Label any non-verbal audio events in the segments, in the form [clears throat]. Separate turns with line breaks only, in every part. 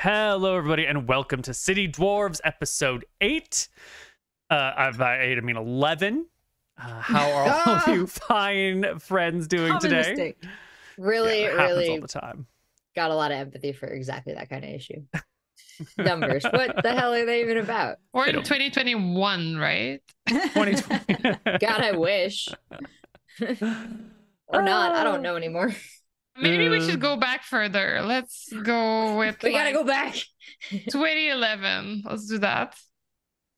Hello, everybody, and welcome to City Dwarves episode 8. Uh, I've, I I mean 11. Uh, how are all of [laughs] you fine friends doing
Common
today?
mistake.
really,
Yeah, it happens all
really
the time.
got a lot of empathy for exactly that kind of issue. Numbers. what the hell are they even about?
We're in 2021, right?
2020. [laughs]
God, I wish. [laughs] or not. I don't know anymore.
Maybe we should go back further. Let's go [laughs] with
We gotta go back.
2011. Let's do that.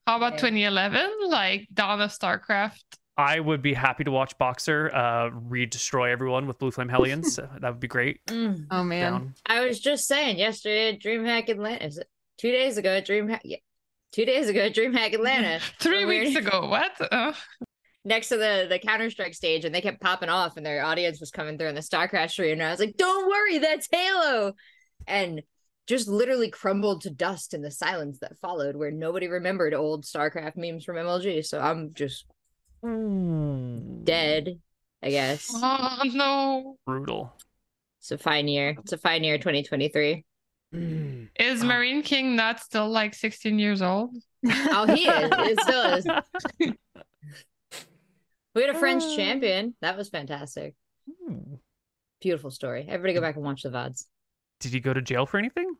How about
Okay.
2011? Like Dawn of StarCraft.
I would be happy to watch Boxer uh, re-destroy everyone with Blue Flame Hellions. [laughs] That would be great.
Mm.
Oh man.
Down.
I was just saying yesterday at DreamHack Atlanta. is it Two days ago at DreamHack. Yeah. Two days ago at DreamHack Atlanta. [laughs]
Three
when we
weeks ago. What? Uh,
Next to the the Counter Strike stage, and they kept popping off, and their audience was coming through in the StarCraft stream, and I was like, "Don't worry, that's Halo," and just literally crumbled to dust in the silence that followed, where nobody remembered old StarCraft memes from MLG. So I'm just hmm. dead, I guess. [laughs]
oh no.
Brutal.
It's a fine year. It's a fine year, 2023. Hmm.
Is
Oh.
MarineKing not still like 16 years old?
Oh, he is. It still is. [laughs] We had a French
Uh.
champion. That was fantastic.
Ooh.
Beautiful story. Everybody go back and watch the VODs.
Did he go to jail for anything?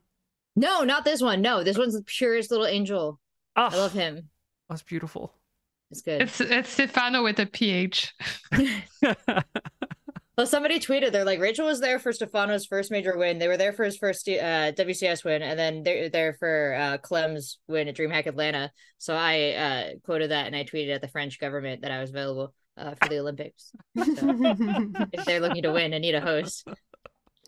No, not this one. No, this one's the purest little angel.
Oh,
I love him.
That's beautiful.
It's good.
It's it's Stephano with a PH. [laughs] [laughs]
Well, somebody tweeted they're like Rachel was there for Stephano's first major win. They were there for his first uh, WCS win, and then they're there for uh, Clem's win at DreamHack Atlanta. So I uh, quoted that and I tweeted at the French government that I was available uh, for the Olympics. So [laughs] if they're looking to win and need a host,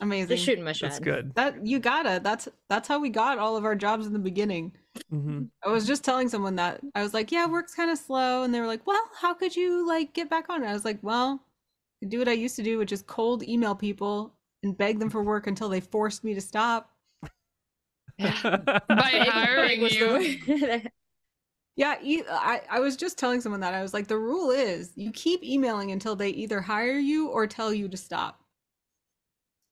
Amazing.
just shooting my shot.
That's good.
That you gotta. That's that's how we got all of our jobs in the beginning.
hmm
I was just telling someone that I was like, "Yeah, work's kind of slow," and they were like, "Well, how could you like get back on?" it? I was like, "Well, I do what I used to do, which is cold email people and beg them for work until they forced me to stop." [laughs]
By hiring you. [laughs]
the-
Yeah, e- I I was just telling someone that I was like, the rule is you keep emailing until they either hire you or tell you to stop.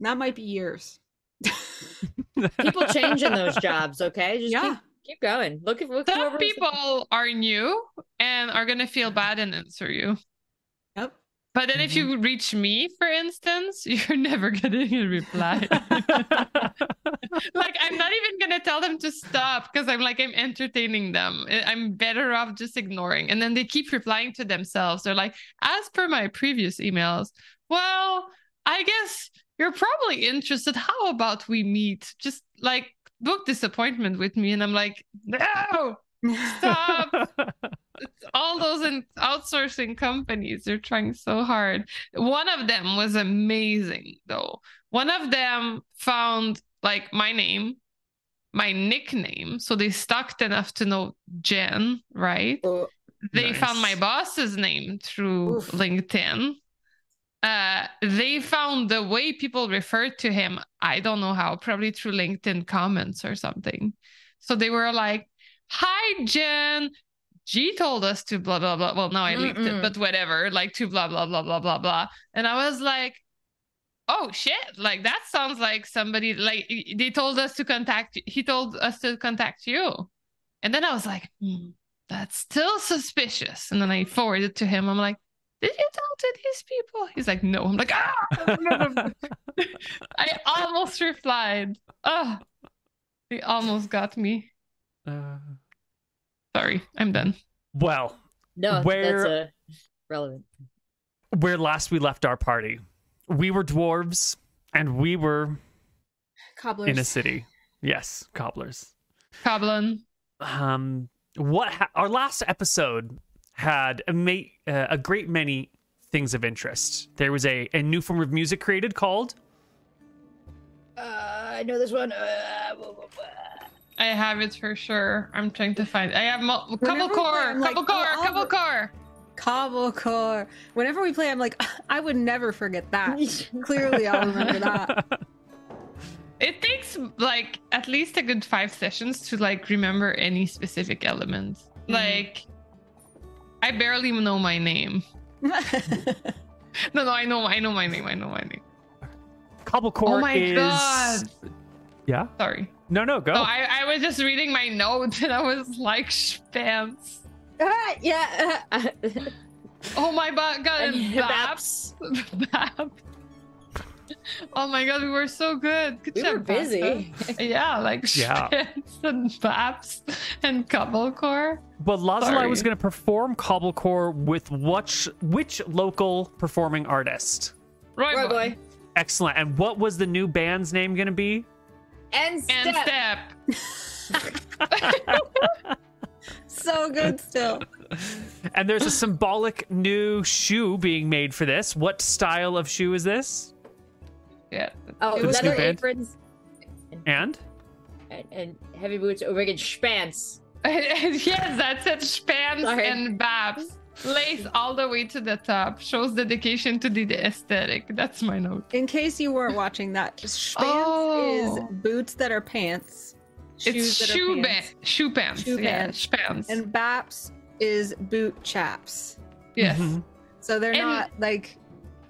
And that might be years. [laughs]
People change in those jobs. Okay, just
Yeah.
keep keep going. Look at look
Some people are new and are gonna feel bad and answer you. But then if you mm-hmm. reach me, for instance, [laughs] you're never getting a reply. like I'm not even gonna tell them to stop because I'm like I'm entertaining them. I'm better off just ignoring. And then they keep replying to themselves. They're like, as per my previous emails, well, I guess you're probably interested. How about we meet? Just like book this appointment with me. And I'm like, no, stop [laughs] all those in outsourcing companies they're trying so hard. One of them was amazing though. One of them found like my name my nickname. So they stuck enough to know jen right?
Oh,
they found my boss's name through
Oof.
linkedin. Uh they found the way people referred to him. I don't know how. Probably through linkedin comments or something. So they were like hi jen G told us to blah blah blah. Well, now I leaked it,
Mm-mm.
but whatever. Like to blah blah blah blah blah blah. And I was like, "Oh shit! Like that sounds like somebody. Like they told us to contact. He told us to contact you." And then I was like, hmm, "That's still suspicious." And then I forwarded to him. I'm like, "Did you tell to these people?" He's like, "No." I'm like, "Ah!" [laughs] I almost replied. Oh, they almost got me.
Uh,
Sorry, I'm done.
well,
no,
Where-
that's uh, relevant.
where last we left our party, we were dwarves and we were
Cobblers.
in a city. Yes, cobblers.
Coblin.
Um, what ha- our last episode had a, ma- uh, a great many things of interest. There was a, a new form of music created called
Uh, I know this one. Uh, blah, blah, blah.
I have it for sure. I'm trying to find. It. I have mul- couple
Whenever we play,
core,
I'm like,
couple core,
oh,
couple
re-
core.
Cobble core. Whenever we play, I'm like, [laughs] I would never forget that. [laughs] Clearly, I'll remember that. [laughs]
It takes like at least a good five sessions to like remember any specific element.
Mhm.
Like, I barely know my name. No, no, I know, I know my name. I know my name.
Cobblecore
Oh my
is
God.
Yeah.
Sorry.
No, no, go.
Oh, I, I was just reading my notes and I was like, Spans.
Ah, [laughs] yeah. [laughs]
Oh my god, and
Baps. [laughs]
Baps. Baps. Oh my god, we were so good. Good
We
job,
were busy.
Pasta. Yeah, like
Yeah.
Spans and Baps and Cobblecore.
But Lazuli was going to perform Cobblecore with which which local performing artist?
Roy,
Roy
boy.
boy.
Excellent. And what was the new band's name going to be?
And
And
step.
Step. [laughs]
So good still.
And there's a symbolic new shoe being made for this. What style of shoe is this?
Yeah.
Oh,
It was
leather aprons
And
and, and heavy boots over again spans. [laughs]
yes, that's it. Spans
Sorry.
and Babs. Lace all the way to the top. Shows dedication to the aesthetic. That's my note.
In case you weren't watching that, Spans
Oh.
is boots that are pants.
It's shoe
pants.
pants. Shoe pants.
Shoe
yeah,
pants.
Spans.
And Baps is boot chaps.
yes.
Mhm.
So they're
And-
not like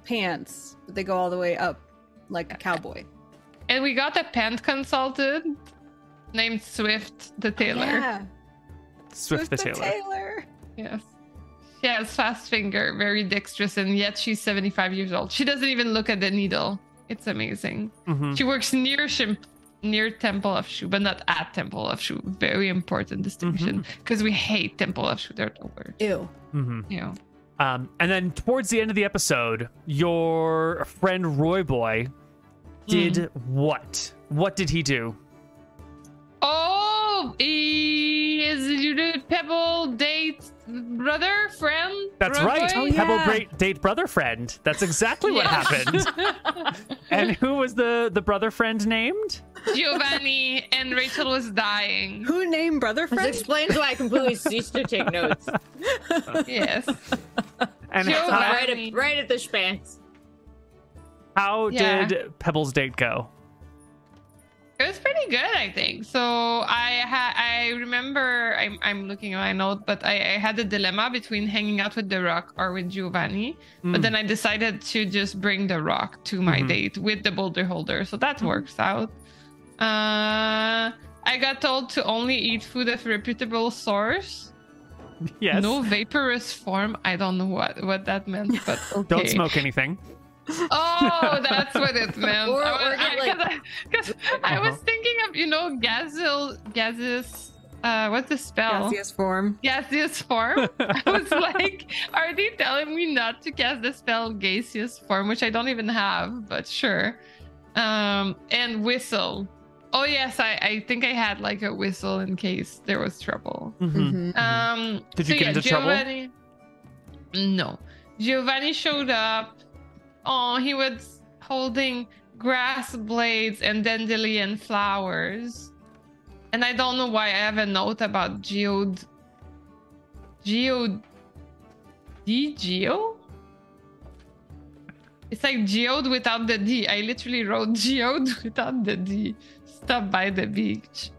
pants, but they go all the way up like a cowboy.
And we got a pant consultant named Swift the tailor.
Yeah.
Swift the
Swift
Tailor.
Taylor.
Yes. She has fast finger, very dexterous, and yet she's 75 years old. She doesn't even look at the needle. It's amazing.
Mhm.
She works near Shim- near Temple of Shu, but not at Temple of Shu. Very important distinction because we hate Temple of Shu. They're the worst.
Ew.
Mhm.
You know.
Um, and then towards the end of the episode, your friend Roy Boy did what? What did he do?
Oh, he is you did Pebble date brother friend.
That's
Roy
right.
Boy?
Oh,
Pebble. Great Date Brother Friend. That's exactly what happened. [laughs] and who was the the brother friend named?
Giovanni and Rachel was dying.
Who named Brother
This
Friend?
explains why I completely ceased to take notes.
Yes.
And
Giovanni.
how,
right, at, right at the spans.
how
Yeah.
did Pebble's date go?
It was pretty good, I think. So I had, I remember, I'm, I'm looking at my note, but I, I had a dilemma between hanging out with The Rock or with Giovanni. But
Mm.
then I decided to just bring The Rock to my
Mhm.
date with the boulder holder. So that works out. Uh, I got told to only eat food of reputable source.
Yes.
No vaporous form. I don't know what, what that meant, but [laughs] okay.
Don't smoke anything.
Oh, [laughs] that's what it meant.
Or-
I
or
was,
get,
I,
like-
'cause I was
Uh-huh. [laughs]
thinking of, you know, gaseous, gaseous, uh, what's the spell?
Gaseous form.
Gaseous form. [laughs] I was like, are they telling me not to cast the spell gaseous form, which I don't even have, but sure. Um, and whistle. Oh yes, I, I think I had like a whistle in case there was trouble.
Mhm.
Mhm.
Um,
Did you
so
get
yeah,
into trouble?
No, Giovanni showed up. Oh, he was holding grass blades and dandelion flowers, and I don't know why I have a note about geode. Geode. D geo. It's like geode without the D. I literally wrote geode [laughs] without the D. Stop by the beach.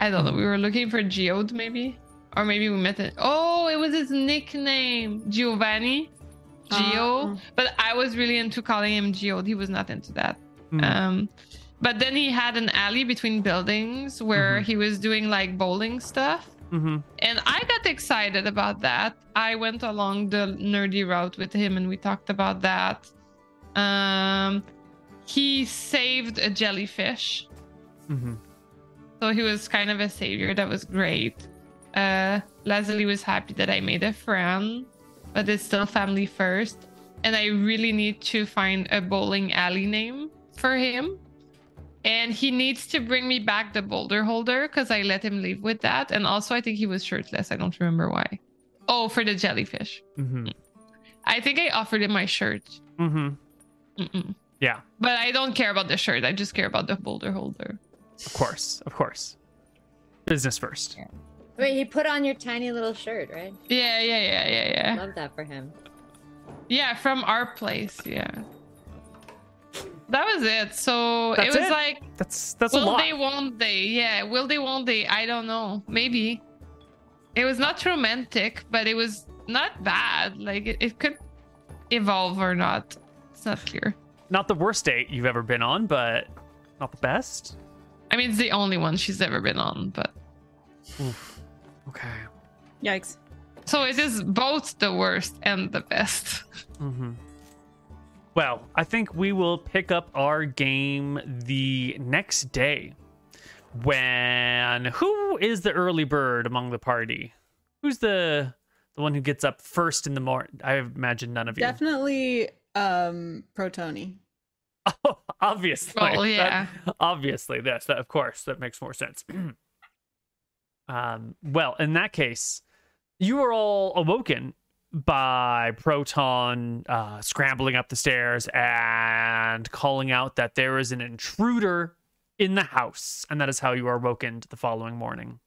I don't know. We were looking for Geode, maybe, or maybe we met it. Oh, it was his nickname, Giovanni, Geo.
Oh.
But I was really into calling him Geode. He was not into that.
Mm.
Um, but then he had an alley between buildings where
Mhm.
he was doing like bowling stuff.
Mhm.
And I got excited about that. I went along the nerdy route with him and we talked about that. Um, he saved a jellyfish.
Mhm.
So he was kind of a savior. That was great. Uh, Lazuli was happy that I made a friend, but it's still family first. And I really need to find a bowling alley name for him. And he needs to bring me back the boulder holder because I let him leave with that. And also, I think he was shirtless. I don't remember why. Oh, for the jellyfish.
Mhm.
I think I offered him my shirt.
Mhm.
Mm-mm.
Yeah.
But I don't care about the shirt. I just care about the boulder holder.
Of course. Of course. Business first.
Wait, he put on your tiny little shirt, right?
Yeah, yeah, yeah, yeah, yeah.
Love that for him.
Yeah, from our place. Yeah. That was it. So
That's
it was
it?
like,
That's that's a
will
lot.
they, won't they? Yeah, will they, won't they? I don't know. Maybe. It was not romantic, but it was not bad. Like it, it could evolve or not. It's not clear.
Not the worst date you've ever been on, but not the best.
I mean, it's the only one she's ever been on, but
Oof. Okay.
Yikes.
so it is both the worst and the best.
Mm-hmm. Well, I think we will pick up our game the next day. When who is the early bird among the party? Who's the the one who gets up first in the morning? I imagine none of you.
Definitely um Protoni.
Oh, [laughs] obviously.
Well,
That-
yeah.
obviously, yes, That, of course, that makes more sense. [clears throat] um, well, in that case, you are all awoken by Proton uh, scrambling up the stairs and calling out that there is an intruder in the house, and that is how you are awoken the following morning.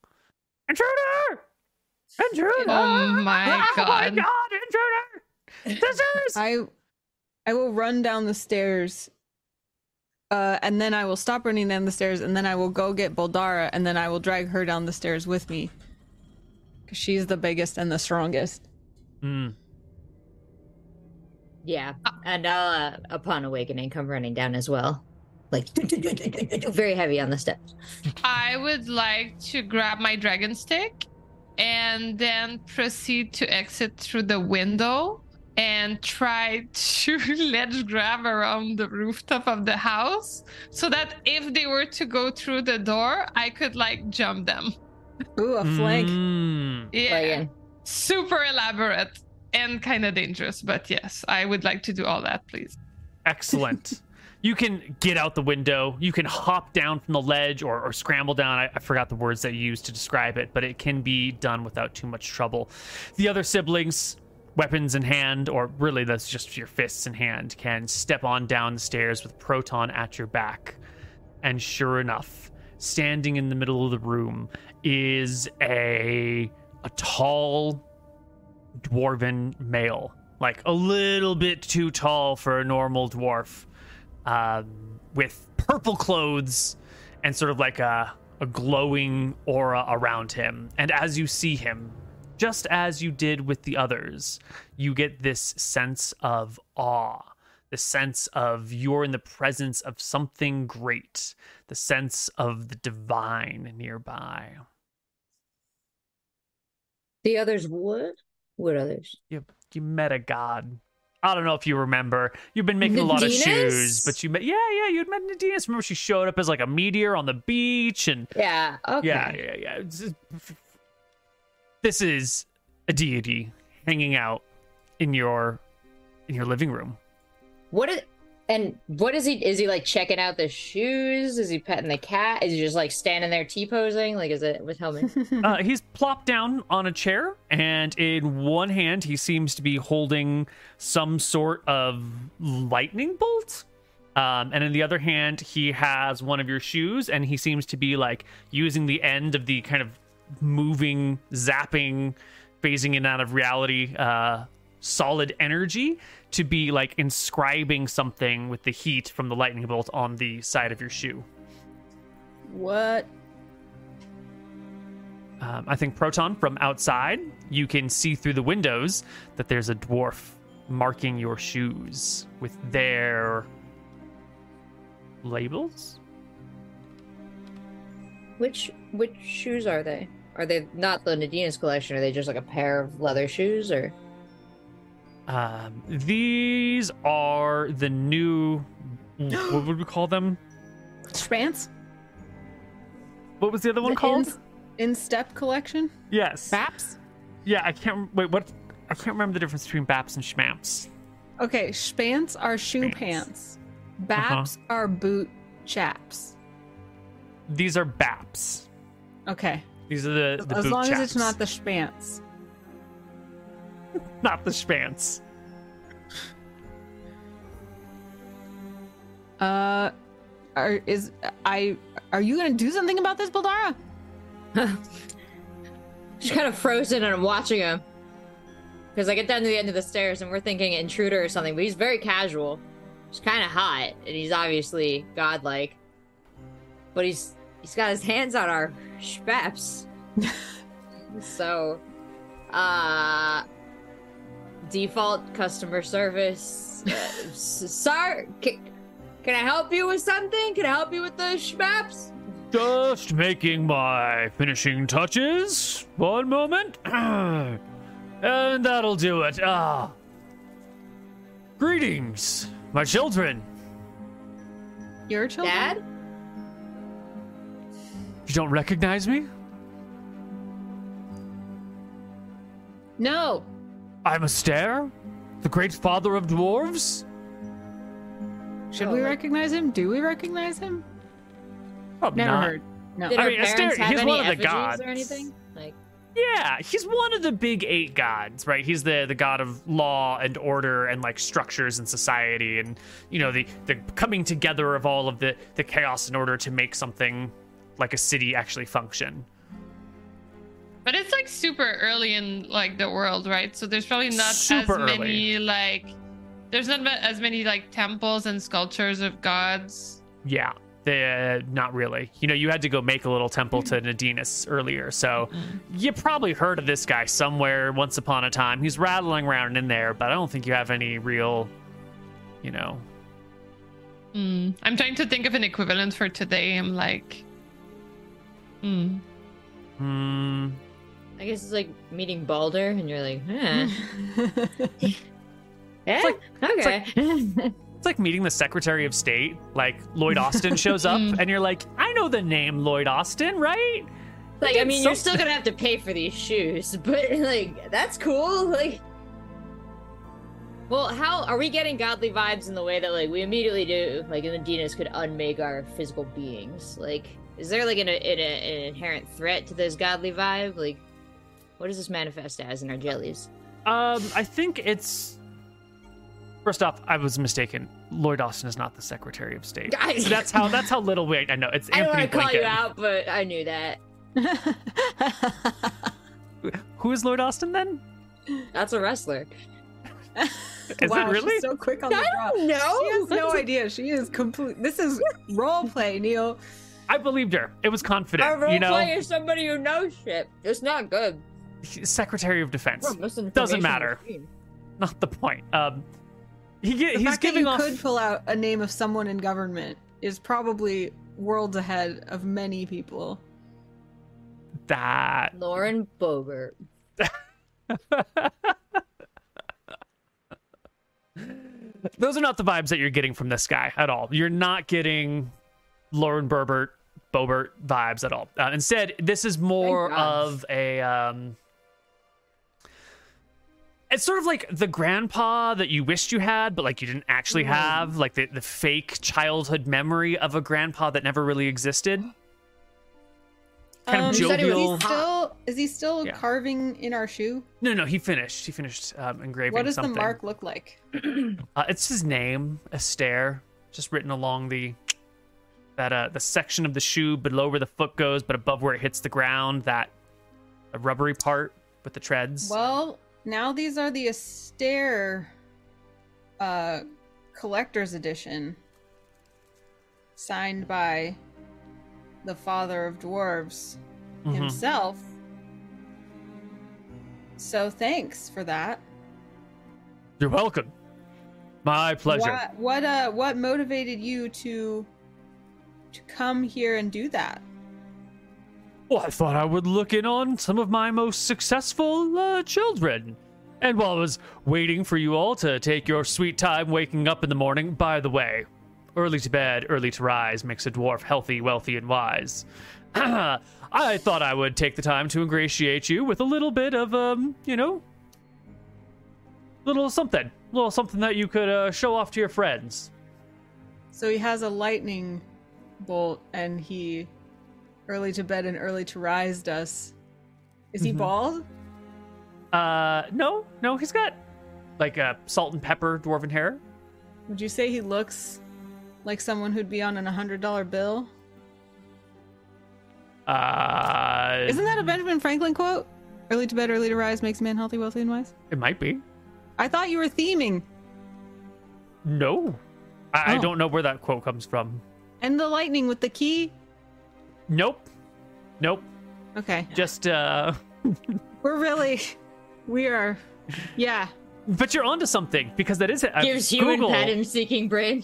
Intruder! Intruder!
Oh my [laughs]
Oh my
god.
god! Intruder! This [laughs] is
I I will run down the stairs. Uh, and then I will stop running down the stairs, and then I will go get Boldara, and then I will drag her down the stairs with me. Cause she's the biggest and the strongest.
Mm.
Yeah, and I'll, uh, upon awakening, come running down as well, like very heavy on the steps.
I would like to grab my dragon stick and then proceed to exit through the window and try to [laughs] ledge grab around the rooftop of the house so that if they were to go through the door, I could like jump them.
Ooh, a flank.
Mm.
Yeah.
Like,
Super elaborate and kind of dangerous, but yes, I would like to do all that, please.
Excellent. [laughs] you can get out the window. You can hop down from the ledge or, or scramble down. I, I forgot the words that you used to describe it, but it can be done without too much trouble. The other siblings, weapons in hand, or really that's just your fists in hand, can step on down the stairs with Proton at your back. And sure enough, standing in the middle of the room is a a tall dwarven male, like a little bit too tall for a normal dwarf, um, with purple clothes and sort of like a, a glowing aura around him. And as you see him, just as you did with the others, you get this sense of awe, the sense of you're in the presence of something great, the sense of the divine nearby.
the others would. What others?
you you met a god. I don't know if you remember. You've been making a lot of shoes, but you met yeah, yeah, you'd met Nadinus. Remember she showed up as like a meteor on the beach and
Yeah. Okay.
yeah, yeah, yeah. It's just- This is a deity hanging out in your in your living room.
What is and what is he? Is he like checking out the shoes? Is he petting the cat? Is he just like standing there t posing? Like, is it with helmet? [laughs]
Uh, he's plopped down on a chair, and in one hand, he seems to be holding some sort of lightning bolt. Um, and in the other hand, he has one of your shoes, and he seems to be like using the end of the kind of moving, zapping, phasing in and out of reality, uh, solid energy to be like inscribing something with the heat from the lightning bolt on the side of your shoe.
What?
Um, I think Proton from outside, you can see through the windows that there's a dwarf marking your shoes with their labels.
which which shoes are they? Are they not the Nadinus collection? Are they just like a pair of leather shoes or?
Um, these are the new. what would we call them?
Spants?
What was the other one
The
called?
In, in step collection?
yes.
Baps?
Yeah, I can't. Wait, what? I can't remember the difference between Baps and Schmamps.
Okay, spants are shoe
Spants.
pants. Baps are boot chaps.
These are Baps.
Okay.
These are the, the
as
boot
long
chaps.
as it's not the spants. [laughs]
not the Spants.
Uh are is I are you gonna do something about this, Baldara? [laughs]
Just kind of frozen and I'm watching him. Because I get down to the end of the stairs and we're thinking intruder or something, but he's very casual. He's kind of hot and he's obviously godlike. But he's he's got his hands on our spaps. [laughs] so, uh, default customer service. Uh, sir, can, can I help you with something? Can I help you with the schmaps?
Just making my finishing touches. One moment. [clears throat] and that'll do it. Ah. Greetings, my children.
Your children?
Dad?
You don't recognize me?
No.
I'm Astair, the great father of dwarves.
Should
Oh,
we
like-
recognize him? Do we recognize him?
Probably
Never
not.
heard. No.
Did
I
our
mean,
Astair-
he's one of the gods.
or anything? Like,
Yeah, he's one of the big eight gods, right? He's the the god of law and order and like structures and society, and you know the the coming together of all of the the chaos in order to make something like a city actually function.
But it's like super early in like the world, right? So there's probably not
Super
as
early.
many like there's not as many like temples and sculptures of gods.
Yeah, the not really. You know, you had to go make a little temple to Nadinus earlier, so you probably heard of this guy somewhere once upon a time. He's rattling around in there, but I don't think you have any real, you know.
Hmm. I'm trying to think of an equivalent for today. I'm like, hmm.
Hmm.
I guess it's like meeting Balder, and you're like, huh. [laughs] [laughs] yeah,
like-
okay.
It's like meeting the Secretary of State. Like Lloyd Austin shows up,
Mm.
and you're like, I know the name Lloyd Austin, right?
like, I
did
mean, you're still gonna have to pay for these shoes, [laughs] but like, that's cool. Like, well, how are we getting godly vibes in the way that like we immediately do? Like, Nadinus could unmake our physical beings. Like, is there like an, an, an inherent threat to this godly vibe? Like, what does this manifest as in our jellies?
Um, I think it's. First off, I was mistaken. Lloyd Austin is not the Secretary of State.
I- [laughs]
So that's how that's how little we. I know it's [laughs]
I don't want to call you out, but I knew that. [laughs]
Who is Lloyd Austin then?
That's a wrestler.
Is
wow,
it really?
She's so quick on the
I
draw.
don't know.
She has no idea. She is complete. This is role play, Neil.
I believed her. It was confident.
Our role
you know,
play is somebody who knows shit. It's not good.
Secretary of Defense.
We're
Doesn't matter.
machine.
Not the point. Um, he get,
The
he's
fact
giving
that you
off.
could pull out a name of someone in government is probably worlds ahead of many people.
that
Lauren Boebert. [laughs]
those are not the vibes that you're getting from this guy at all. You're not getting Lauren Berbert, Bobert vibes at all. Uh, instead, this is more of a. Um, it's sort of like the grandpa that you wished you had, but like you didn't actually
Mm.
have, like the, the fake childhood memory of a grandpa that never really existed. Kind
Um,
of
you said it was-
jovial.
Is he still is he still
Yeah.
carving in our shoe?
No, no, he finished. He finished um, engraving
What does
something.
the mark look like?
Uh, it's his name, Astair, just written along the that uh the section of the shoe below where the foot goes, but above where it hits the ground. That a rubbery part with the treads.
Well, now these are the Astair uh collector's edition signed by the father of dwarves
Mhm.
himself. So thanks for that.
You're welcome. My pleasure.
What what uh what motivated you to to come here and do that?
Well, I thought I would look in on some of my most successful uh, children. And while I was waiting for you all to take your sweet time waking up in the morning, by the way, early to bed, early to rise makes a dwarf healthy, wealthy, and wise. [clears throat] I thought I would take the time to ingratiate you with a little bit of, um, you know, little something, little something that you could uh, show off to your friends.
So he has a lightning bolt and he early to bed and early to rise us. Is he
Mhm.
bald?
Uh, no, no, he's got like a salt and pepper dwarven hair.
Would you say he looks like someone who'd be on an hundred dollar bill?
Uh,
Isn't that a Benjamin Franklin quote? Early to bed, early to rise makes man healthy, wealthy, and wise.
It might be.
I thought you were theming.
No. I, I
Oh.
don't know where that quote comes from.
And the lightning with the key.
Nope. Nope.
Okay,
Just uh [laughs]
we're really, we are, yeah.
but you're onto something because that is it.
Gives human
Google,
pattern seeking brain.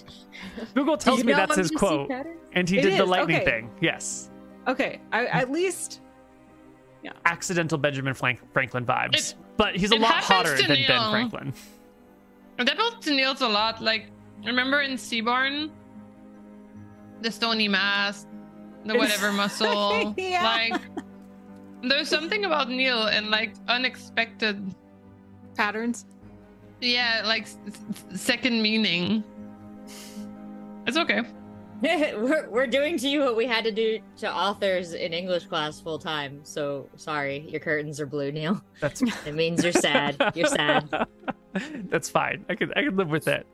Google tells
You
me that's his quote. And he
It
did the lightning
okay.
thing. Yes.
Okay, I, at least yeah.
accidental Benjamin Franklin vibes,
It-
but he's a lot hotter
to
than Ben Franklin.
That happens to Neil's a lot. Like, remember in Seaborn? The stony mass, the whatever [laughs] muscle.
Yeah.
Like, there's something about Neil and like unexpected,
patterns.
yeah, like s- s- second meaning. It's okay. [laughs]
we're, we're doing to you what we had to do to authors in English class full time. So sorry, your curtains are blue, Neil.
That's [laughs]
It means you're sad. You're sad.
That's fine. I could I could live with it.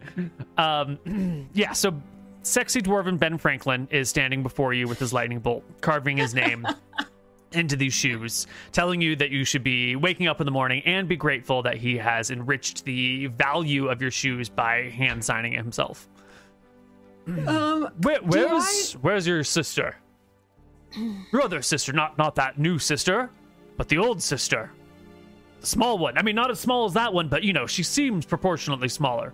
Um, [clears throat] yeah. So, sexy dwarven Ben Franklin is standing before you with his lightning bolt, carving his name [laughs] into these shoes, telling you that you should be waking up in the morning and be grateful that he has enriched the value of your shoes by hand signing it himself.
Um,
Where,
Do
where's where's your sister? [clears throat] Your other sister, not not that new sister, but the old sister, the small one. I mean, not as small as that one, but you know, she seems proportionately smaller.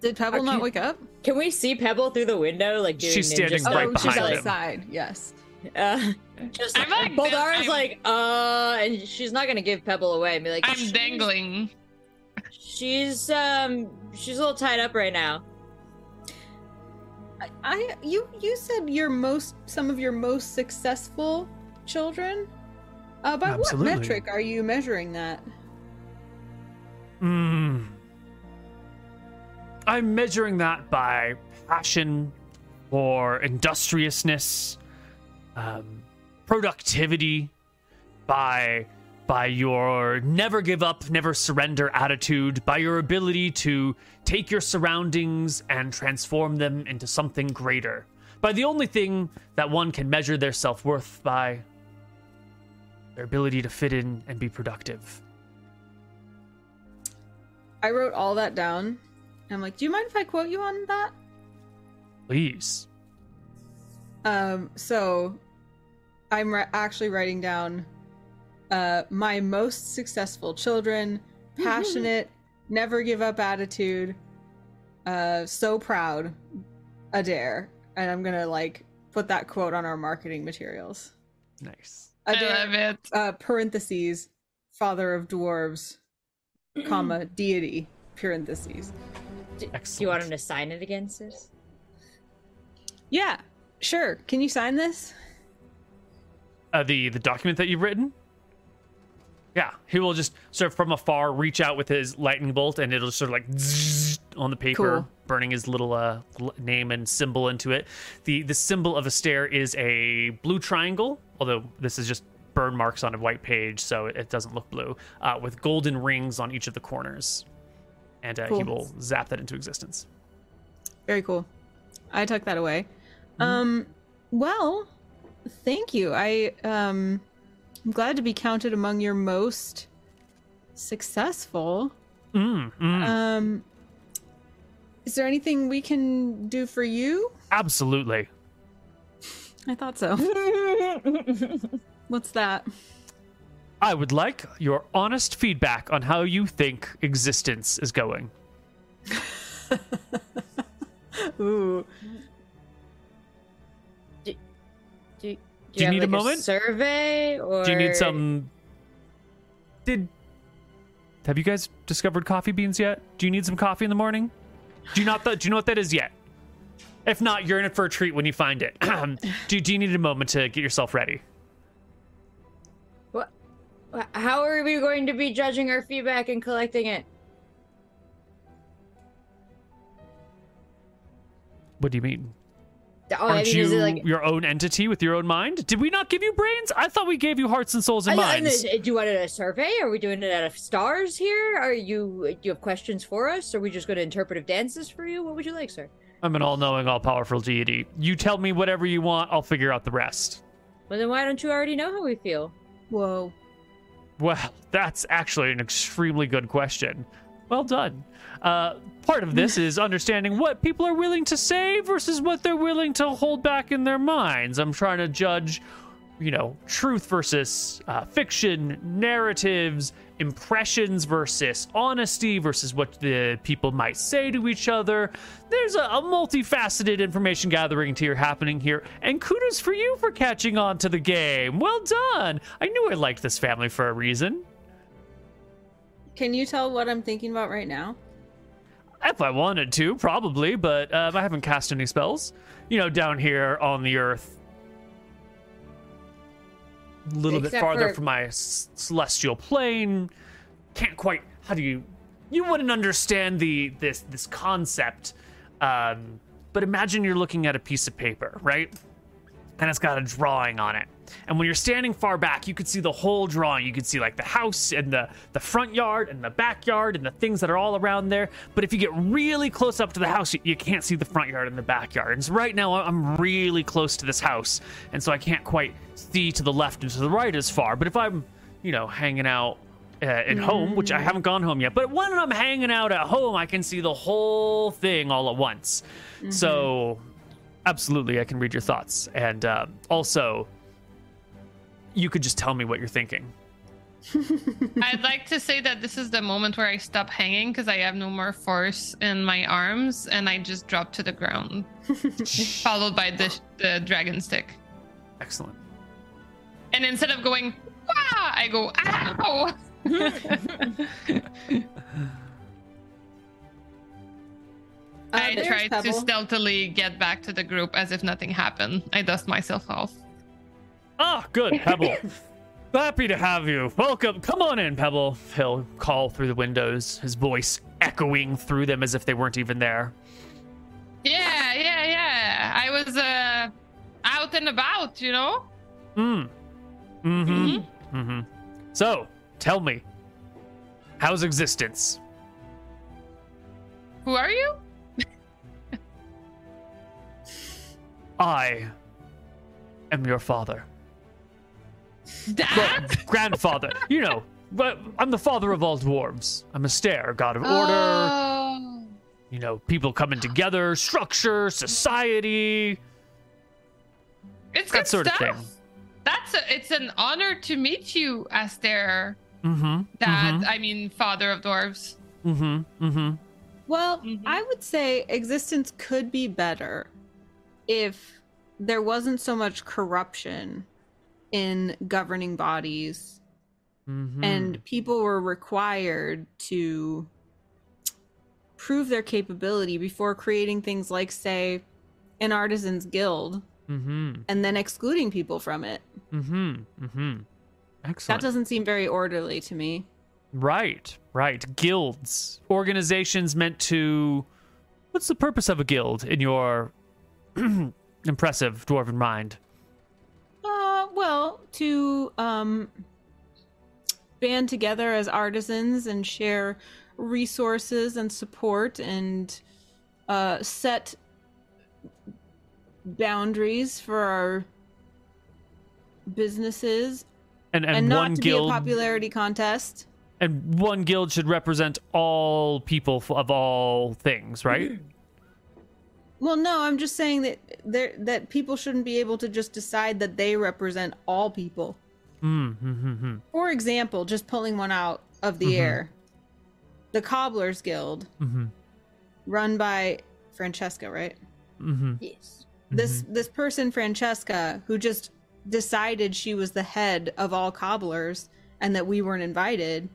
Did Pebble not wake up?
Can we see Pebble through the window? Like doing
She's
ninja
standing
stuff?
right
oh, she's
him.
outside. Yes.
Uh, just
I'm like-
Boldara's
I'm-
like, uh, and she's not gonna give Pebble away. And be like,
I'm
"She's-
dangling.
She's um, she's a little tied up right now.
I, I you you said your most some of your most successful children. Uh, by
Absolutely.
what metric are you measuring that?
Hmm. I'm measuring that by passion or industriousness, um, productivity, by by your never give up, never surrender attitude, by your ability to take your surroundings and transform them into something greater. By the only thing that one can measure their self worth by their ability to fit in and be productive.
I wrote all that down. I'm like, do you mind if I quote you on that?
Please.
Um, so I'm ri- actually writing down uh, my most successful children, [laughs] passionate, never give up attitude, uh, so proud, Adair. And I'm gonna like put that quote on our marketing materials.
Nice.
I love it.
uh, parentheses, father of dwarves, comma, [clears throat] deity, parentheses.
Do, do you want him to sign it again, sis?
Yeah, sure. Can you sign this?
Uh, the the document that you've written. Yeah, he will just sort of from afar reach out with his lightning bolt, and it'll sort of like zzz on the paper,
Cool.
burning his little uh, name and symbol into it. the The symbol of Astair is a blue triangle, although this is just burn marks on a white page, so it, it doesn't look blue, uh, with golden rings on each of the corners, and uh, he will zap that into existence.
Very cool. I took that away. Um, well, thank you. I um, I'm glad to be counted among your most successful.
Mm, mm,
Um, is there anything we can do for you?
absolutely.
I thought so. [laughs] What's that?
I would like your honest feedback on how you think existence is going. [laughs]
Ooh,
Do, do you
you
have,
need a
like,
moment?
survey or
Do you need some? Did have you guys discovered coffee beans yet? Do you need some coffee in the morning? Do you not? Th- do you know what that is yet? If not, you're in it for a treat when you find it. [clears throat] do, do you need a moment to get yourself ready?
What? wh- How are we going to be judging our feedback and collecting it?
What do you mean?
Oh,
Aren't
mean,
you
like?
your own entity with your own mind? Did we not give you brains? I thought we gave you hearts and souls and
I- I-
minds.
do you want a survey? Are we doing it out of stars here? Are you do you have questions for us? Are we just going to interpretive dances for you? What would you like, sir?
I'm an all-knowing, all-powerful deity. You tell me whatever you want. I'll figure out the rest.
Well, then why don't you already know how we feel?
whoa.
Well, that's actually an extremely good question. Well done. Uh, part of this is understanding what people are willing to say versus what they're willing to hold back in their minds. I'm trying to judge, you know, truth versus uh, fiction, narratives, impressions versus honesty versus what the people might say to each other. There's a, a multifaceted information gathering tier happening here, and kudos for you for catching on to the game. Well done. I knew I liked this family for a reason.
Can you tell what I'm thinking about right now?
If I wanted to, probably, but um, I haven't cast any spells. You know, down here on the earth, a little bit farther
for-
from my celestial plane. Can't quite. How do you? You wouldn't understand the this this concept. Um, but imagine you're looking at a piece of paper, right? and it's got a drawing on it. And when you're standing far back, you could see the whole drawing. You could see like the house and the the front yard and the backyard and the things that are all around there. But if you get really close up to the house, you, you can't see the front yard and the backyard. And so right now I'm really close to this house, and so I can't quite see to the left and to the right as far. But if I'm, you know, hanging out uh, at home, which I haven't gone home yet, but when I'm hanging out at home, I can see the whole thing all at once. So absolutely i can read your thoughts and uh, also you could just tell me what you're thinking [laughs]
I'd like to say that this is the moment where I stop hanging because I have no more force in my arms and I just drop to the ground, [laughs] followed by the, the dragon stick.
excellent
And instead of going, Wah! I go, ow! [laughs] I
Uh,
try to stealthily get back to the group as if nothing happened. I dust myself off.
Ah good pebble. [laughs] Happy to have you. Welcome. Come on in pebble. He'll call through the windows his voice echoing through them as if they weren't even there.
Yeah, yeah, yeah. I was uh out and about, you know?
mm mm-hmm. Mm-hmm. So tell me how's existence?
Who are you?
i am your father Well,
Dad?
grandfather. You know, but I'm the father of all dwarves. I'm Astair, god of order.
Oh.
You know, people coming together, structure, society.
It's
That
good
sort of
stuff.
thing.
That's a, it's an honor to meet you, Aster,
Mm-hmm.
Dad. I mean, father of dwarves.
Mm-hmm. Mm-hmm.
Well,
Mhm.
I would say existence could be better if there wasn't so much corruption in governing bodies
Mm-hmm.
and people were required to prove their capability before creating things like say an artisans guild
Mm-hmm.
and then excluding people from it.
Mm-hmm. Mm-hmm.
That doesn't seem very orderly to me.
Right, right. Guilds, organizations meant to. What's the purpose of a guild in your [clears throat] impressive dwarven mind?
Well, to um, band together as artisans and share resources and support and uh, set boundaries for our businesses
And and,
and,
one
not to
guild
be a popularity contest.
and one guild should represent all people of all things, right? [clears throat]
Well, no, I'm just saying that there that people shouldn't be able to just decide that they represent all people.
Mm-hmm.
For example, just pulling one out of the
Mhm.
air, the Cobblers Guild,
Mm-hmm.
run by Francesca, right?
Mm-hmm.
Yes.
This this person Francesca who just decided she was the head of all cobblers and that we weren't invited.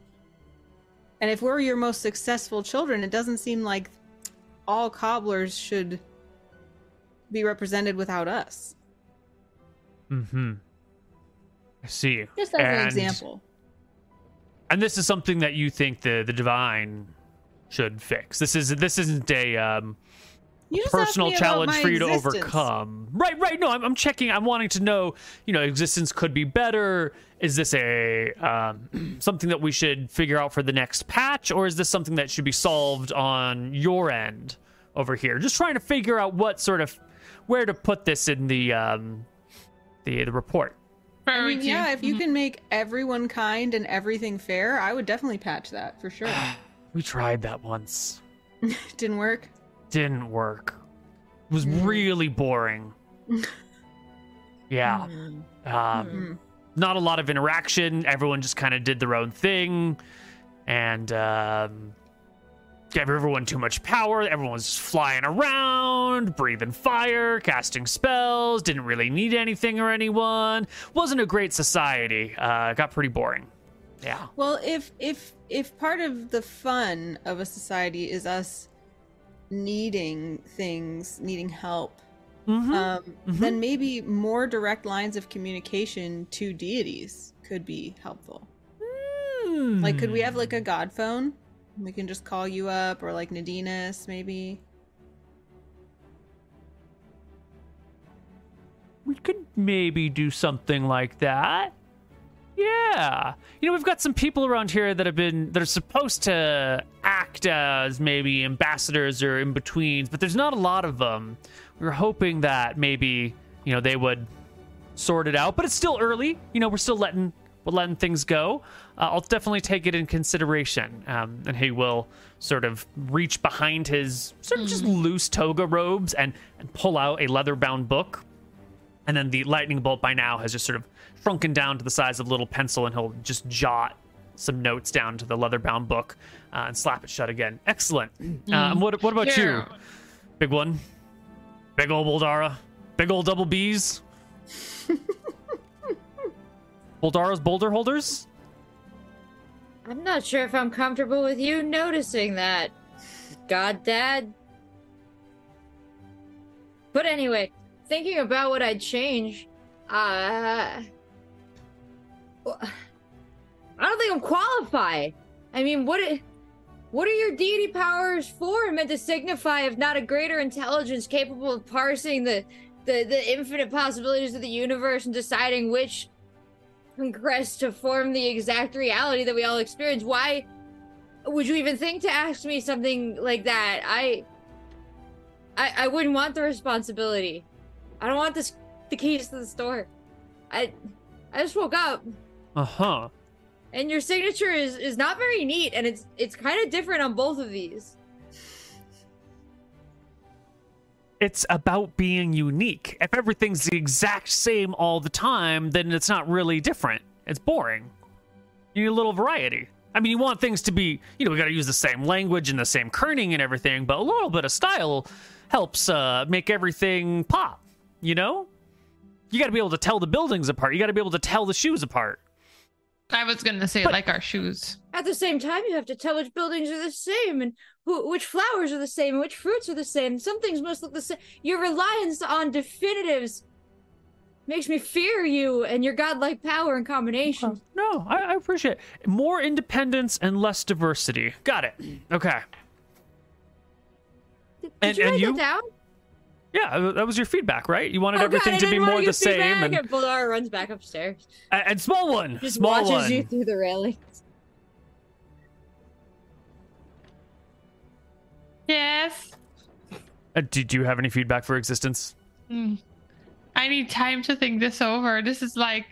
And if we're your most successful children, it doesn't seem like all cobblers should be represented without us.
Mm-hmm. I see.
Just as an
And-
example.
And this is something that you think the the divine should fix. This is this isn't a um,
You just
personal challenge for you to overcome. Right, right. No, I'm, I'm checking. I'm wanting to know. You know, existence could be better. Is this a um, [clears throat] something that we should figure out for the next patch, or is this something that should be solved on your end over here? Just trying to figure out what sort of where to put this in the um, the the report.
I mean, yeah, if you
Mhm.
can make everyone kind and everything fair, I would definitely patch that for sure. [sighs]
We tried that once. [laughs]
Didn't work.
Didn't work. It was
Mm.
really boring. [laughs] yeah.
Mm.
Um,
Mm.
not a lot of interaction. Everyone just kind of did their own thing, and um, gave everyone too much power. Everyone was flying around, breathing fire, casting spells. Didn't really need anything or anyone. Wasn't a great society. Uh, got pretty boring. Yeah.
Well, if if if part of the fun of a society is us needing things, needing help,
Mhm.
um,
Mhm.
then maybe more direct lines of communication to deities could be helpful. Like, could we have like a god phone? We can just call you up, or like Nadinus, maybe.
we could maybe do something like that. Yeah. You know, we've got some people around here that have been that are supposed to act as maybe ambassadors or in betweens, but there's not a lot of them. We were hoping that maybe, you know, they would sort it out, but it's still early. You know, we're still letting we're letting things go. Uh, I'll definitely take it in consideration. Um, and he will sort of reach behind his sort of just loose toga robes and and pull out a leather bound book and then the lightning bolt by now has just sort of shrunken down to the size of a little pencil, and he'll just jot some notes down to the leather-bound book uh, and slap it shut again. Excellent. Uh, and what what about
Here.
you, big one? Big old Boldara, big old double B's. [laughs] Boldara's boulder holders.
I'm not sure if I'm comfortable with you noticing that, God Dad. But anyway, thinking about what I'd change, uh. I don't think I'm qualified. I mean, what i- what are your deity powers for? Meant to signify, if not a greater intelligence capable of parsing the, the, the infinite possibilities of the universe and deciding which congress to form the exact reality that we all experience. Why would you even think to ask me something like that? I I, I wouldn't want the responsibility. I don't want this the keys to the store. I I just woke up
Uh huh.
and your signature is is not very neat and it's it's kind of different on both of these.
It's about being unique. If everything's the exact same all the time, then it's not really different. It's boring. You need a little variety. I mean, you want things to be, you know, we got to use the same language and the same kerning and everything, but a little bit of style helps uh, make everything pop, you know? You got to be able to tell the buildings apart. You got to be able to tell the shoes apart.
I was gonna say
But-
like our shoes.
At the same time, you have to tell which buildings are the same and who, which flowers are the same and which fruits are the same. Some things must look the same. Your reliance on definitives makes me fear you and your godlike power in combination.
No, I, I appreciate it. More independence and less diversity. Got it. Okay.
Did,
And-
did you
and you?
that down?
Yeah, that was your feedback, right? You wanted
Oh,
everything
God,
to be more the same.
back.
And,
Boldara runs back upstairs.
and small one.
Just
small
watches
one.
you through the railing.
Yes.
Uh, did you have any feedback for existence?
Hmm. I need time to think this over. This is like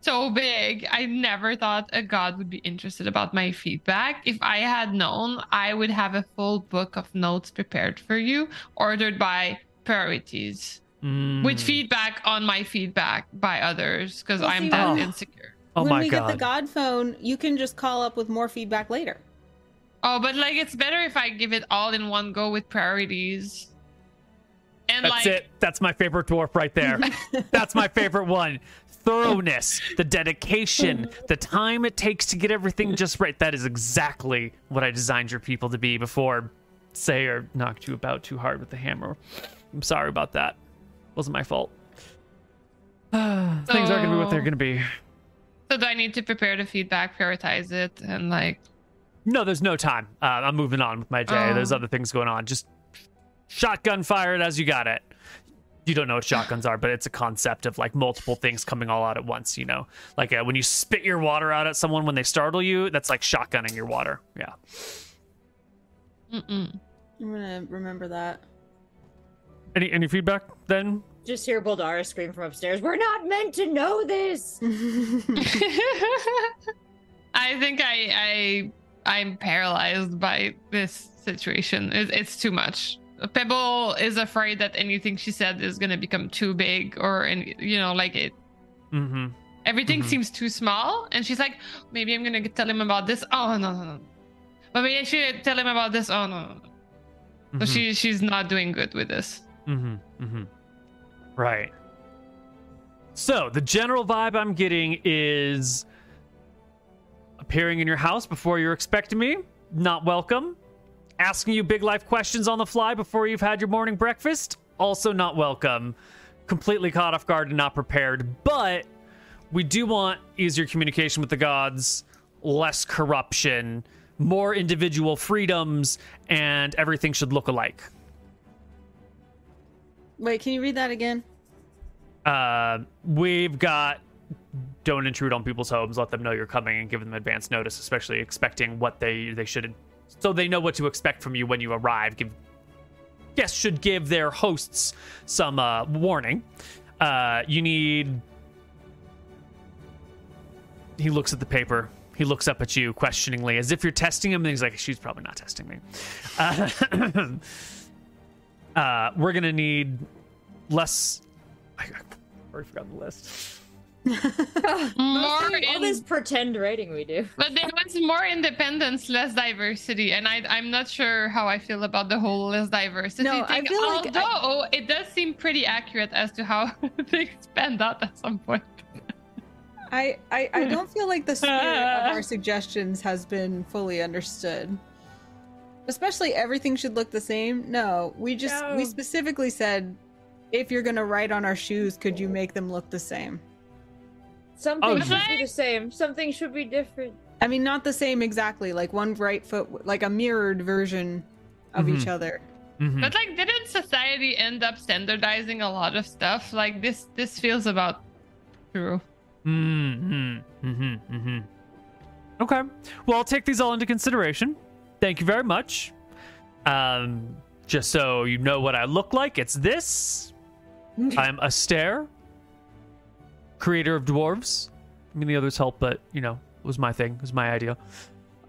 so big. I never thought a god would be interested about my feedback. If I had known, I would have a full book of notes prepared for you, ordered by priorities,
Mm.
with feedback on my feedback by others, because I'm that
when-
insecure.
Oh
when
my
we
god.
get the god phone, you can just call up with more feedback later.
Oh, but like it's better if I give it all in one go with priorities. And
That's
like
it. That's my favorite dwarf right there. [laughs] That's my favorite one. Thoroughness, the dedication, the time it takes to get everything just right. That is exactly what I designed your people to be before say or knocked you about too hard with the hammer. I'm sorry about that. Wasn't my fault. [sighs] Things aren't going to be what they're going to be.
so do I need to prepare the feedback, prioritize it, and like
No, there's no time. Uh, I'm moving on with my day.
Oh.
There's other things going on. Just shotgun fire it as you got it. You don't know what shotguns are, but it's a concept of like multiple things coming all out at once. You know, like uh, when you spit your water out at someone when they startle you, that's like shotgunning your water. Yeah.
mm-mm.
I'm gonna remember that.
Any any feedback then?
Just hear Boldara scream from upstairs. We're not meant to know this. [laughs] [laughs]
I think I I I'm paralyzed by this situation. It, it's too much. Pebble is afraid that anything she said is gonna become too big, or any, you know, like it.
Mm-hmm.
Everything
Mhm.
seems too small, and she's like, maybe I'm gonna tell him about this. Oh no no no. But maybe I should tell him about this. Oh no. no, no. So she she's not doing good with this.
Mm-hmm. Mm-hmm. Right. So the general vibe I'm getting is appearing in your house before you're expecting me, not welcome. Asking you big life questions on the fly before you've had your morning breakfast, also not welcome. Completely caught off guard and not prepared. But we do want easier communication with the gods, less corruption, more individual freedoms, and everything should look alike.
Wait, can you read that again?
uh, we've got don't intrude on people's homes let them know you're coming and give them advance notice especially expecting what they they should so they know what to expect from you when you arrive. Give guests should give their hosts some uh, warning. Uh, you need he looks at the paper. He looks up at you questioningly as if you're testing him and he's like she's probably not testing me. Uh, [laughs] uh, we're gonna need less I [laughs] I already forgot the list. [laughs]
More
all
in,
this pretend writing we do.
but there was more independence, less diversity, and I I'm not sure how I feel about the whole less diversity
No, I
thing.
feel like I-
although it does seem pretty accurate as to how things panned out at some point.
I, I, I [laughs] don't feel like the spirit of our [laughs] suggestions has been fully understood. Especially everything should look the same. No, we just we specifically said if you're gonna write on our shoes, could you make them look the same?
Something
Oh,
should
you-
be the same. Something should be different.
I mean, not the same exactly. Like one right foot, like a mirrored version of each
Mhm.
other.
Mhm.
But like, didn't society end up standardizing a lot of stuff? Like this this feels about true.
Mm-hmm. Mm-hmm. Mm-hmm. Okay. Well, I'll take these all into consideration. Thank you very much. Um, just so you know what I look like, it's this. [laughs] I'm Astair, creator of dwarves. I mean, the others help, but you know, it was my thing. It was my idea.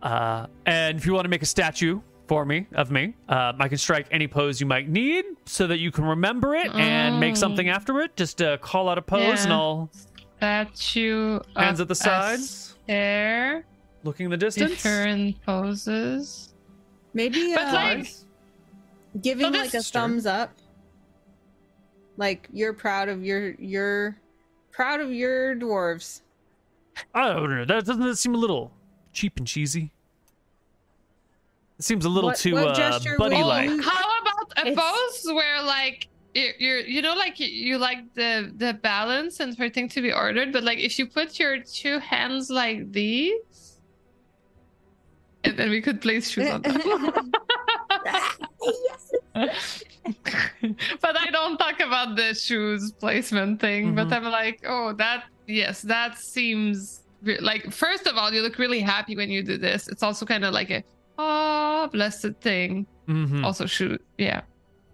Uh, and if you want to make a statue for me of me, um, I can strike any pose you might need so that you can remember it and make
Mm.
something after it. Just uh, call out a pose, and I'll
Statue
hands at the sides,
There,
looking in the distance.
different poses.
Maybe
But
uh,
like,
giving
So
like
this-
a thumbs up. Like you're proud of your your proud of your dwarves.
I don't know. That doesn't that seem a little cheap and cheesy? It seems a little
What-
too
what
uh, buddy like.
use?
How about a
It's-
pose where like you're, you're you know like you, you like the the balance and for things to be ordered, but like if you put your two hands like these, and then we could place shoes on them. [laughs]
yes. [laughs]
but I don't talk about the shoes placement thing. But
Mhm.
I'm like, oh, that yes, that seems re- like. First of all, you look really happy when you do this. It's also kind of like a oh blessed thing.
Mhm.
Also, shoot, yeah,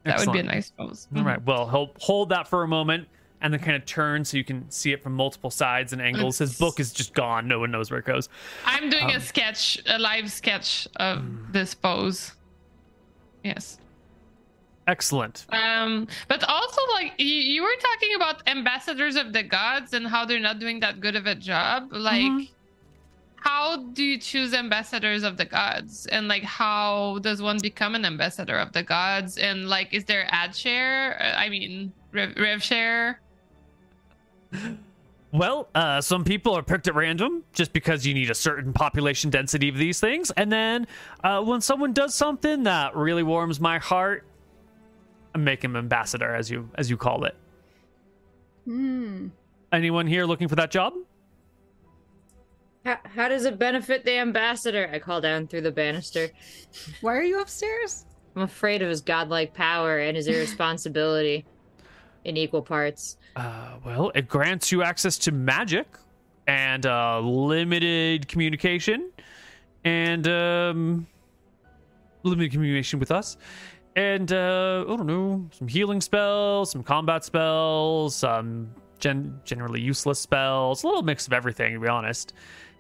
that would be a nice pose.
All right. Well, hold hold that for a moment, and then kind of turn so you can see it from multiple sides and angles. His book is just gone. No one knows where it goes.
I'm doing
Um,
a sketch, a live sketch of this pose. Yes.
Excellent.
Um, but also like you, you were talking about ambassadors of the gods and how they're not doing that good of a job. Like,
Mhm.
how do you choose ambassadors of the gods? And like, how does one become an ambassador of the gods? And like, is there ad share? Uh, I mean, rev, rev share?
Well, uh, some people are picked at random just because you need a certain population density of these things, and then uh, when someone does something that really warms my heart, I make him ambassador, as you as you call it.
Hmm.
Anyone here looking for that job?
How, how does it benefit the ambassador? I call down through the banister.
Why are you upstairs?
I'm afraid of his godlike power and his irresponsibility in equal parts.
Uh, well, it grants you access to magic and uh, limited communication and um, limited communication with us. And uh, I don't know, some healing spells, some combat spells, some gen- generally useless spells, a little mix of everything, to be honest.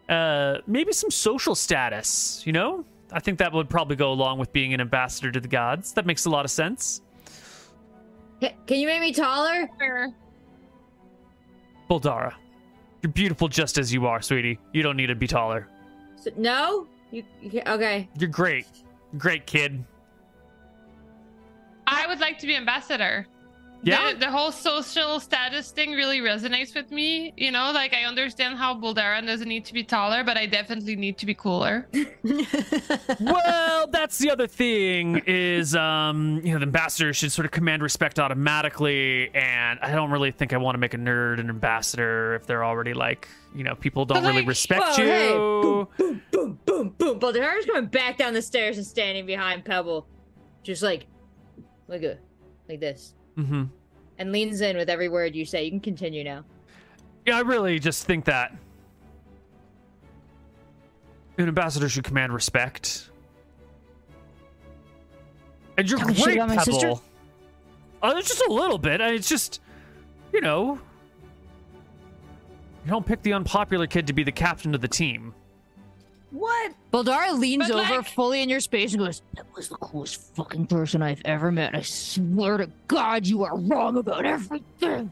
Uh, maybe some social status, you know? I think that would probably go along with being an ambassador to the gods. That makes a lot of sense.
Can you make me taller?
Sure.
Boldara. You're beautiful just as you are, sweetie. You don't need to be taller.
So, no, you, you okay.
You're great. Great kid.
I would like to be ambassador.
Yeah.
The, the whole social status thing really resonates with me. You know, like I understand how Boldara doesn't need to be taller, but I definitely need to be cooler. [laughs]
well, that's the other thing is um, you know, the ambassador should sort of command respect automatically and I don't really think I want to make a nerd an ambassador if they're already like, you know, people don't
But,
really respect
well,
you.
hey, boom, boom, boom, boom, boom. Boldara's going back down the stairs and standing behind Pebble, just like, like a, like this,
hmm
and leans in with every word you say. You can continue now.
Yeah, I really just think that an ambassador should command respect. And you're
Talking
great,
my
Pebble.
sister?
It's just a little bit. I- It's just, you know, you don't pick the unpopular kid to be the captain of the team.
What?
Boldara leans
But,
over
like-
fully in your space and goes, That was the coolest fucking person I've ever met. I swear to God, you are wrong about everything.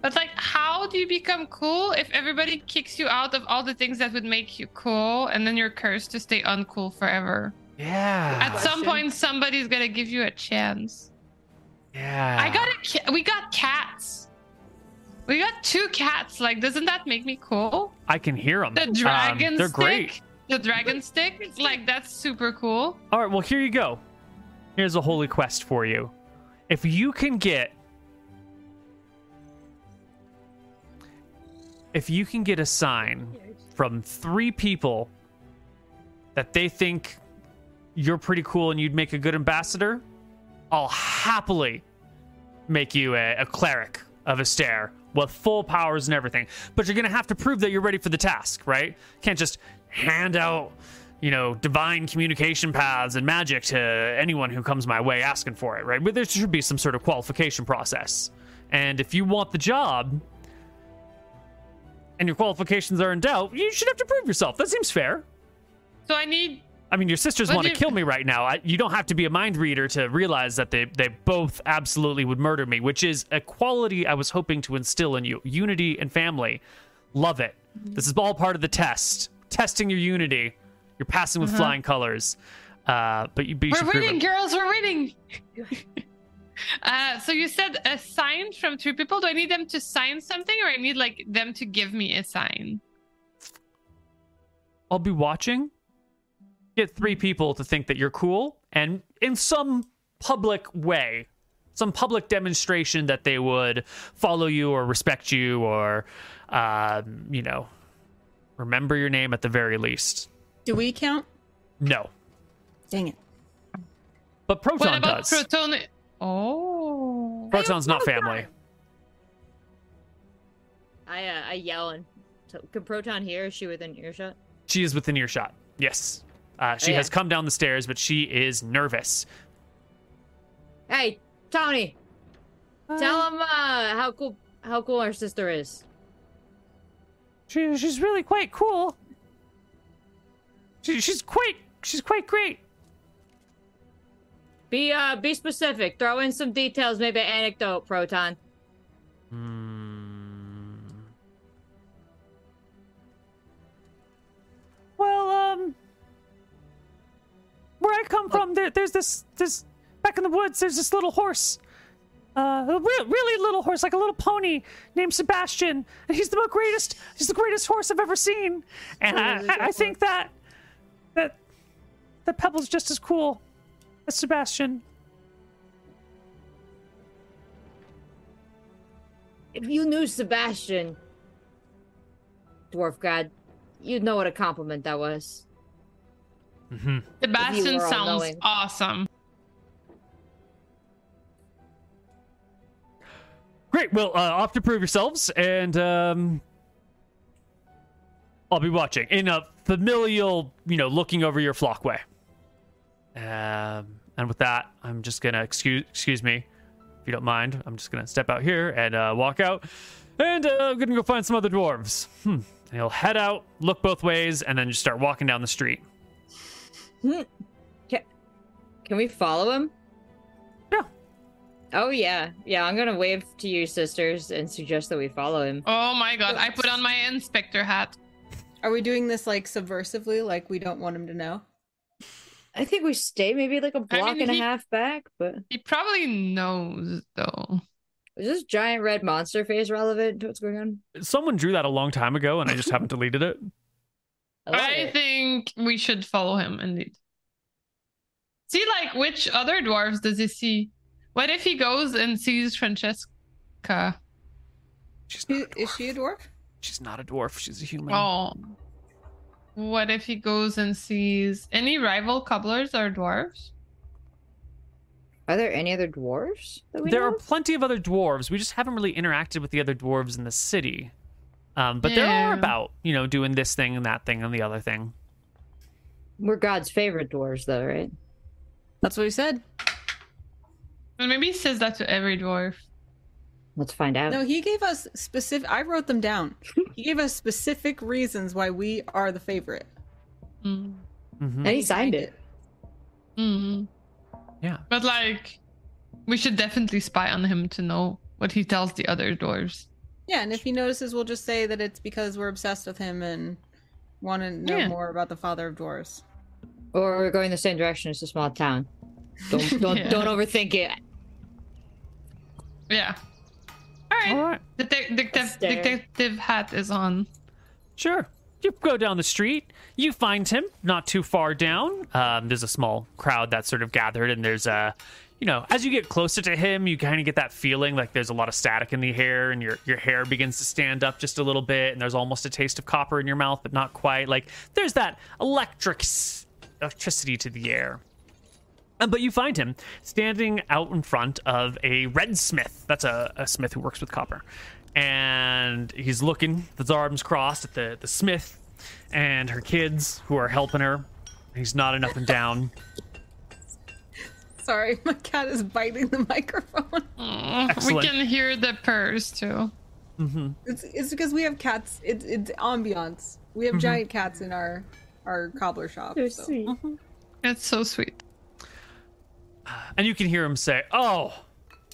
But like, how do you become cool if everybody kicks you out of all the things that would make you cool, and then you're cursed to stay uncool forever?
Yeah.
At some point, somebody's gonna give you a chance.
yeah.
I got a ca- we got cats. We got two cats. Like, doesn't that make me cool?
I can hear them.
The um, dragon
they're
stick.
great.
The dragon stick. Like, that's super cool.
All right, well, here you go. Here's a holy quest for you. If you can get. If you can get a sign from three people that they think you're pretty cool and you'd make a good ambassador, I'll happily make you a, a cleric of Astair with full powers and everything. But you're going to have to prove that you're ready for the task, right? Can't just hand out, you know, divine communication paths and magic to anyone who comes my way asking for it, right? But there should be some sort of qualification process. And if you want the job and your qualifications are in doubt, you should have to prove yourself. That seems fair.
So I need.
I mean, your sisters want to
you-
kill me right now. I, you don't have to be a mind reader to realize that they, they both absolutely would murder me, which is a quality I was hoping to instill in you unity and family. Love it. This is all part of the test. Testing your unity. You're passing with flying colors. Uh, but you, but you
We're winning, girls. We're winning. [laughs] uh, so you said a sign from three people. Do I need them to sign something, or I need like them to give me a sign?
I'll be watching. Get three people to think that you're cool, and in some public way, some public demonstration that they would follow you or respect you or, um, you know, remember your name at the very least.
Do we count?
No,
Dang it.
but Proton
What
Proton
about
does.
Proton? Oh.
Proton's not family.
I uh, I yell and so, can Proton hear? Is she within earshot?
She is within earshot. Yes. Uh, she
Oh, yeah.
has come down the stairs, but she is nervous.
Hey, Tony, tell him uh, how cool how cool our sister is.
She, she's really quite cool. She, she's quite she's quite great.
Be uh be specific. Throw in some details, maybe an anecdote, Proton.
Hmm. Well, um, where I come from, there, there's this this back in the woods. There's this little horse, uh, a re- really little horse, like a little pony named Sebastian, and he's the greatest. He's the greatest horse I've ever seen, and I, I, I think that that that Pebble's just as cool as Sebastian.
If you knew Sebastian, Dwarf God, you'd know what a compliment that was.
Mm-hmm.
Sebastian sounds
knowing.
awesome.
Great. Well, uh, off to prove yourselves, and um, I'll be watching in a familial, you know, looking over your flock way. Um, and with that, I'm just gonna excuse excuse me, if you don't mind. I'm just gonna step out here and uh, walk out, and uh, I'm gonna go find some other dwarves. Hmm. And he'll head out, look both ways, and then just start walking down the street.
Can we follow him?
Yeah.
Oh yeah, yeah. I'm gonna wave to you, sisters, and suggest that we follow him.
Oh my god, I put on my inspector hat.
Are we doing this like subversively, like we don't want him to know?
I think we stay maybe like a block
mean,
and a half back, but
He probably knows though.
is this giant red monster face relevant to what's going on?
Someone drew that a long time ago, and I just haven't deleted it.
I,
I
it.
think we should follow him indeed. See, like, which other dwarves does he see? What if he goes and sees Francesca?
She's not a
Is she a dwarf?
She's not a dwarf. She's a human.
Oh. What if he goes and sees any rival cobblers or dwarves?
Are there any other dwarves that we
there
know?
are plenty of other dwarves. We just haven't really interacted with the other dwarves in the city. Um, but there are
Yeah.
about, you know, doing this thing and that thing and the other thing.
We're God's favorite dwarves, though, right?
That's what he said.
Well, maybe he says that to every dwarf.
Let's find out.
No, he gave us specific. I wrote them down. he gave us specific reasons why we are the favorite.
Mm.
hmm
and he signed it.
hmm
Yeah.
But like, we should definitely spy on him to know what he tells the other dwarves.
Yeah, and if he notices, we'll just say that it's because we're obsessed with him and want to know
Yeah.
more about the father of dwarves.
Or we're going the same direction. It's a small town. Don't don't [laughs]
Yeah.
don't overthink it.
Yeah. All right.
All right.
Detec- detective,
Stare.
detective hat is on.
Sure. You go down the street. You find him not too far down. Um, there's a small crowd that's sort of gathered, and there's a, you know, as you get closer to him, you kind of get that feeling like there's a lot of static in the hair, and your your hair begins to stand up just a little bit, and there's almost a taste of copper in your mouth, but not quite. Like there's that electric s- electricity to the air. Uh, But you find him standing out in front of a red smith. That's a, a smith who works with copper. And he's looking, with his arms crossed, at the, the smith and her kids who are helping her. He's nodding up and down. [laughs]
Sorry, my cat is biting the microphone. [laughs]
Aw, we can hear the purrs too.
It's it's because we have cats. It's it's ambiance. We have giant cats in our our cobbler shop. They're so-
It's so sweet.
And you can hear him say, Oh,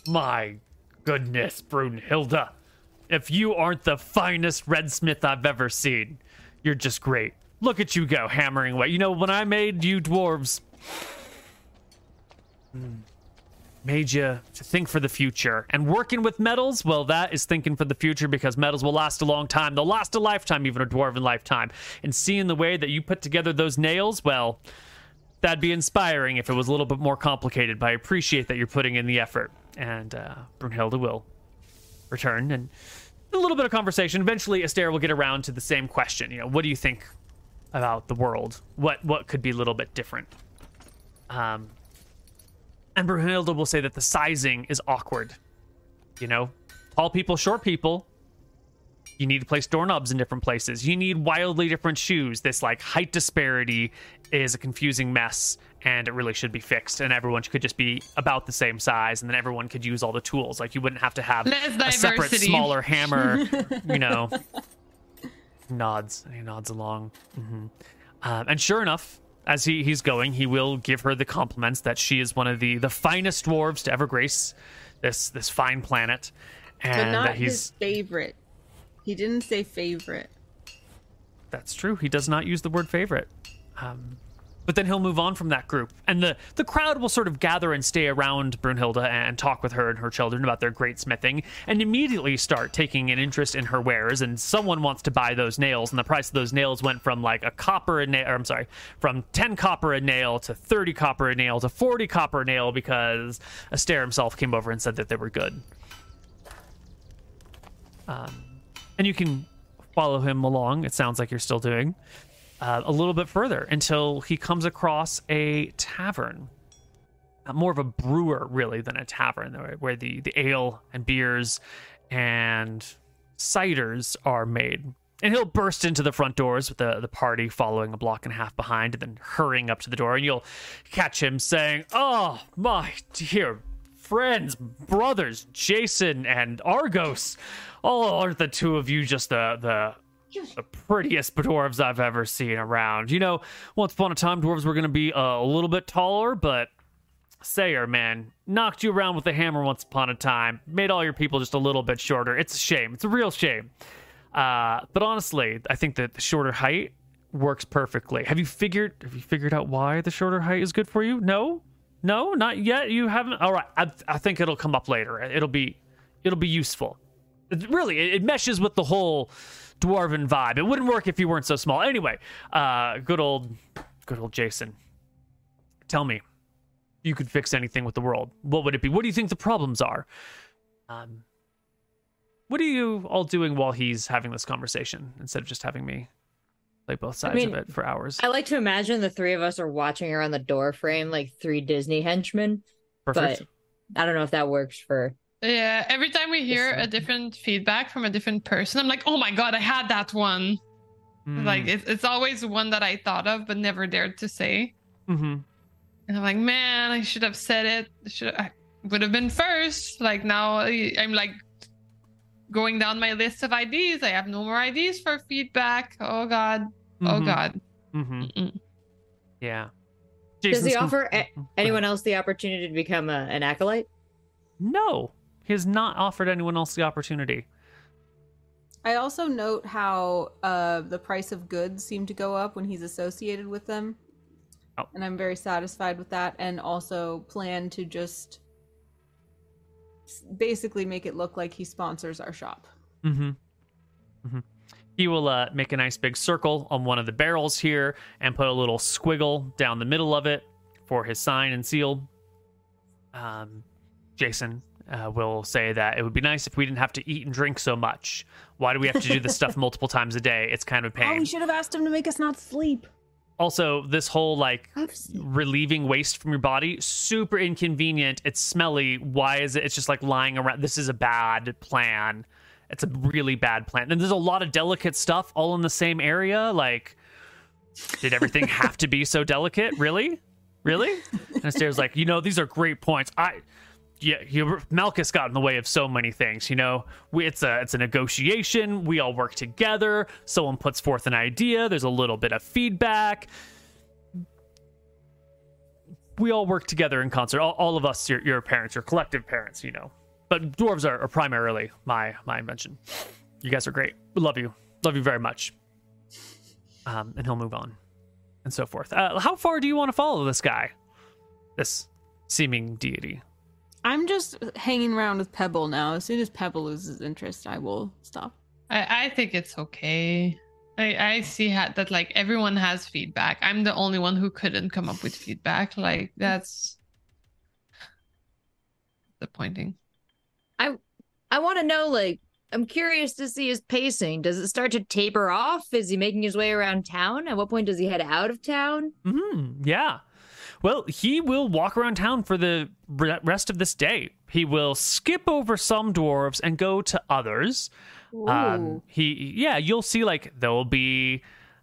my goodness, Brunhilde. If you aren't the finest redsmith I've ever seen, you're just great. Look at you go, hammering away. You know, when I made you dwarves, hmm, made you to think for the future. And working with metals, well, that is thinking for the future because metals will last a long time. They'll last a lifetime, even a dwarven lifetime. And seeing the way that you put together those nails, well, that'd be inspiring if it was a little bit more complicated, but I appreciate that you're putting in the effort. And uh, Brunhilde will return and a little bit of conversation. Eventually, Astair will get around to the same question. You know, what do you think about the world? What what could be a little bit different? Um, and Brunhilde will say that the sizing is awkward. You know, tall people, short people. You need to place doorknobs in different places. You need wildly different shoes. This like height disparity is a confusing mess, and it really should be fixed. And everyone could just be about the same size, and then everyone could use all the tools. Like you wouldn't have to have a separate, smaller hammer. you [laughs] know, nods. He nods along. hmm Um, and sure enough, as he, he's going, he will give her the compliments that she is one of the the finest dwarves to ever grace this this fine planet, and
but not
that he's
his favorite. He didn't say favorite.
That's true. He does not use the word favorite. Um, but then he'll move on from that group, and the the crowd will sort of gather and stay around Brunhilde and talk with her and her children about their great smithing, and immediately start taking an interest in her wares. And someone wants to buy those nails, and the price of those nails went from like a copper a nail. I'm sorry, from ten copper a nail to thirty copper a nail to forty copper a nail because Astair himself came over and said that they were good. Um, and you can follow him along. It sounds like you're still doing uh, a little bit further until he comes across a tavern, uh, more of a brewer really than a tavern, where- the the ale and beers and ciders are made. And he'll burst into the front doors with the, the party following a block and a half behind and then hurrying up to the door. And you'll catch him saying, Oh, my dear friends, brothers, Jason and Argos. Oh, aren't the two of you just the, the, the prettiest dwarves I've ever seen around? You know, once upon a time, dwarves were going to be uh, a little bit taller, but Sayer, man, knocked you around with a hammer once upon a time, made all your people just a little bit shorter. It's a shame. It's a real shame. Uh, but honestly, I think that the shorter height works perfectly. Have you figured have you figured out why the shorter height is good for you? No? No, not yet. You haven't. All right. I, I think it'll come up later. It'll be it'll be useful. It, really, it, it meshes with the whole dwarven vibe. It wouldn't work if you weren't so small. Anyway, uh, good old good old Jason. Tell me, you could fix anything with the world. What would it be? What do you think the problems are? Um, what are you all doing while he's having this conversation instead of just having me play both sides
mean,
of it for hours?
I like to imagine the three of us are watching around the door frame like three Disney henchmen.
Perfect.
But I don't know if that works for.
Yeah, every time we hear a different feedback from a different person, I'm like, oh my god, I had that one.
Mm.
Like it's it's always one that I thought of but never dared to say.
hmm
And I'm like, man, I should have said it. Should I would have been first. Like now I- I'm like going down my list of IDs. I have no more IDs for feedback. Oh god. Oh god.
hmm
Mm-mm.
Yeah.
Does
Jason's
he
com-
offer a- anyone else the opportunity to become a, an acolyte?
No, he has not offered anyone else the opportunity.
I also note how uh, the price of goods seem to go up when he's associated with them.
Oh.
And I'm very satisfied with that, and also plan to just basically make it look like he sponsors our shop.
Mm-hmm. hmm He will uh, make a nice big circle on one of the barrels here and put a little squiggle down the middle of it for his sign and seal. Um, Jason uh, will say that it would be nice if we didn't have to eat and drink so much. Why do we have to do this stuff [laughs] multiple times a day? It's kind of a
Oh,
pain.
we should have asked him to make us not sleep.
also, this whole like relieving waste from your body super inconvenient it's smelly why is it it's just like lying around this is a bad plan it's a really bad plan and there's a lot of delicate stuff all in the same area like did everything [laughs] have to be so delicate really really and Astair's like you know these are great points i yeah, you, Malchus got in the way of so many things. You know, we, it's a it's a negotiation. We all work together. Someone puts forth an idea. There's a little bit of feedback we all work together in concert. All, all of us, your, your parents, your collective parents, you know. But dwarves are, are primarily my my invention. You guys are great. We love you. Love you very much. Um, and he'll move on, and so forth. Uh, how far do you want to follow this guy? This seeming deity.
I'm just hanging around with Pebble now. As soon as Pebble loses interest, I will stop.
I, I think it's okay. I, I see ha- that like everyone has feedback. I'm the only one who couldn't come up with feedback. Like that's disappointing.
I I want to know, like, I'm curious to see his pacing. Does it start to taper off? Is he making his way around town? At what point does he head out of town?
Hmm. Yeah. Well, he will walk around town for the rest of this day. He will skip over some dwarves and go to others. Um, he, yeah, you'll see like there will be,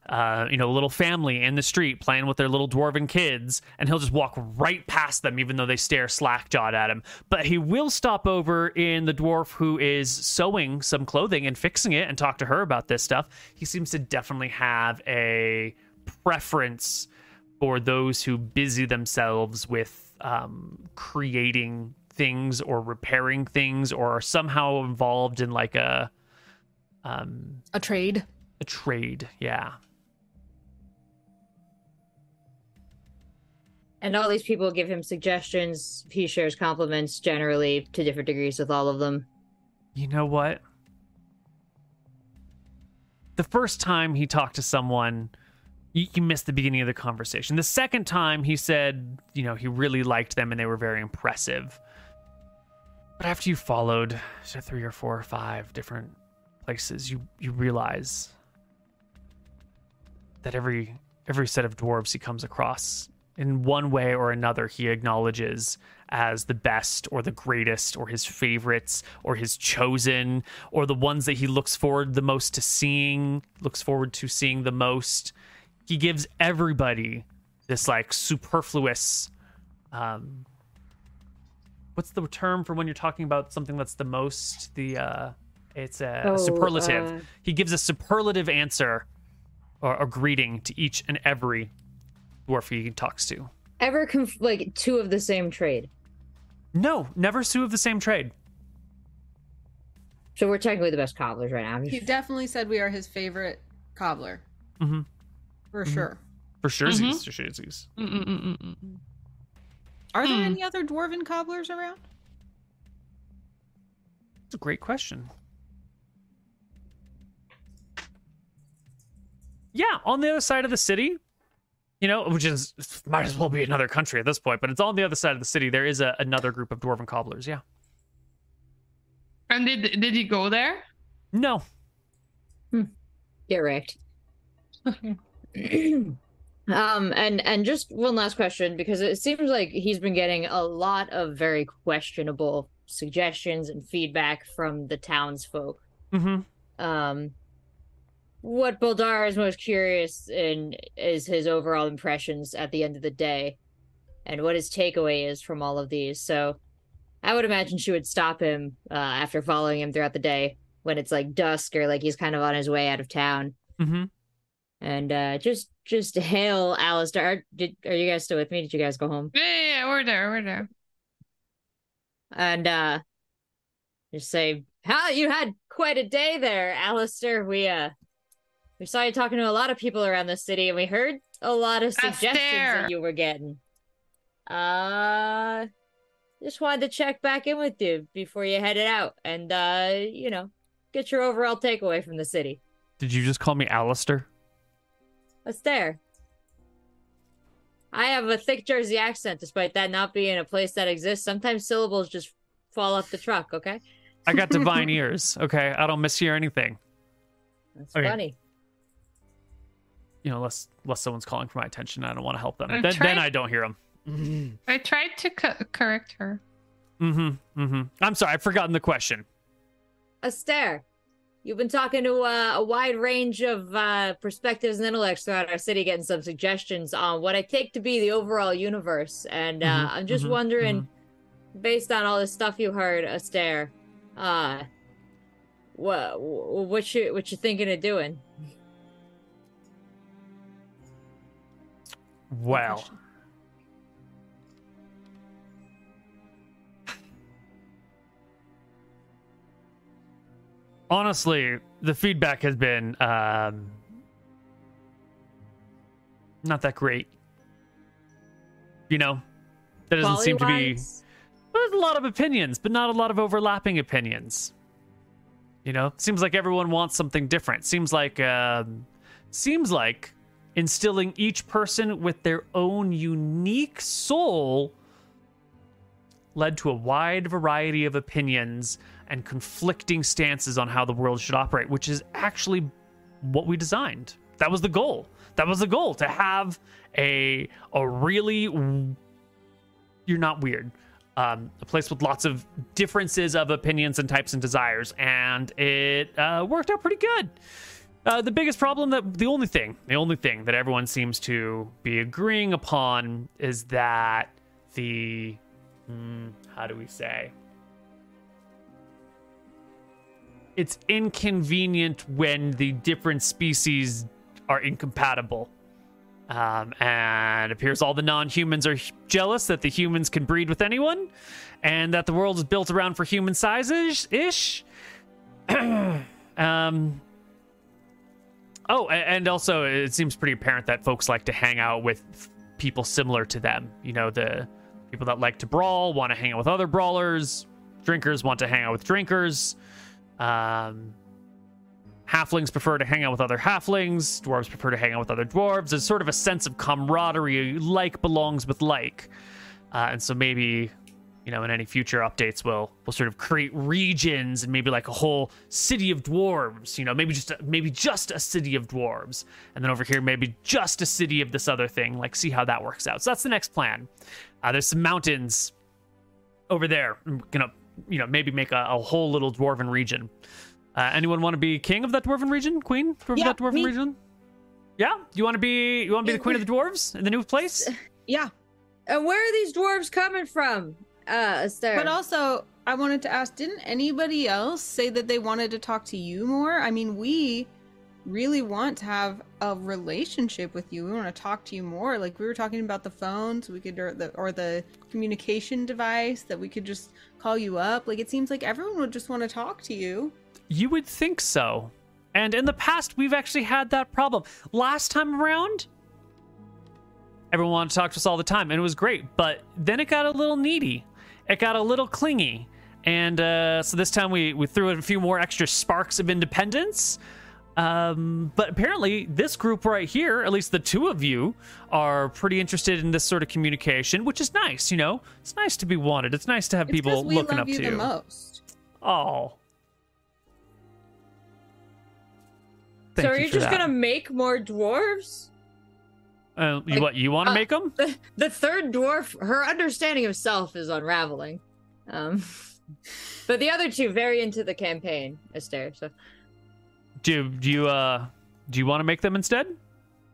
uh, you know, a little family in the street playing with their little dwarven kids, and he'll just walk right past them, even though they stare slack jawed at him. But he will stop over in the dwarf who is sewing some clothing and fixing it, and talk to her about this stuff. He seems to definitely have a preference for those who busy themselves with um, creating things or repairing things or are somehow involved in like a um,
A trade.
a trade. Yeah.
And all these people give him suggestions. He shares compliments generally to different degrees with all of them.
You know what? The first time he talked to someone, you, you missed the beginning of the conversation. The second time he said, you know, he really liked them and they were very impressive. But after you followed to three or four or five different places, you you realize that every every set of dwarves he comes across in one way or another he acknowledges as the best or the greatest or his favorites or his chosen or the ones that he looks forward the most to seeing looks forward to seeing the most. He gives everybody this like superfluous um what's the term for when you're talking about something that's the most? The uh it's a,
Oh,
superlative.
uh,
he gives a superlative answer or a greeting to each and every dwarf he talks to
ever conf- like two of the same trade?
No, never sue of the same trade.
So we're technically the best cobblers right now.
He definitely said we are his favorite cobbler.
Mhm.
For
Mhm.
sure.
For sure,
Mhm.
for sure.
Mm-mm-mm-mm.
Are there
Hmm.
any other dwarven cobblers around?
It's a great question. Yeah, on the other side of the city, you know, which is might as well be another country at this point, but it's on the other side of the city. There is a, another group of dwarven cobblers. Yeah.
And did did he go there?
No.
Get wrecked. [laughs] um, and and just one last question because it seems like he's been getting a lot of very questionable suggestions and feedback from the townsfolk.
Mm-hmm.
Um, what Boldar is most curious in is his overall impressions at the end of the day, and what his takeaway is from all of these. So, I would imagine she would stop him uh, after following him throughout the day when it's like dusk or like he's kind of on his way out of town
Mm-hmm.
and uh just just hail Alistair. Are, did, are you guys still with me? Did you guys go home?
Yeah, yeah, yeah, we're there, we're there.
And uh just say, How you had quite a day there, Alistair. We uh we saw you talking to a lot of people around the city and we heard a lot of suggestions that you were getting. Uh just wanted to check back in with you before you headed out and uh, you know, get your overall takeaway from the city.
Did you just call me Alistair?
What's there? I have a thick Jersey accent, despite that not being a place that exists. Sometimes syllables just fall off the truck, okay?
I got divine [laughs] ears. Okay, I don't mishear anything.
That's
Okay.
funny.
You know, unless unless someone's calling for my attention, I don't want to help them.
I
Then,
tried-
then I don't hear them.
I tried to co- correct her.
Mm-hmm. Mm-hmm. I'm sorry, I've forgotten the question.
Astair, you've been talking to uh, a wide range of uh, perspectives and intellects throughout our city, getting some suggestions on what I take to be the overall universe. And uh,
Mhm,
I'm just
mhm,
wondering, based on all this stuff you heard, Astair, uh, what what you what you thinking of doing?
Well, honestly, the feedback has been um, not that great. You know, that doesn't seem to be. There's a lot of opinions, but not a lot of overlapping opinions. You know, seems like everyone wants something different. Seems like, um, seems like instilling each person with their own unique soul led to a wide variety of opinions and conflicting stances on how the world should operate, which is actually what we designed. That was the goal. That was the goal to have a a really you're not weird. Um, a place with lots of differences of opinions and types and desires, and it uh, worked out pretty good. Uh, the biggest problem that the only thing, the only thing that everyone seems to be agreeing upon is that the hmm, how do we say it's inconvenient when the different species are incompatible. Um, and appears all the non-humans are jealous that the humans can breed with anyone, and that the world is built around for human sizes ish. [clears throat] um. Oh, and also it seems pretty apparent that folks like to hang out with people similar to them. You know, the people that like to brawl want to hang out with other brawlers. Drinkers want to hang out with drinkers. Um, halflings prefer to hang out with other halflings. Dwarves prefer to hang out with other dwarves. There's sort of a sense of camaraderie. Like belongs with like, uh, and so maybe, you know, in any future updates, we'll we'll sort of create regions and maybe like a whole city of dwarves. You know, maybe just a, maybe just a city of dwarves, and then over here maybe just a city of this other thing. Like, see how that works out. So that's the next plan. Uh, there's some mountains over there. I'm gonna, you know, maybe make a, a whole little dwarven region. Uh, anyone want to be king of that dwarven region? Queen of
Yeah,
that dwarven
me.
region? Yeah, you want to be you want to be the queen of the dwarves in the new place? [laughs]
Yeah.
And where are these dwarves coming from? Uh, Astair.
But also, I wanted to ask didn't anybody else say that they wanted to talk to you more? I mean, we really want to have a relationship with you. We want to talk to you more. Like we were talking about the phones, we could or the or the communication device that we could just call you up. Like it seems like everyone would just want to talk to you.
You would think so. And in the past, we've actually had that problem. Last time around, everyone wanted to talk to us all the time, and it was great. But then it got a little needy, it got a little clingy. And uh, so this time we, we threw in a few more extra sparks of independence. Um, but apparently, this group right here, at least the two of you, are pretty interested in this sort of communication, which is nice. You know, it's nice to be wanted. It's nice to have
It's 'cause
people
we
looking
love
up
you
to
the
you.
most.
Oh,
so
Thank
are
you
you just
that.
gonna make more dwarves?
Uh, you
like,
what? You want to
uh,
make them?
The, [laughs] the third dwarf, her understanding of self is unraveling. Um, [laughs] but the other two very into the campaign, Astair. So
Do do you uh do you want to make them instead?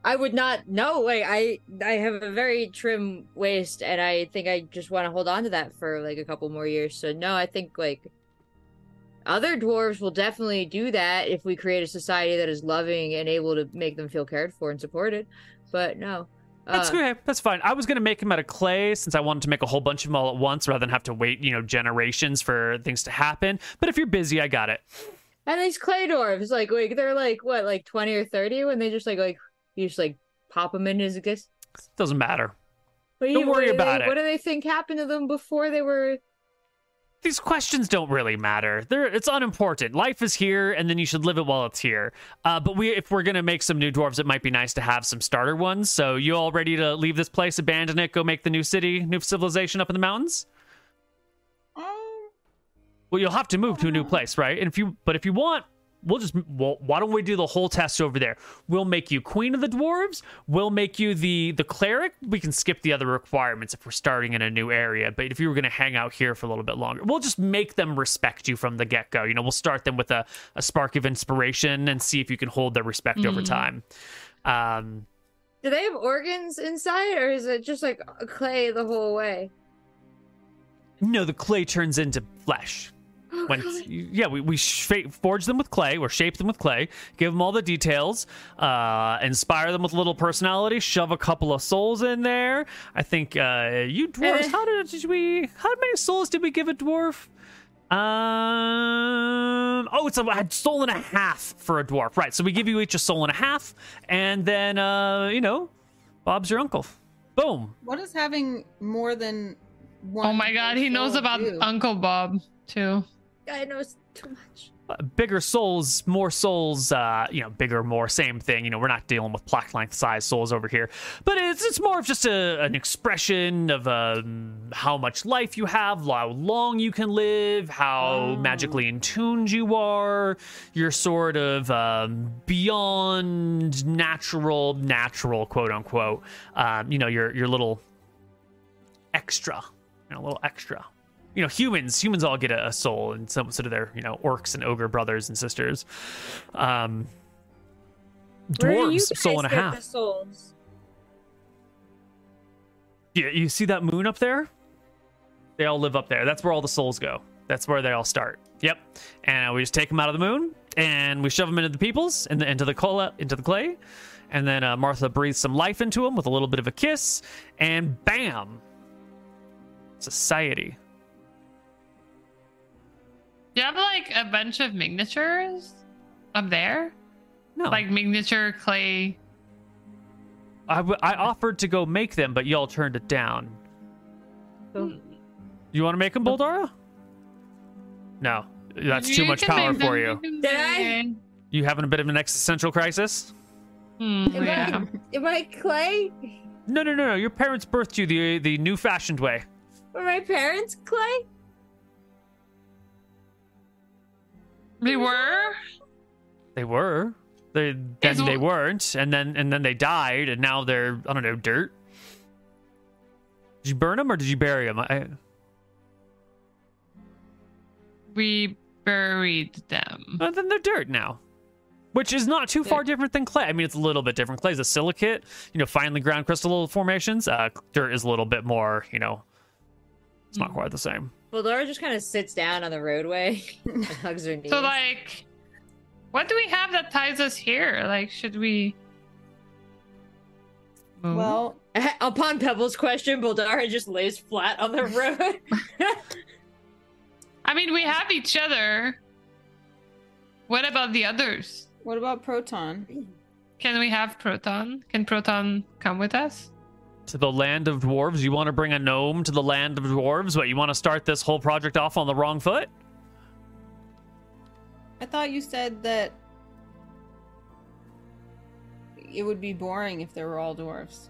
I would not. No way. I I have a very trim waist, and I think I just want to hold on to that for like a couple more years. So no, I think like other dwarves will definitely do that if we create a society that is loving and able to make them feel cared for and supported. But no.
That's
Uh,
okay. That's fine. I was gonna make them out of clay since I wanted to make a whole bunch of them all at once rather than have to wait, you know, generations for things to happen. But if you're busy, I got it.
And these clay dwarves, like, like they're like what, like twenty or thirty, when they just like like you just like pop them into existence.
Doesn't matter.
What do
Don't
you-
worry about
they,
it.
What do they think happened to them before they were?
These questions don't really matter. They're it's unimportant. Life is here, and then you should live it while it's here. Uh, but we, if we're gonna make some new dwarves, it might be nice to have some starter ones. So you all ready to leave this place, abandon it, go make the new city, new civilization up in the mountains?
Oh,
Well, you'll have to move to a new place, right? And if you, but if you want, we'll just. Well, why don't we do the whole test over there? We'll make you queen of the dwarves. We'll make you the the cleric. We can skip the other requirements if we're starting in a new area. But if you were going to hang out here for a little bit longer, we'll just make them respect you from the get go. You know, we'll start them with a, a spark of inspiration and see if you can hold their respect over
Mhm.
time. Um,
Do they have organs inside, or is it just like clay the whole way?
no, the clay turns into flesh.
Oh, [gasps]
when
God.
yeah we, we shape, forge them with clay or shape them with clay give them all the details uh inspire them with a little personality shove a couple of souls in there i think uh you dwarves
Eh.
how did, did we how many souls did we give a dwarf um oh it's a, a soul and a half for a dwarf right so we give you each a soul and a half and then uh you know bob's your uncle boom
what is having more than one?
Oh my god, he knows about
do?
Uncle Bob too.
Guy it's too much.
uh, bigger souls, more souls, uh, you know, bigger, more, same thing. You know, we're not dealing with plaque length size souls over here, but it's it's more of just a, an expression of um, how much life you have, how long you can live, how
Oh.
magically in tuned you are. You're sort of um, beyond natural, natural, quote unquote. Um, you know, your your little extra, you know, a little extra you know humans humans all get a, soul and some sort of their you know orcs and ogre brothers and sisters. Um dwarves soul and a half.
souls?
yeah you see that moon up there? They all live up there. That's where all the souls go. That's where they all start. Yep. And we just take them out of the moon and we shove them into the peoples and the, into the cola into the clay. And then uh, martha breathes some life into them with a little bit of a kiss and bam! Society
Do you have like a bunch of miniatures up there?
no
Like miniature clay.
I, w- I offered to go make them, but y'all turned it down.
Oh.
You want to make them, Boldara? No, that's too much power
make
for you.
can
Did I?
You having a bit of an existential crisis?
Hmm,
Am
yeah.
I, am I clay?
No, no, no, no. Your parents birthed you the the new fashioned way.
Were my parents clay?
Mm-hmm.
Were.
They were. They then
Is
they weren't, and then and then they died, and now they're I don't know dirt. Did you burn them or did you bury them? I,
We buried them.
uh, then they're dirt now. Which is not too far different than clay. I mean, it's a little bit different. Clay is a silicate, you know, finely ground crystal formations. Uh, dirt is a little bit more, you know, it's not
Mm.
quite the same.
Well, Laura just kind of sits down on the roadway [laughs] and hugs her knees.
So like, What do we have that ties us here? Like, should we? move?
Well, [laughs]
Upon Pebble's question, Boldara just lays flat on the [laughs] road.
I mean, we have each other. What about the others?
what about Proton?
Can we have Proton? Can Proton come with us?
To the land of dwarves, you want to bring a gnome to the land of dwarves? What, you want to start this whole project off on the wrong foot?
I thought you said that it would be boring if there were all dwarves.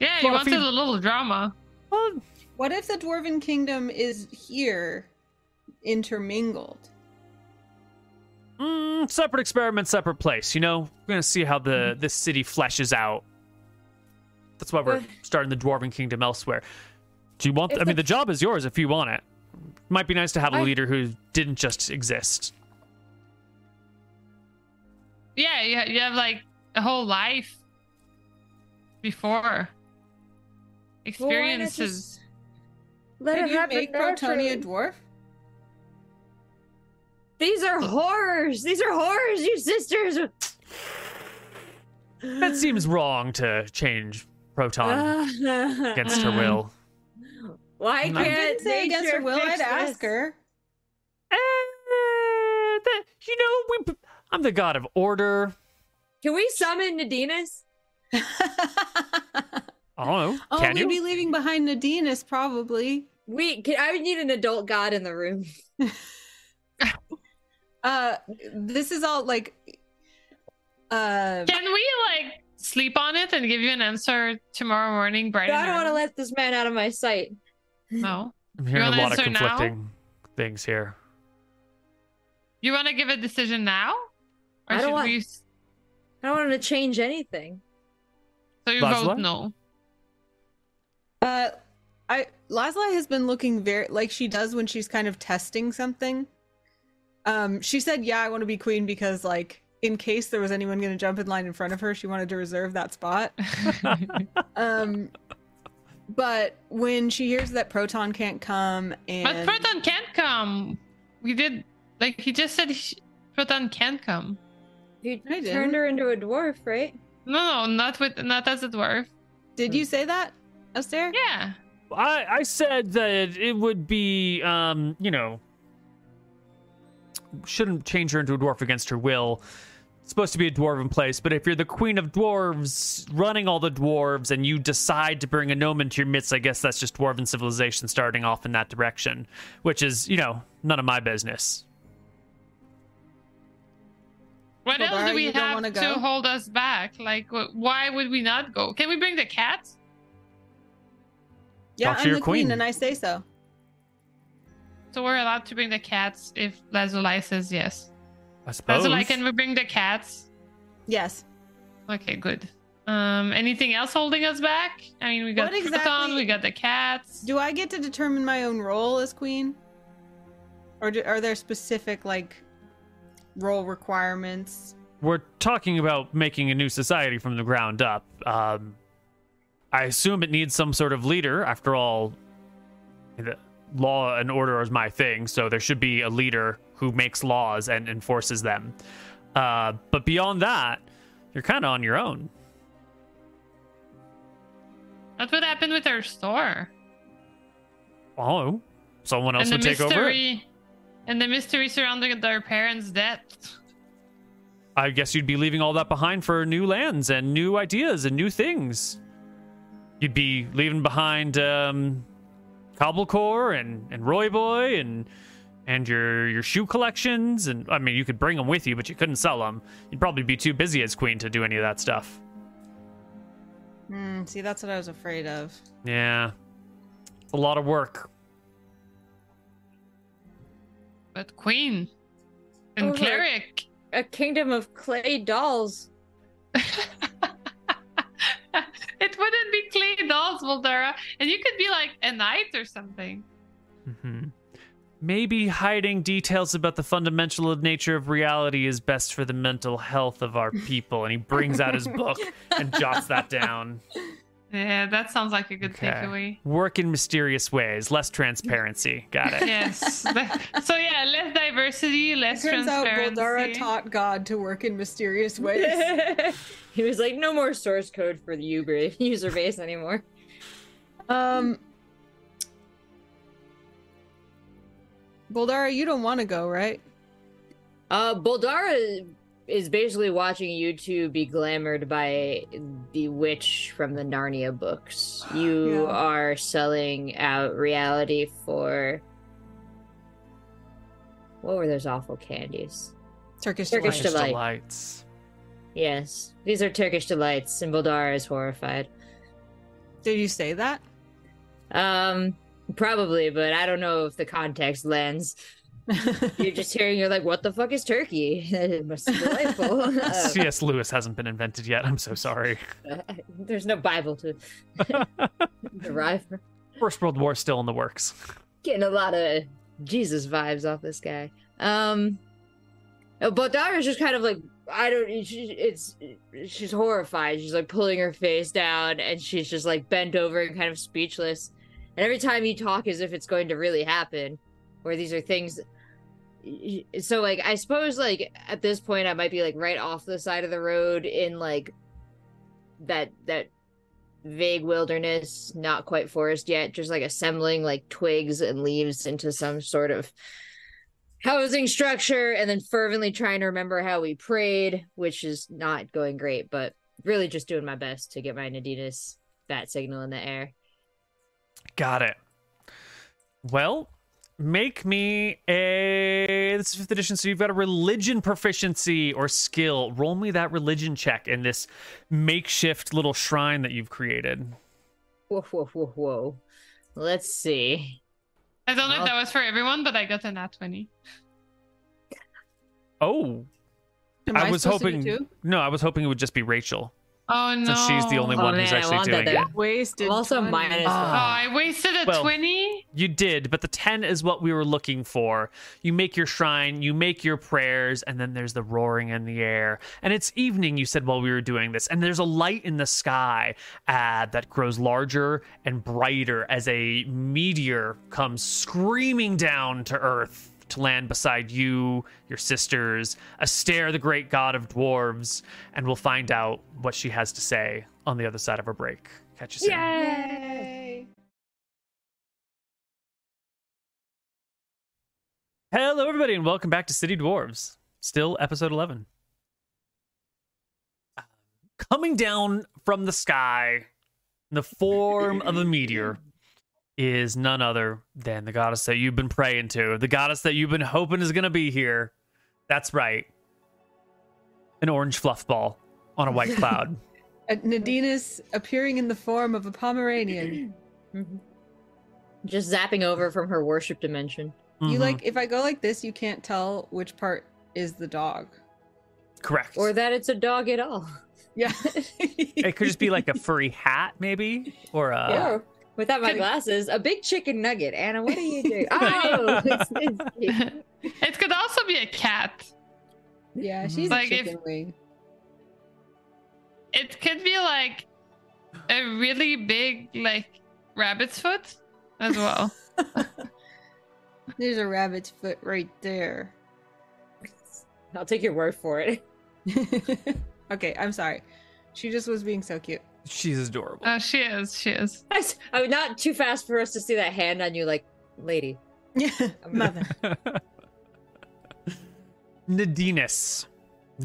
Yeah, you
Well, if
wanted
you-
a little drama.
Well,
What if the Dwarven Kingdom is here, intermingled?
Mm, separate experiment, separate place. You know, we're gonna see how the this city fleshes out. That's why we're
Uh.
starting the Dwarven Kingdom elsewhere. Do you want?
If
I mean,
the-
the job is yours if you want it. Might be nice to have a
I-
leader who didn't just exist.
Yeah, you, you have like a whole life before experiences.
Let
Can
it
you
happen
make Protonia a dwarf?
These are horrors. These are horrors, you sisters.
That seems wrong to change Proton [sighs] against her will.
Why can't
I didn't say against
nature
her will. I'd ask her.
Eh, that- you know, we, I'm the god of order.
Can we summon Nadinus? [laughs]
I don't know.
oh,
Can
we'd
you?
be leaving behind Nadinus probably.
We can, I would need an adult god in the room. [laughs]
Uh, this is all like. Uh,
Can we like sleep on it and give you an answer tomorrow morning, bright?
I don't want to let this man out of my sight.
No.
I'm hearing a lot of
answer now?
conflicting things here.
You want to give a decision now, or
I don't want-
we? s-
I don't want to change anything.
So you
Lazuli?
vote no.
Uh, I Lazuli has been looking very like she does when she's kind of testing something. Um, she said, "Yeah, I want to be queen because like in case there was anyone going to jump in line in front of her, she wanted to reserve that spot." [laughs] Um, but when she hears that Proton can't come and
but Proton can't come. We did like he just said he, Proton can't come.
You turned
didn't.
her into a dwarf, right?
No, no, not with not as a dwarf.
did you say that, Astair?
Yeah.
I, I said that it would be, um, you know, shouldn't change her into a dwarf against her will. It's supposed to be a dwarven place, but if you're the queen of dwarves, running all the dwarves, and you decide to bring a gnome into your midst, I guess that's just dwarven civilization starting off in that direction, which is, you know, none of my business.
What
Well,
else do we have
wanna go?
hold us back? Like, wh- why would we not go? Can we bring the cats?
Yeah,
Talk
I'm
your
the queen,
queen.
and I say so.
So we're allowed to bring the cats if Lazuli says yes.
I suppose.
Lazuli, can we bring the cats?
Yes.
Okay, good. Um, anything else holding us back? I mean, we got
What exactly-
we got the cats.
Do I get to determine my own role as queen? Or do, are there specific like role requirements?
we're talking about making a new society from the ground up. Um, I assume it needs some sort of leader. After all, the law and order is my thing, so there should be a leader who makes laws and enforces them. Uh, but beyond that, you're kind of on your own.
That's What happened with our store?
Oh, someone else
and
would
the
take over.
mystery, and the mystery surrounding their parents' death.
I guess you'd be leaving all that behind for new lands and new ideas and new things. You'd be leaving behind um, Cobblecore and and Roy Boy and and your your shoe collections and I mean you could bring them with you, but you couldn't sell them. You'd probably be too busy as queen to do any of that stuff.
Hmm, see, that's what I was afraid of.
Yeah, it's a lot of work.
But queen and
Over.
cleric.
A kingdom of clay dolls. [laughs] [laughs]
it wouldn't be clay dolls, Boldara. And you could be like a knight or something.
hmm Maybe hiding details about the fundamental nature of reality is best for the mental health of our people. And he brings out his book and jots that down. [laughs]
Yeah, that sounds like a good
Okay.
takeaway.
Work in mysterious ways, less transparency. Got it.
Yes. [laughs] so yeah, less diversity, less
Turns out
transparency.
Boldara taught God to work in mysterious [laughs] ways. [laughs]
he was like, no more source code for the user user base anymore.
um, Boldara, you don't want to go, right?
Uh, Boldara is basically watching you two be glamored by the witch from the Narnia books. [sighs] You
Yeah.
are selling out reality for. What were those awful candies?
Turkish,
Turkish
delight.
Delights.
Yes, these are Turkish delights, and Boldara is horrified.
Did you say that?
Um, probably, but I don't know if the context lends. You're just hearing, you're like, what the fuck is turkey? [laughs] it must be delightful. [laughs] Uh,
C.S. Lewis hasn't been invented yet. I'm so sorry. [laughs]
there's no Bible to derive from.
First World War still in the works.
Getting a lot of Jesus vibes off this guy. Um, but Dara's just kind of like, I don't, she, it's, she's horrified. She's like pulling her face down and she's just like bent over and kind of speechless. And every time you talk as if it's going to really happen, where these are things so like i suppose like at this point i might be like right off the side of the road in like that that vague wilderness not quite forest yet just like assembling like twigs and leaves into some sort of housing structure and then fervently trying to remember how we prayed which is not going great but really just doing my best to get my Nadinus's bat signal in the air
Got it. Well, make me a. This is fifth edition, so you've got a religion proficiency or skill. Roll me that religion check in this makeshift little shrine that you've created.
whoa whoa whoa whoa let's see
I don't know
Well-
if that was for everyone, but I got a nat 20.
Oh,
Am
I was
supposed to do
hoping.
too?
No, I was hoping it would just be Rachel,
Oh no.
since she's the only
Oh,
one who's
man, I
actually
that
doing it.
Wasted.
I'm also
20.
minus
Oh,
one.
I wasted a
Well-
20?
You did, but the 10 is what we were looking for. You make your shrine, you make your prayers, and then there's the roaring in the air. And it's evening, you said, while we were doing this. And there's a light in the sky uh, that grows larger and brighter as a meteor comes screaming down to Earth to land beside you, your sisters, Astair, the great god of dwarves. And we'll find out what she has to say on the other side of her break. Catch you soon.
Yay!
Hello, everybody, and welcome back to City Dwarves. Still episode 11. Uh, Coming down from the sky in the form of a meteor [laughs] is none other than the goddess that you've been praying to, the goddess that you've been hoping is going to be here. That's right. An orange fluff ball on a white [laughs] cloud.
Nadinus appearing in the form of a Pomeranian.
Mhm. Just zapping over from her worship dimension.
You
Mhm.
like if I go like this, you can't tell which part is the dog.
correct.
Or that it's a dog at all.
Yeah. [laughs]
it could just be like a furry hat, maybe, or a.
Yeah.
Or, without my glasses, a big chicken nugget. Anna, what are you doing? [laughs] Oh, [laughs] it's, it's,
it could also be a cat.
yeah, mm-hmm. she's
Like
a
if-
chicken wing.
It could be like a really big, like, rabbit's foot as well. [laughs]
There's a rabbit's foot right there.
I'll take your word for it.
okay, I'm sorry. She just was being so cute.
She's adorable.
Oh, she is. She is. [laughs]
I, s- I was not too fast for us to see that hand on you, like, lady.
Yeah, [laughs] mother. [laughs]
Nadinus,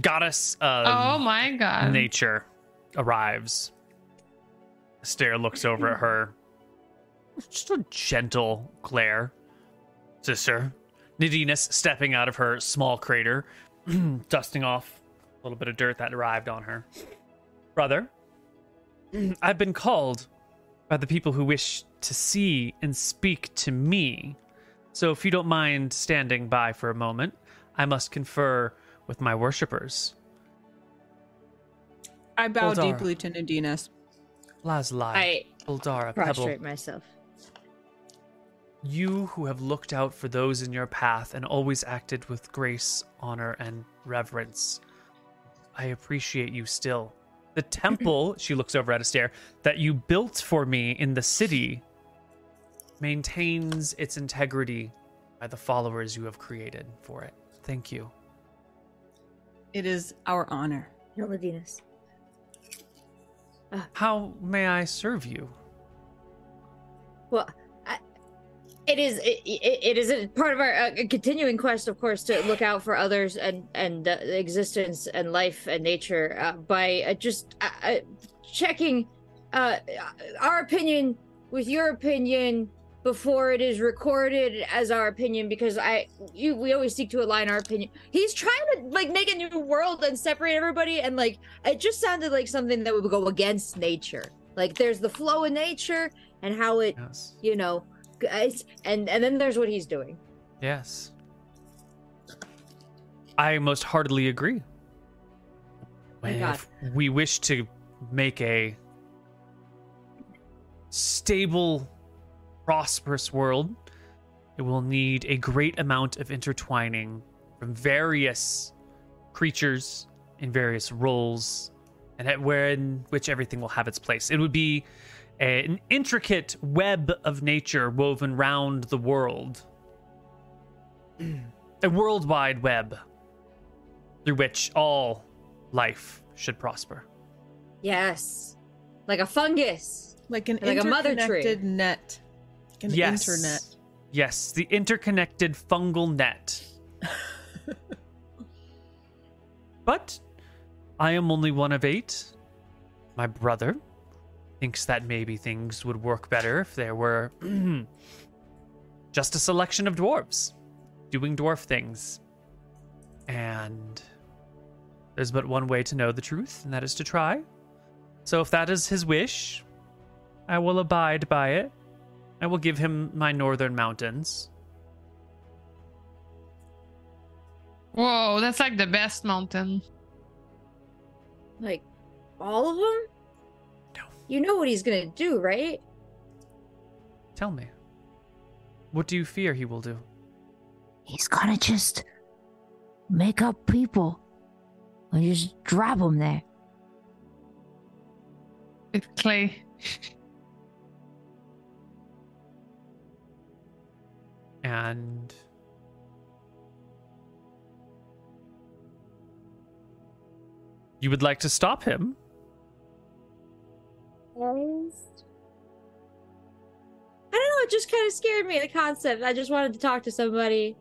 goddess of
oh my god.
nature, arrives. Astair looks over at her. Just a gentle glare. Sister. Nadinus stepping out of her small crater, [clears throat] dusting off a little bit of dirt that arrived on her. Brother, [clears throat] I've been called by the people who wish to see and speak to me. So if you don't mind standing by for a moment, I must confer with my worshippers.
I bow
Boldara.
deeply to Nadinus.
Lazuli,
I
Boldara, Pebble,
prostrate myself.
you who have looked out for those in your path and always acted with grace, honor, and reverence. I appreciate you still. The temple, [clears throat] she looks over at Astair, that you built for me in the city maintains its integrity by the followers you have created for it. Thank you.
It is our honor.
Nadinus.
How may I serve you?
Well, I, it is it, it, it is a part of our uh, continuing quest, of course, to look out for others and and uh, existence and life and nature uh, by uh, just uh, uh, checking uh, our opinion with your opinion before it is recorded as our opinion because I you we always seek to align our opinion. He's trying to like make a new world and separate everybody and like it just sounded like something that would go against nature. Like there's the flow of nature and how it
Yes.
you know and and then there's what he's doing
Yes. I most heartily agree. If we wish to make a stable, prosperous world, it will need a great amount of intertwining from various creatures in various roles, and at where in which everything will have its place. It would be a- an intricate web of nature woven round the world [clears throat] a worldwide web through which all life should prosper.
yes like a fungus
Like an
Like a mother tree.
interconnected net. Like an
yes.
internet.
Yes, the interconnected fungal net. [laughs] but I am only one of eight. My brother thinks that maybe things would work better if there were [clears throat] just a selection of dwarves doing dwarf things. And there's but one way to know the truth, and that is to try. So if that is his wish, I will abide by it. I will give him my northern mountains.
Whoa, that's like the best mountain.
like all of them
No.
You know what he's gonna do right
Tell me, what do you fear he will do?
He's gonna just make up people and just drop them there.
With clay.
And you would like to stop him?
I don't know it just kind of scared me the concept i just wanted to talk to somebody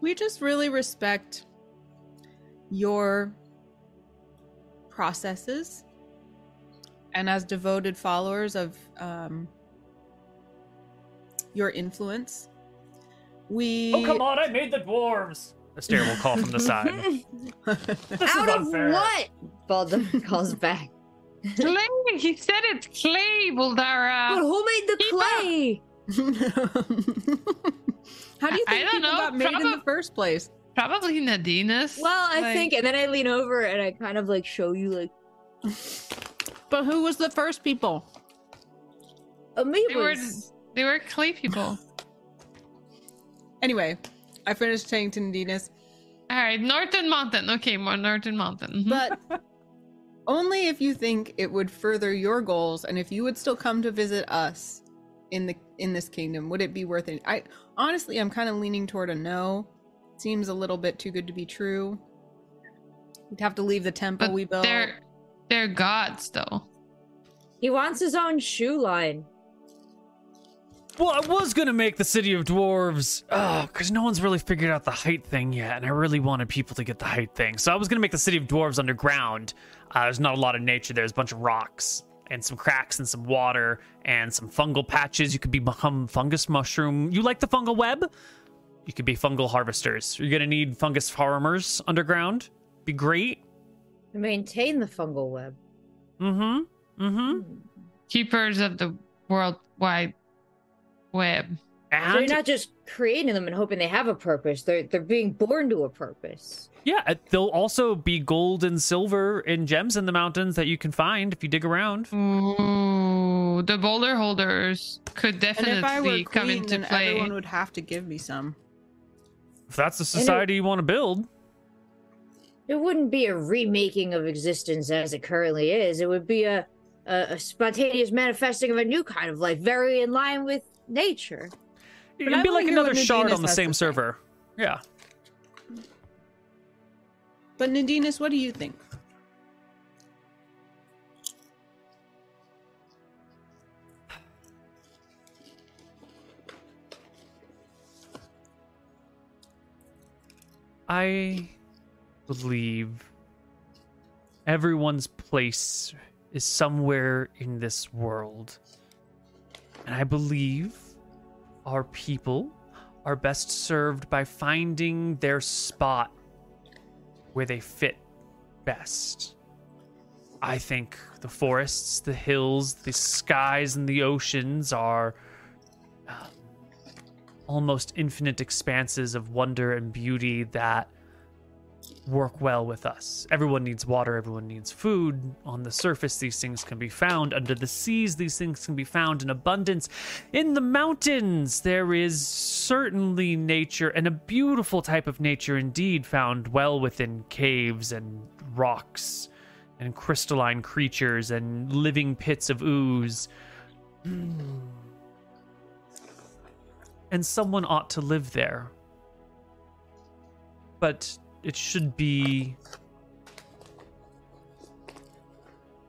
We just really respect your processes. And as devoted followers of um, your influence, we.
Oh, come on, I made the dwarves! Astair will call from the side. [laughs]
Out of
unfair.
what Baldum calls back
Clay! He said it's clay,
but who made the
Keep
clay [laughs]
How do you
I
think
don't
people
know,
got made in the first place?
Probably Nadinus.
well i
Like-
think and then i lean over and i kind of like show you like
But who was the first people?
amoebas
They were they were clay people. [sighs]
Anyway, I finished saying to Nadinus,
All right, Norton Mountain. Okay, more Northern Mountain. Mhm.
but [laughs] [laughs] only if you think it would further your goals and if you would still come to visit us in the in this kingdom would it be worth it i honestly i'm kind of leaning toward a no seems a little bit too good to be true we'd have to leave the temple
but
we built
they're they're gods though.
he wants his own shoe line
Well, I was gonna make the city of dwarves, uh, because no one's really figured out the height thing yet, and I really wanted people to get the height thing. So I was gonna make the city of dwarves underground. Uh, there's not a lot of nature. There's a bunch of rocks and some cracks and some water and some fungal patches. You could be become fungus mushroom. You like the fungal web? You could be fungal harvesters. You're gonna need fungus farmers underground. Be great.
maintain the fungal web
Mm-hmm. Mm-hmm.
Keepers of the worldwide web.
so
And
you're not just creating them and hoping they have a purpose they're they're being born to a purpose
Yeah, uh, there'll also be gold and silver and gems in the mountains that you can find if you dig around.
Ooh, the boulder holders could
and if i were
definitely come
queen
into
then
play.
everyone would have to give me some
If that's the society you want to build,
it wouldn't be a remaking of existence as it currently is. It would be a, a, a spontaneous manifesting of a new kind of life, very in line with nature.
It'd
I
be like another shard on the same server. Yeah.
But Nadinus, what do you think?
I believe everyone's place is somewhere in this world. And I believe our people are best served by finding their spot where they fit best. I think the forests, the hills, the skies, and the oceans are um, almost infinite expanses of wonder and beauty that work well with us. Everyone needs water, everyone needs food. On the surface, these things can be found. Under the seas, these things can be found in abundance. In the mountains, there is certainly nature, and a beautiful type of nature indeed, found well within caves and rocks and crystalline creatures and living pits of ooze. and someone ought to live there. But it should be.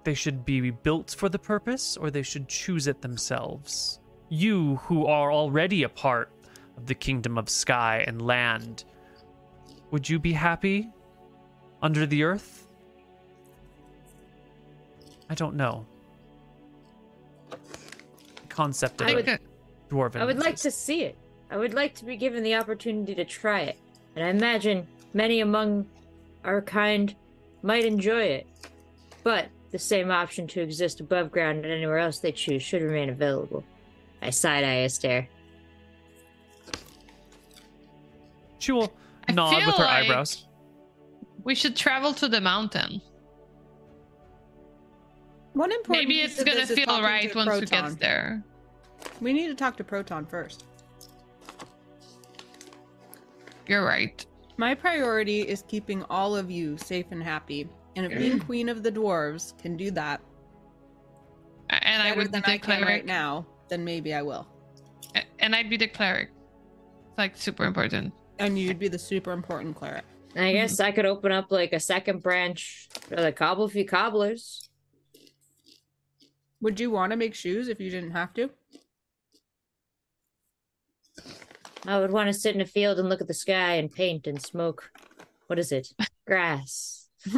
They should be built for the purpose, or they should choose it themselves. You, who are already a part of the kingdom of sky and land, would you be happy under the earth? I don't know. The concept of
I
a
could,
dwarven.
I would like to see it. I would like to be given the opportunity to try it. And I imagine many among our kind might enjoy it. But the same option to exist above ground and anywhere else they choose should remain available. I side eye Astair.
She will
I
nod with her
like-
eyebrows.
we should travel to the mountain.
One important
Maybe it's gonna feel
talking
right
to
once we get there.
We need to talk to Proton first.
You're right.
My priority is keeping all of you safe and happy. And if being queen of the dwarves can do that
And I would be
than
the
I can right now, then maybe I will.
And I'd be the cleric. It's like super important.
And you'd be the super important cleric.
I guess I could open up like a second branch for the cobble few cobblers.
Would you want to make shoes if you didn't have to?
I would want to sit in a field and look at the sky and paint and smoke. What is it? [laughs] Grass. [laughs]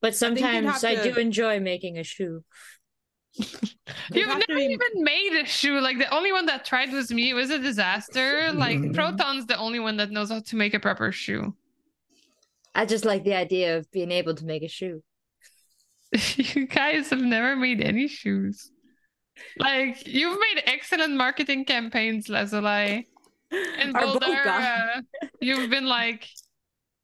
But sometimes I,
have
do enjoy making a shoe. [laughs]
You've
have to
never
be-
even made a shoe. Like the only one that tried was me. It was a disaster. Like mm-hmm. Proton's the only one that knows how to make a proper shoe.
I just like the idea of being able to make a shoe.
you guys have never made any shoes. Like you've made excellent marketing campaigns, Lazuli.
And
Boulder, uh, you've been like,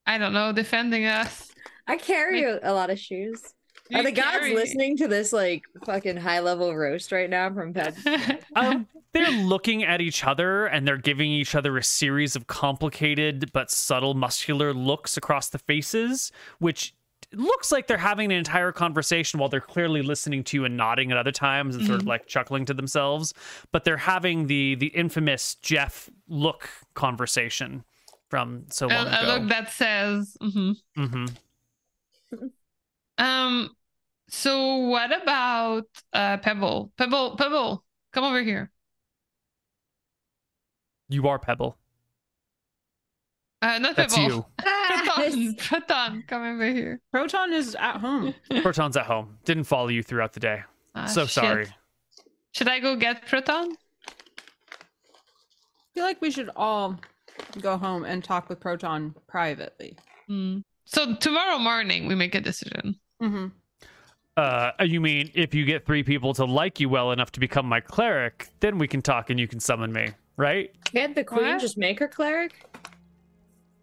I don't know, defending us.
I carry a, a lot of shoes. Are
You
the gods
carry-
listening to this like fucking high level roast right now from Ped? [laughs]
um, they're looking at each other and they're giving each other a series of complicated but subtle muscular looks across the faces, which looks like they're having an entire conversation while they're clearly listening to you and nodding at other times and sort of like chuckling to themselves. But they're having the the infamous Jeff look conversation from so long
a, a
ago.
look that says, Mm-hmm.
Mm-hmm.
um. So what about uh Pebble? Pebble, Pebble, come over here.
You are Pebble.
Uh, not
That's
Pebble.
you. [laughs]
Proton, Proton, come over here.
Proton is at home. [laughs]
Proton's at home. Didn't follow you throughout the day.
Ah,
so
shit.
sorry.
Should I go get Proton?
I feel like we should all go home and talk with Proton privately.
Hmm. So tomorrow morning we make a decision.
Mm-hmm.
Uh, you mean if you get three people to like you well enough to become my cleric, then we can talk and you can summon me, right?
Can't the queen
What?
just make her cleric?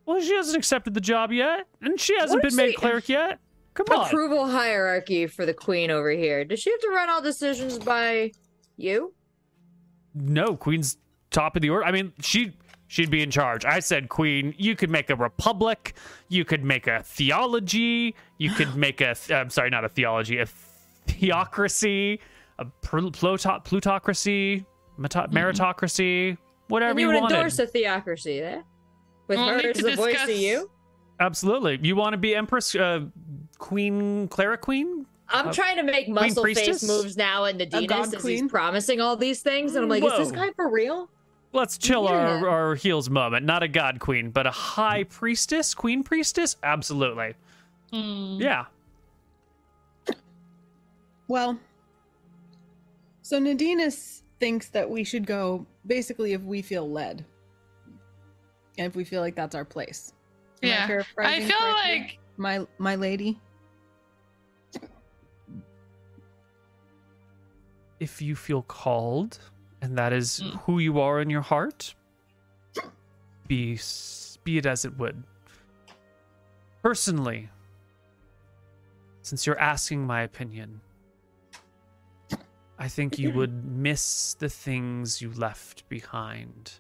Well, she hasn't accepted the job yet, and she hasn't
What
been made
the-
cleric yet. Come on.
Approval hierarchy for the queen over here. Does she have to run all decisions by you?
No, Queen's top of the order. I mean, she She'd be in charge. I said queen. You could make a republic. You could make a theology. You could [gasps] make a. Th- I'm sorry, not a theology. A theocracy. A pluto- plutocracy. Mm-hmm. Meritocracy. Whatever
And
you,
you would
wanted.
endorse a theocracy there? With
We'll
her
need
as
to
the voice
discuss-
of you?
Absolutely. You want to be empress, uh, queen, Clara Queen?
I'm
Uh,
trying to make muscle face
priestess?
moves now and the
is
Dinas he's
queen?
promising all these things. And I'm like, is this
Whoa.
guy for real?
Let's chill our,
Yeah.
our heels moment. Not a god queen, but a high priestess, queen priestess? Absolutely.
Hmm.
Yeah.
Well, so Nadinus thinks that we should go basically if we feel led. And if we feel like that's our place. Am
Yeah. I
paraphrasing
feel
correctly?
like
my my lady.
If you feel called, and that is
Mm.
who you are in your heart, be, be it as it would. Personally, since you're asking my opinion, I think you would miss the things you left behind.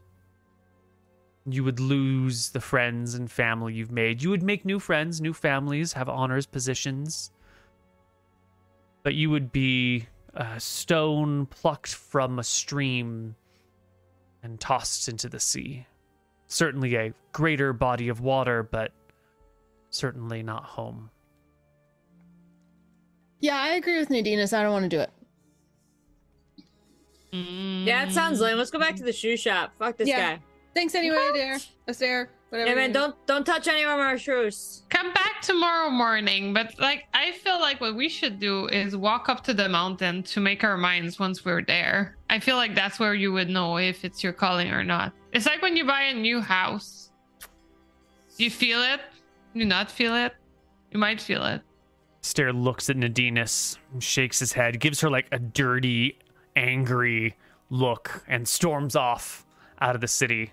You would lose the friends and family you've made. You would make new friends, new families, have honors, positions. But you would be a stone plucked from a stream and tossed into the sea. Certainly a greater body of water, but certainly not home.
Yeah, I agree with Nadinus. I don't want to do it. Mm.
Yeah, it sounds lame. Let's go back to the shoe shop. Fuck this
Yeah.
guy.
Thanks anyway, Adair. Astair, whatever.
Yeah,
your
man,
name
don't don't touch any of our shoes.
come back tomorrow morning. But like, I feel like what we should do is walk up to the mountain to make our minds once we're there. I feel like that's where you would know if it's your calling or not. It's like when you buy a new house. You feel it. You not feel it. You might feel it.
Stair looks at Nadinus, shakes his head, gives her like a dirty, angry look, and storms off out of the city.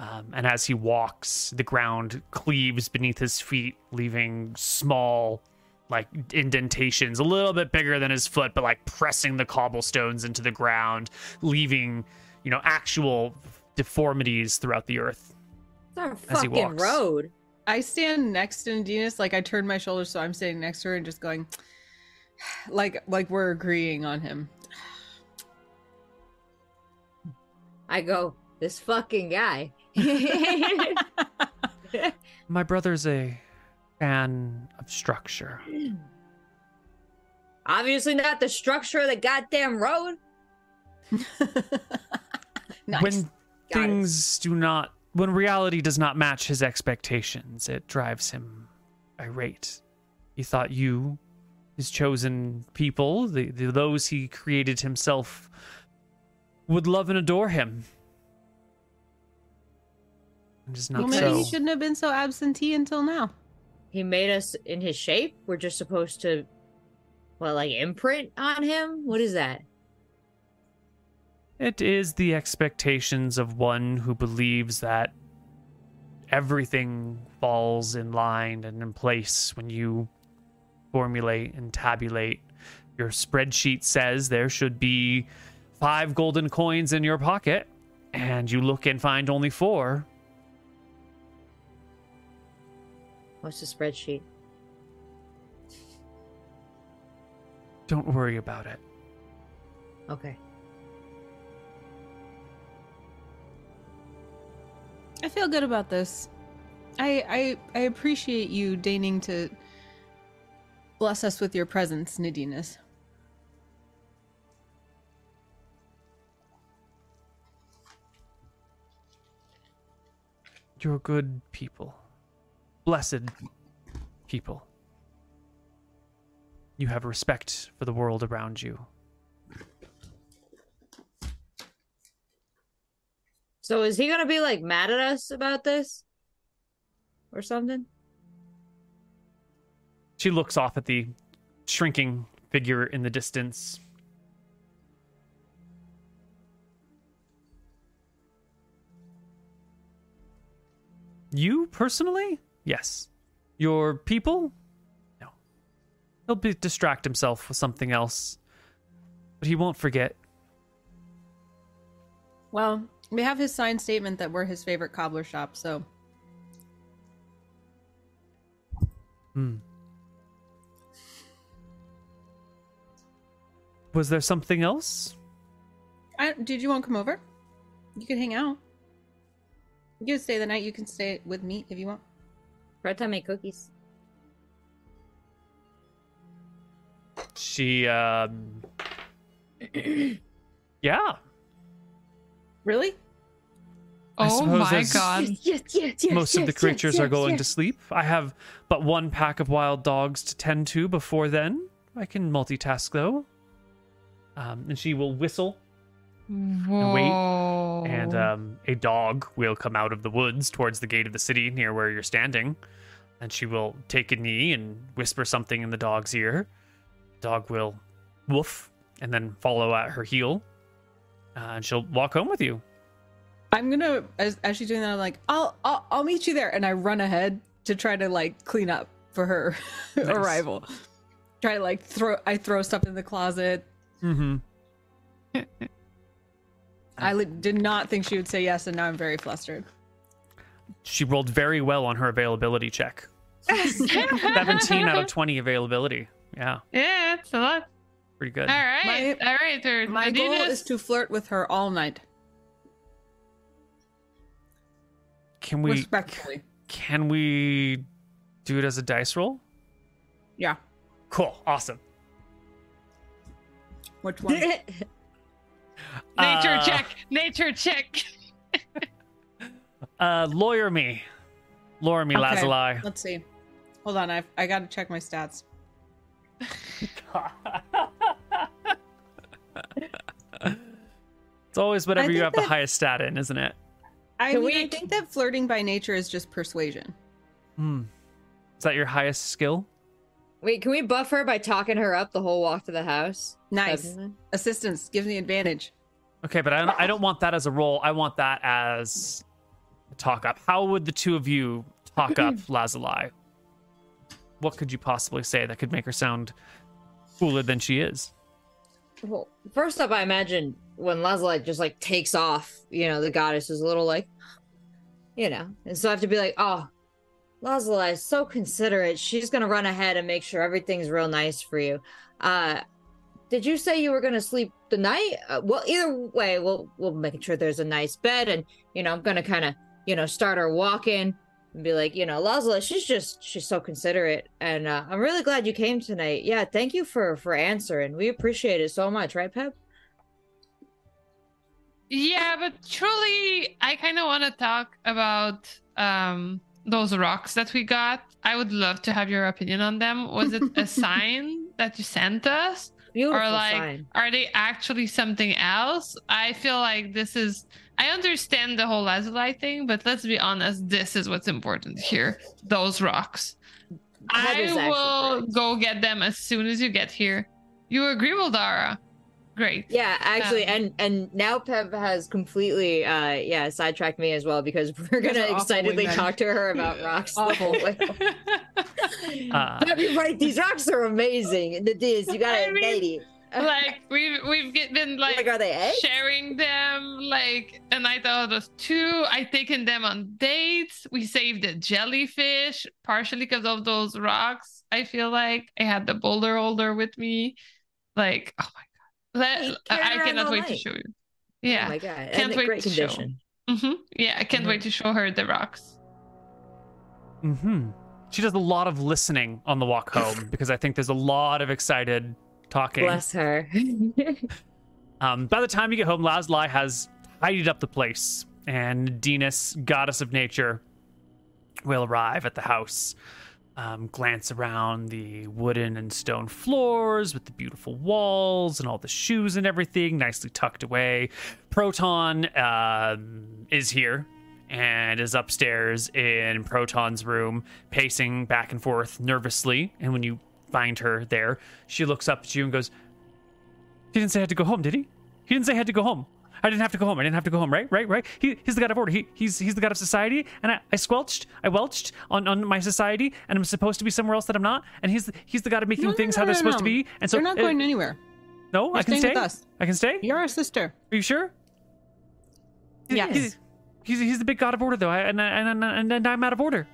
Um, and as he walks, the ground cleaves beneath his feet, leaving small, like indentations, a little bit bigger than his foot, but like pressing the cobblestones into the ground, leaving, you know, actual deformities throughout the earth.
It's our fucking road.
I stand next to Nadinus, like I turn my shoulders so I'm standing next to her and just going [sighs] like like we're agreeing on him.
I go, this fucking guy. [laughs]
My brother's a fan of structure. [laughs]
Obviously not the structure of the goddamn road. [laughs]
nice.
When
Got it.
things do not when reality does not match his expectations it drives him irate he thought you his chosen people the, the those he created himself would love and adore him and is not
well, maybe
so
he shouldn't have been so absentee until now.
He made us in his shape. We're just supposed to, what, like imprint on him? What is that?
It is the expectations of one who believes that everything falls in line and in place when you formulate and tabulate. Your spreadsheet says there should be five golden coins in your pocket, and you look and find only four.
What's the spreadsheet?
Don't worry about it.
Okay.
I feel good about this. I I I appreciate you deigning to bless us with your presence, Nadinus.
You're good people. Blessed people. You have respect for the world around you.
So is he gonna be like mad at us about this? Or something?
She looks off at the shrinking figure in the distance. You personally? Yes. Your people? No. He'll be distract himself with something else. But he won't forget.
Well, we have his signed statement that we're his favorite cobbler shop, so
Hmm. Was there something else?
I, did you want to come over? You can hang out. You can stay the night. You can stay with me if you want.
Red time make cookies.
She, um. [clears throat] yeah.
Really?
I
oh my god.
Yes, yes, yes.
Most of the creatures are going to sleep. I have but one pack of wild dogs to tend to before then. I can multitask though. Um, and she will whistle,
Whoa.
and um, a dog will come out of the woods towards the gate of the city near where you're standing. And she will take a knee and whisper something in the dog's ear. The Dog will woof and then follow at her heel. Uh, and she'll walk home with you.
I'm gonna as, as she's doing that. I'm like, I'll, I'll I'll meet you there, and I run ahead to try to like clean up for her [laughs]
Nice.
arrival. Try to like throw I throw stuff in the closet.
Mm-hmm. [laughs]
I did not think she would say yes, and now I'm very flustered.
She rolled very well on her availability check. [laughs] 17 out of 20 availability. Yeah,
yeah, it's a lot.
pretty good.
All right,
My-
all right. Or,
My goal
Adidas.
is to flirt with her all night,
Can we
respectfully.
can we do it as a dice roll?
Yeah.
Cool. Awesome.
Which one? [laughs]
nature
Uh,
check. Nature check. [laughs]
Uh lawyer me. Lawyer me,
Okay.
Lazuli.
Let's see. Hold on, I I gotta check my stats. [laughs]
it's always whatever you
think
have the highest stat in, isn't it?
I
Can
mean, I
we-
think that flirting by nature is just persuasion.
Hmm. Is that your highest skill?
Wait, can we buff her by talking her up the whole walk to the house?
Nice assistance gives me advantage.
Okay, but I don't, I don't want that as a role. I want that as a talk up. How would the two of you talk up [clears throat] Lazuli? What could you possibly say that could make her sound cooler than she is?
Well, first up, I imagine when Lazuli just like takes off, you know, the goddess is a little like, you know, and so I have to be like, oh, Lazuli is so considerate. She's gonna run ahead and make sure everything's real nice for you. Uh, did you say you were gonna sleep the night? Uh, well, either way, we'll we'll make sure there's a nice bed, and you know, I'm gonna kind of, you know, start her walking and be like, you know, Lazuli, she's just she's so considerate, and uh, I'm really glad you came tonight. Yeah, thank you for for answering. We appreciate it so much, right, Pep?
Yeah, but truly, I kind of want to talk about um those rocks that we got. I would love to have your opinion on them. Was it a [laughs] sign that you sent us?
Beautiful
or like
sign.
are they actually something else i feel like this is i understand the whole lazuli thing but let's be honest this is what's important here those rocks
That
i will
correct.
go get them as soon as you get here you agree Dara? Great
Yeah, actually,
Um,
and and now Pep has completely, uh, yeah, sidetracked me as well because [laughs] we're gonna excitedly
wingmen.
talk to her about [laughs] rocks the whole way.
Uh,
Pep, you're right. These rocks are amazing. It is. You gotta
I mean,
date it.
like we've we've been like,
Like, are they eggs?
sharing them like and i thought of two i taken them on dates we saved the jellyfish partially because of those rocks i feel like i had the boulder holder with me like oh my god Let,
You
I,
carried
I
around
cannot
all
wait to show you
Oh
yeah
my god!
Can't wait
great
to show.
condition.
hmm yeah i can't wait to show her the rocks
hmm She does a lot of listening on the walk home [laughs] because I think there's a lot of excited talking.
Bless her. [laughs]
Um, by the time you get home, Lazuli has tidied up the place, and Venus, goddess of nature, will arrive at the house. Um, glance around the wooden and stone floors with the beautiful walls and all the shoes and everything nicely tucked away. Proton um, is here and is upstairs in Proton's room, pacing back and forth nervously. And when you find her there, she looks up at you and goes, he didn't say I had to go home, did he? He didn't say I had to go home. I didn't have to go home. I didn't have to go home, right? Right? Right? He, he's the god of order. He, he's he's the god of society, and I, I squelched, I welched on, on my society, and I'm supposed to be somewhere else that I'm not. And he's the, he's the god of making
No, no,
things
no,
how they're
no,
supposed to be. And so
You're not
uh,
going anywhere.
no,
You're
I can stay.
with us.
I can stay.
You're our sister.
Are you sure? He's-
Yes.
He's, he's, he's the big god of order, though, I, and, and, and, and, and I'm out of order.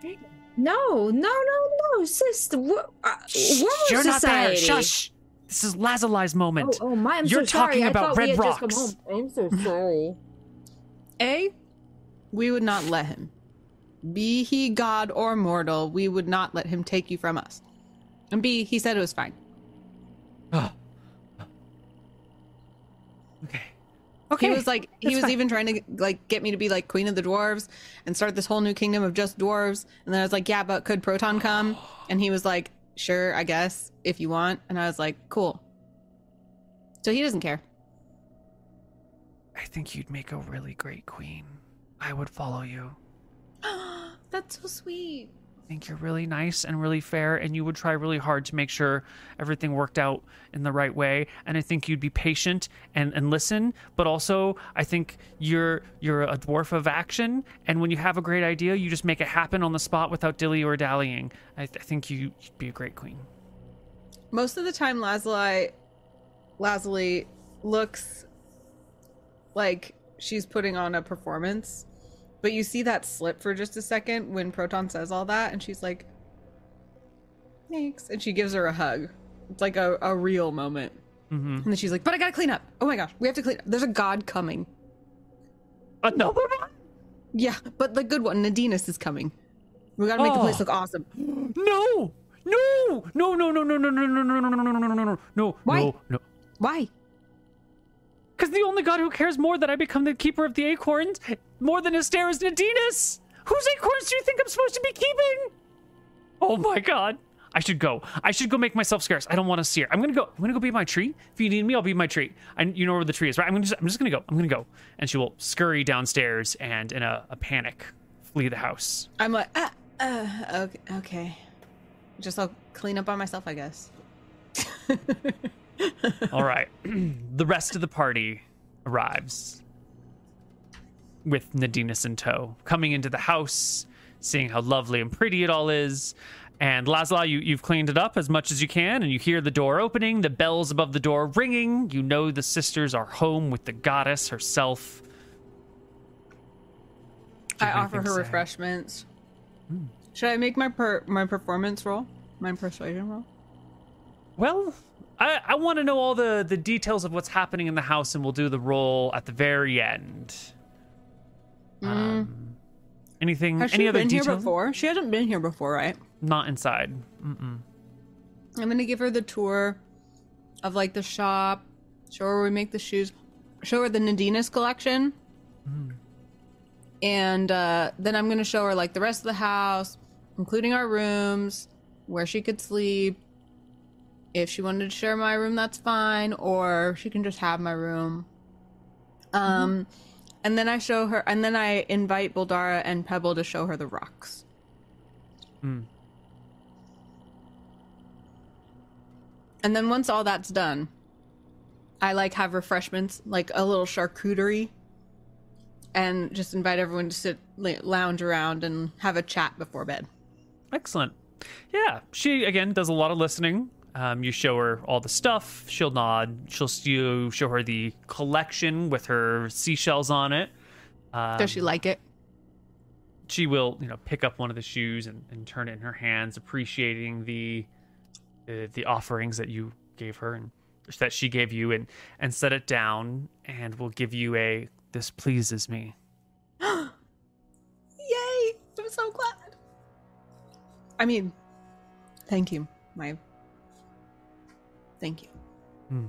No, no, no, no, sis. The, wo- uh, world
You're not there.
society.
Shush. This is Lazuli's
Oh,
moment.
oh my! I'm
You're
so
talking
I
about
thought
red
we had just come
rocks.
home. I'm so sorry.
A, we would not let him. Be he god or mortal, we would not let him take you from us. And B, he said it was fine.
Oh. Okay. Okay.
He was like, he
that's
was
fine.
even trying to like get me to be like queen of the dwarves and start this whole new kingdom of just dwarves. And then I was like, yeah, but could Proton come? And he was like, sure, I guess if you want. And I was like, cool. So he doesn't care.
I think you'd make a really great queen. I would follow you. [gasps]
That's so sweet.
I think you're really nice and really fair, and you would try really hard to make sure everything worked out in the right way. And I think you'd be patient and, and listen, but also I think you're you're a dwarf of action. And when you have a great idea, you just make it happen on the spot without dilly or dallying. I, th- I think you, you'd be a great queen.
Most of the time, Lazuli, Lazuli looks like she's putting on a performance, but you see that slip for just a second when Proton says all that, and she's like, "Thanks," and she gives her a hug. It's like a, a real moment,
Mm-hmm.
and then she's like, "But I gotta clean up. Oh my gosh, we have to clean up. There's a god coming.
Another one?
Yeah, but the good one, Nadinus, is coming. We gotta make the place
Oh.
look awesome.
No! No! No! No! No! No! No! No! No! No! No! No! No! No! No! No! No!
Why?
No! No!
Why?
Because the only god who cares more that I become the keeper of the acorns more than Astair is Nadinus. Whose acorns do you think I'm supposed to be keeping? Oh my god. I should go. I should go make myself scarce. I don't want to see her. I'm gonna go. I'm gonna go be my tree. If you need me, I'll be my tree. And you know where the tree is, right? I'm just I'm just gonna go. I'm gonna go. And she will scurry downstairs and in a, a panic flee the house.
I'm like, ah, uh, okay, okay. Just I'll clean up on myself, I guess. [laughs]
All right. [clears throat] the rest of the party arrives with Nadinus in tow, coming into the house, seeing how lovely and pretty it all is. And Lazuli, you, you've cleaned it up as much as you can, and you hear the door opening, the bells above the door ringing. You know the sisters are home with the goddess herself.
I offer her refreshments. Hmm. Should I make my per- my performance roll? My persuasion roll?
Well, I, I want to know all the, the details of what's happening in the house, and we'll do the roll at the very end. Um, anything?
Has she
other
been
details?
here before? She hasn't been here before, right?
Not inside. Mm-mm.
I'm gonna give her the tour of like the shop, show her where we make the shoes, show her the Nadinus collection, and uh, then I'm gonna show her like the rest of the house, including our rooms, where she could sleep. If she wanted to share my room, that's fine, or she can just have my room. Um, and then I show her, and then I invite Boldara and Pebble to show her the rocks.
Mm.
And then once all that's done, I like have refreshments, like a little charcuterie, and just invite everyone to sit, lounge around and have a chat before bed.
Excellent. Yeah, she again does a lot of listening. Um, you show her all the stuff. She'll nod. She'll you show her the collection with her seashells on it. Um,
Does she like it?
she will you know pick up one of the shoes and, and turn it in her hands appreciating the, the the offerings that you gave her and that she gave you and and set it down and will give you a this pleases me [gasps]
Yay! I'm so glad. I mean, thank you, my. Thank you.
Hmm.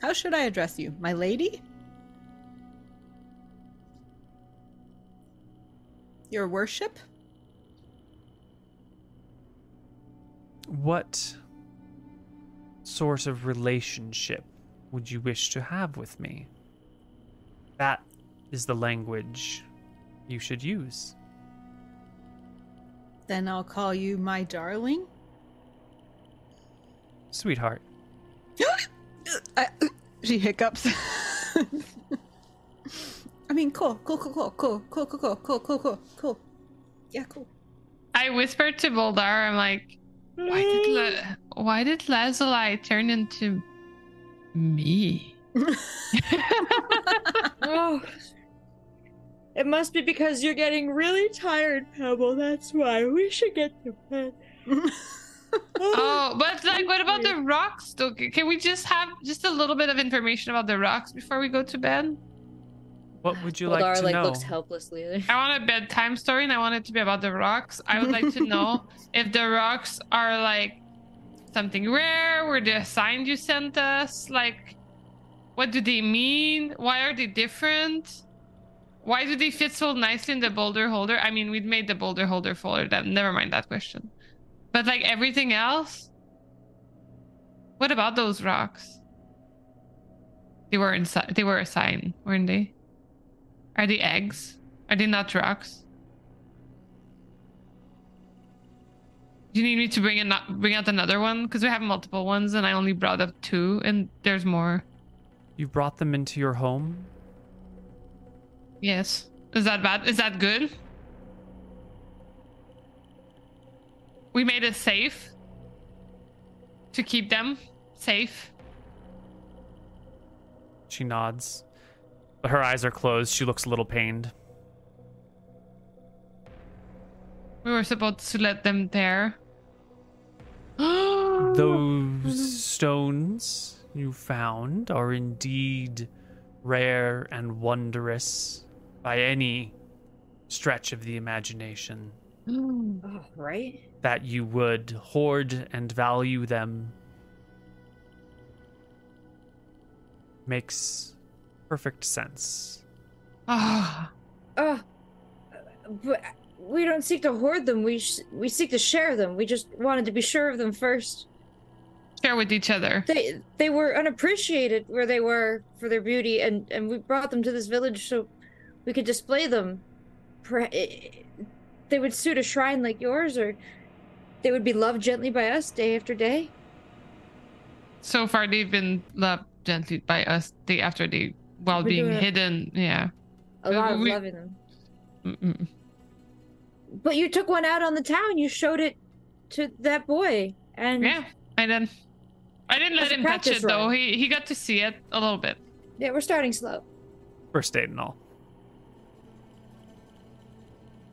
How should I address you, my lady? Your worship?
what sort of relationship would you wish to have with me that is the language you should use
Then I'll call you my darling.
Sweetheart
I, she hiccups. I mean, cool, cool, cool, cool, cool, cool, cool, cool, cool, cool, cool, cool. Yeah, cool.
I whispered to Boldar, I'm like, why did La- why did Lazuli turn into me?
oh. It must be because you're getting really tired, Pebble. That's why we should get to bed.
Oh, but like, what about the rocks? Though, can we just have just a little bit of information about the rocks before we go to bed?
What would you
Eldar
like to
like
know?
looks helplessly. there.
I want a bedtime story, and I want it to be about the rocks. I would like to [laughs] know if the rocks are like something rare. Were the signs you sent us? Like, what do they mean? Why are they different? Why do they fit so nicely in the boulder holder? I mean, we'd made the boulder holder fuller. That never mind that question. But like everything else, what about those rocks? They were inside. They were a sign, weren't they? Are they eggs? Are they not rocks? Do you need me to bring in bring out another one? Because we have multiple ones, and I only brought up two, and there's more.
You brought them into your home?
Yes. Is that bad? Is that good? We made it safe to keep them safe.
She nods. But her eyes are closed. She looks a little pained.
We were supposed to let them there. [gasps]
Those stones you found are indeed rare and wondrous by any stretch of the imagination.
Oh, right?
That you would hoard and value them makes perfect sense.
Ah,
Oh, but we don't seek to hoard them. We sh- we seek to share them. We just wanted to be sure of them first.
share with each other.
They they were unappreciated where they were for their beauty, and and we brought them to this village so we could display them. Per- They would suit a shrine like yours, or they would be loved gently by us day after day.
So far, they've been loved gently by us day after day while
We're
being
doing it.
hidden. Yeah.
A lot of
we-
loving them.
Mm-mm.
But you took one out on the town. You showed it to that boy, and
Yeah, I did. I didn't let him touch
practice
it though.
run.
He he got to see it a little bit.
yeah, we're starting slow.
First date and all.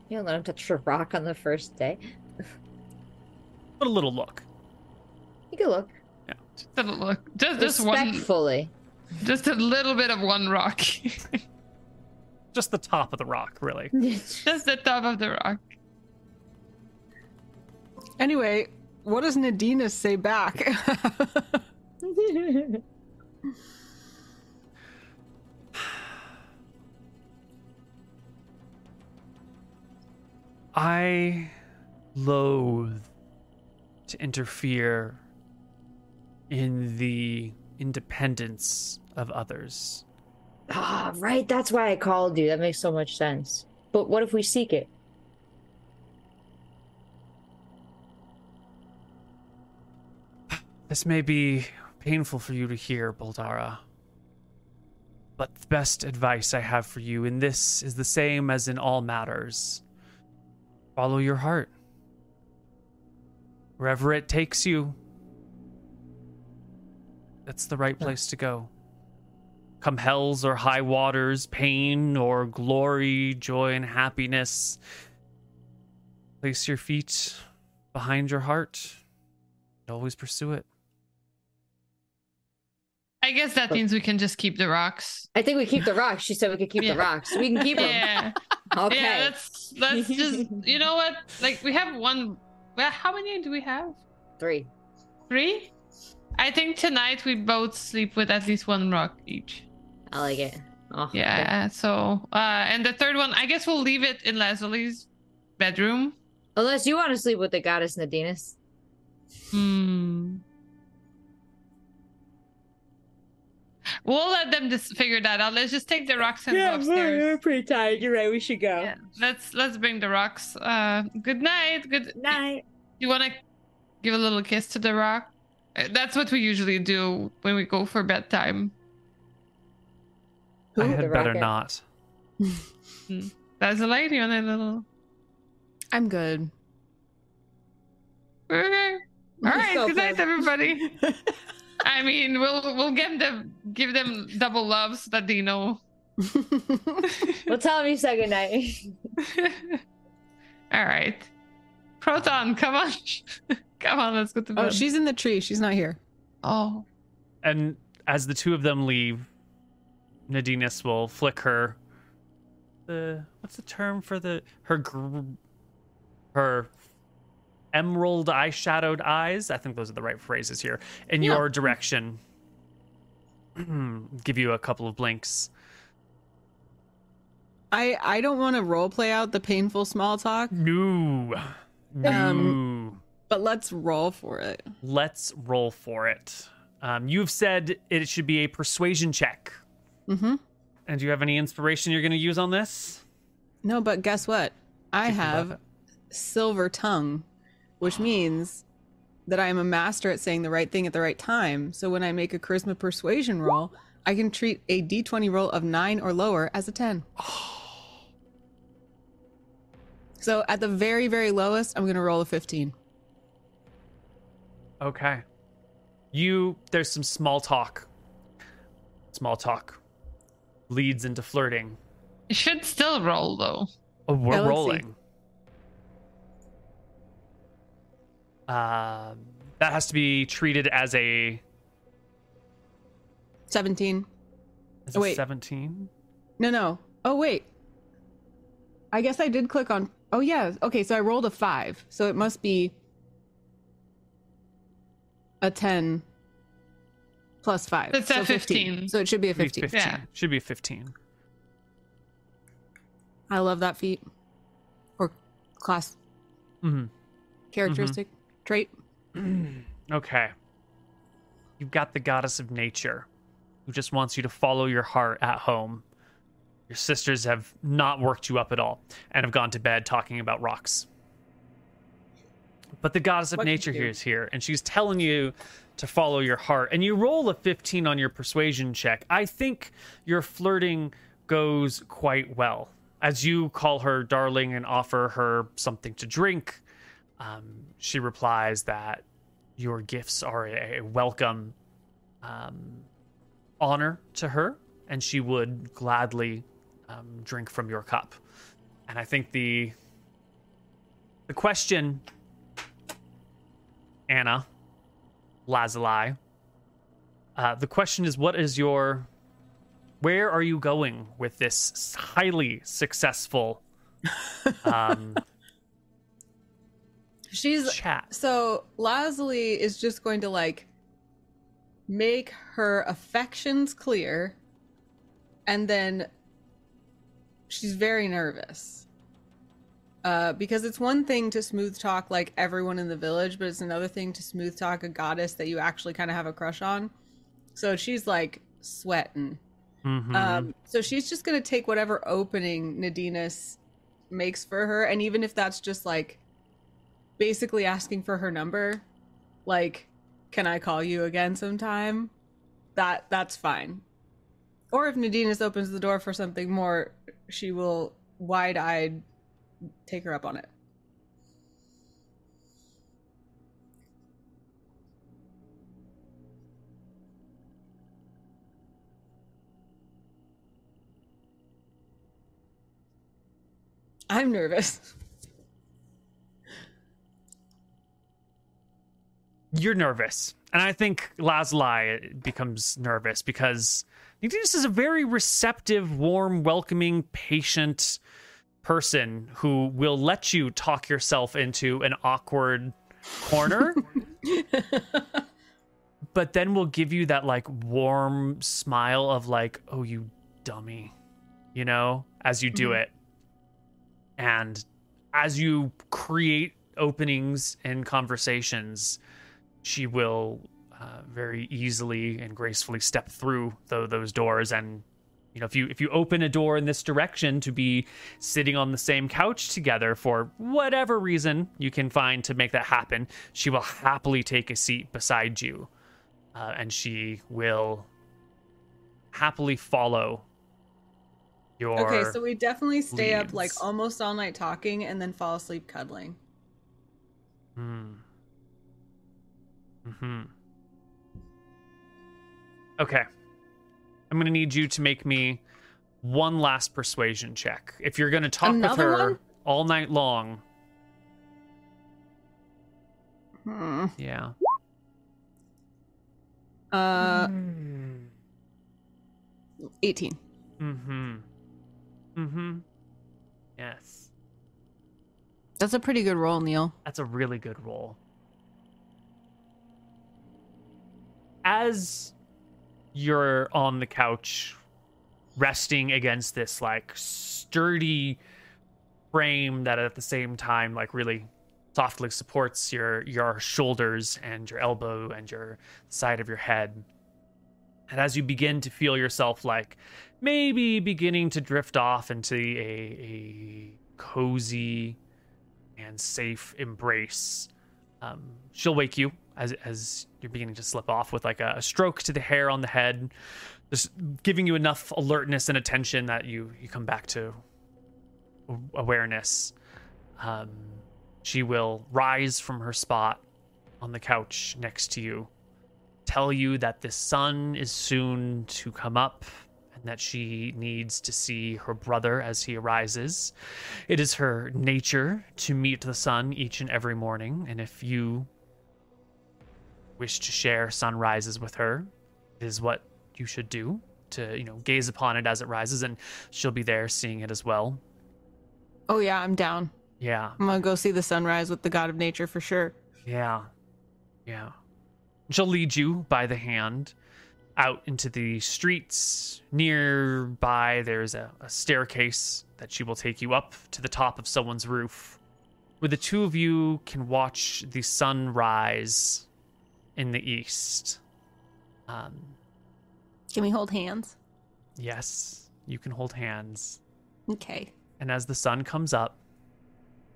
You don't let him touch a rock on the first day.
But a little look.
You can look Yeah.
Just a little, just just one,
respectfully.
just a little bit of one rock, [laughs]
Just the top of the rock, really. [laughs]
just the top of the rock.
Anyway, what does Nadina say back? [laughs]
I loathe to interfere in the independence of others.
Ah, right. That's why I called you. That makes so much sense. But what if we seek it?
This may be painful for you to hear, Boldara. But the best advice I have for you in this is the same as in all matters. Follow your heart. Wherever it takes you, that's the right place to go. Come hells or high waters, pain or glory, joy and happiness, place your feet behind your heart and always pursue it.
I guess that means we can just keep the rocks.
I think we keep the rocks. She said we could keep
Yeah.
the rocks. We can keep [laughs] them.
Yeah,
Okay.
yeah. Let's let's just you know what? Like we have one. Well, how many do we have?
Three.
Three. I think tonight we both sleep with at least one rock each.
I like it. Oh, okay.
Yeah. So, uh, and the third one, I guess we'll leave it in Lazuli's bedroom.
Unless you want to sleep with the goddess Nadinus.
Hmm. We'll let them just figure that out. Let's just take the rocks and go upstairs.
Yeah, we're pretty tired. You're right. We should go.
Yeah, let's let's bring the rocks. Uh, good night. Good.
Night.
You want to give a little kiss to the rock? Uh, That's what we usually do when we go for bedtime.
I had better
rocket.
not.
That's a lady on a little.
I'm good.
Okay. All right. [laughs]
So
good night, everybody. [laughs] I mean, we'll we'll give them give them double love so that they know [laughs]
Well, tell him you said goodnight. [laughs]
All right. Proton, come on. [laughs] come on, let's go to oh, bed.
oh, she's in the tree. She's not here.
Oh.
And as the two of them leave, Nadinus will flick her. The what's the term for the her gr- her emerald eyeshadowed eyes? I think those are the right phrases here. In
Yeah.
your direction, [clears throat] give you a couple of blinks.
I I don't want to role play out the painful small talk,
No, no.
Um, but let's roll for it.
Let's roll for it. Um, you've said it should be a persuasion check.
Mm-hmm.
And do you have any inspiration you're going to use on this?
No, but guess what? I have silver tongue, which means that I am a master at saying the right thing at the right time. So when I make a charisma persuasion roll, I can treat a d20 roll of nine or lower as a 10. [sighs] So at the very, very lowest, I'm going to roll a 15.
Okay. You there's some small talk. Small talk leads into flirting.
You should still roll though.
Oh, we're
Yeah, let's see.
rolling. Um, that has to be treated as a,
17.
as
Oh, wait.
17.
No, no. Oh, wait. I guess I did click on. Oh, yeah. Okay, so I rolled a 5. So it must be a 10 plus 5.
It's a
so
15.
So it should be a 15.
15.
Yeah.
Should be a 15.
I love that feat. Or class
hmm
characteristic trait.
Okay. You've got the goddess of nature who just wants you to follow your heart at home. Your sisters have not worked you up at all and have gone to bed talking about rocks. But the goddess of
What
nature
you
here
do?
is here, and she's telling you to follow your heart. And you roll a 15 on your persuasion check. I think your flirting goes quite well. As you call her darling and offer her something to drink, um, she replies that your gifts are a, welcome um, honor to her, and she would gladly um, drink from your cup. And I think the the question, Anna, Lazuli, uh, the question is, what is your, where are you going with this highly successful [laughs] um,
She's
chat?
so Lazuli is just going to like make her affections clear and then she's very nervous. Uh, because it's one thing to smooth talk like everyone in the village, but it's another thing to smooth talk a goddess that you actually kind of have a crush on. So she's like sweating.
Mhm.
Um, so she's just gonna take whatever opening Nadinus makes for her, and even if that's just like basically asking for her number, like, can I call you again sometime? That that's fine. Or if Nadinus opens the door for something more, she will wide-eyed take her up on it. I'm nervous. [laughs]
you're nervous. And I think Lazuli becomes nervous because Nadinus is a very receptive, warm, welcoming, patient person who will let you talk yourself into an awkward corner, [laughs] but then will give you that like warm smile of like, oh, you dummy, you know, as you do
Mhm.
it. And as you create openings and conversations, she will uh, very easily and gracefully step through tho- those doors and you know if you if you open a door in this direction to be sitting on the same couch together for whatever reason you can find to make that happen she will happily take a seat beside you uh, and she will happily follow your
okay, so we definitely stay up like almost all night talking and then fall asleep cuddling.
Hmm. Hmm. Okay. I'm gonna need you to make me one last persuasion check. If you're going to talk
Another
with her
one?
all night long,
Hmm.
yeah.
Uh, 18.
Mm-hmm. Mm-hmm. Yes.
That's a pretty good roll, Neil.
That's a really good roll. As you're on the couch, resting against this like sturdy frame that at the same time like really softly supports your your shoulders and your elbow and your side of your head. And as you begin to feel yourself like maybe beginning to drift off into a, a cozy and safe embrace, um, she'll wake you as as you're beginning to slip off with like a, a stroke to the hair on the head, just giving you enough alertness and attention that you you come back to awareness. Um, she will rise from her spot on the couch next to you, tell you that the sun is soon to come up and that she needs to see her brother as he arises. It is her nature to meet the sun each and every morning, and if you wish to share sunrises with her, it is what you should do to, you know, gaze upon it as it rises, and she'll be there seeing it as well.
Oh, yeah, I'm down.
Yeah.
I'm gonna go see the sunrise with the god of nature for sure.
Yeah. Yeah. She'll lead you by the hand out into the streets. Nearby, there's a, a staircase that she will take you up to the top of someone's roof, where the two of you can watch the sun rise in the east. Um,
Can we hold hands?
yes, you can hold hands.
Okay.
And as the sun comes up,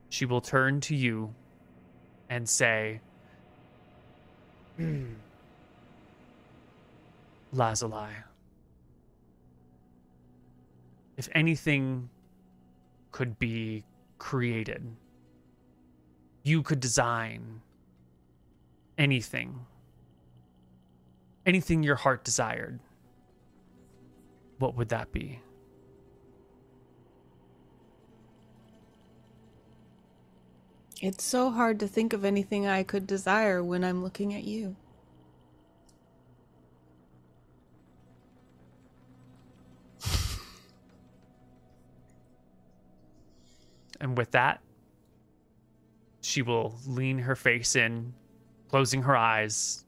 she will turn to you and say, "Hmm, Lazuli, if anything could be created, you could design anything, anything your heart desired, what would that be?
It's so hard to think of anything I could desire when I'm looking at you.
And with that, she will lean her face in, closing her eyes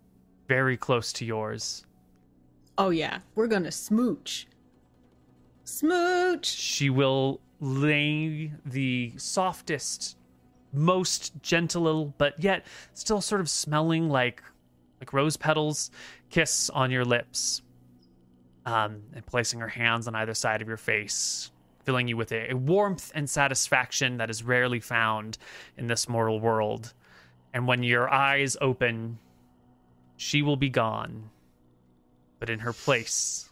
very close to yours.
Oh, yeah. We're gonna smooch. Smooch!
She will lay the softest, most gentle, but yet still sort of smelling like like rose petals kiss on your lips. Um, and placing her hands on either side of your face, filling you with a, a warmth and satisfaction that is rarely found in this mortal world. And when your eyes open, she will be gone. But in her place,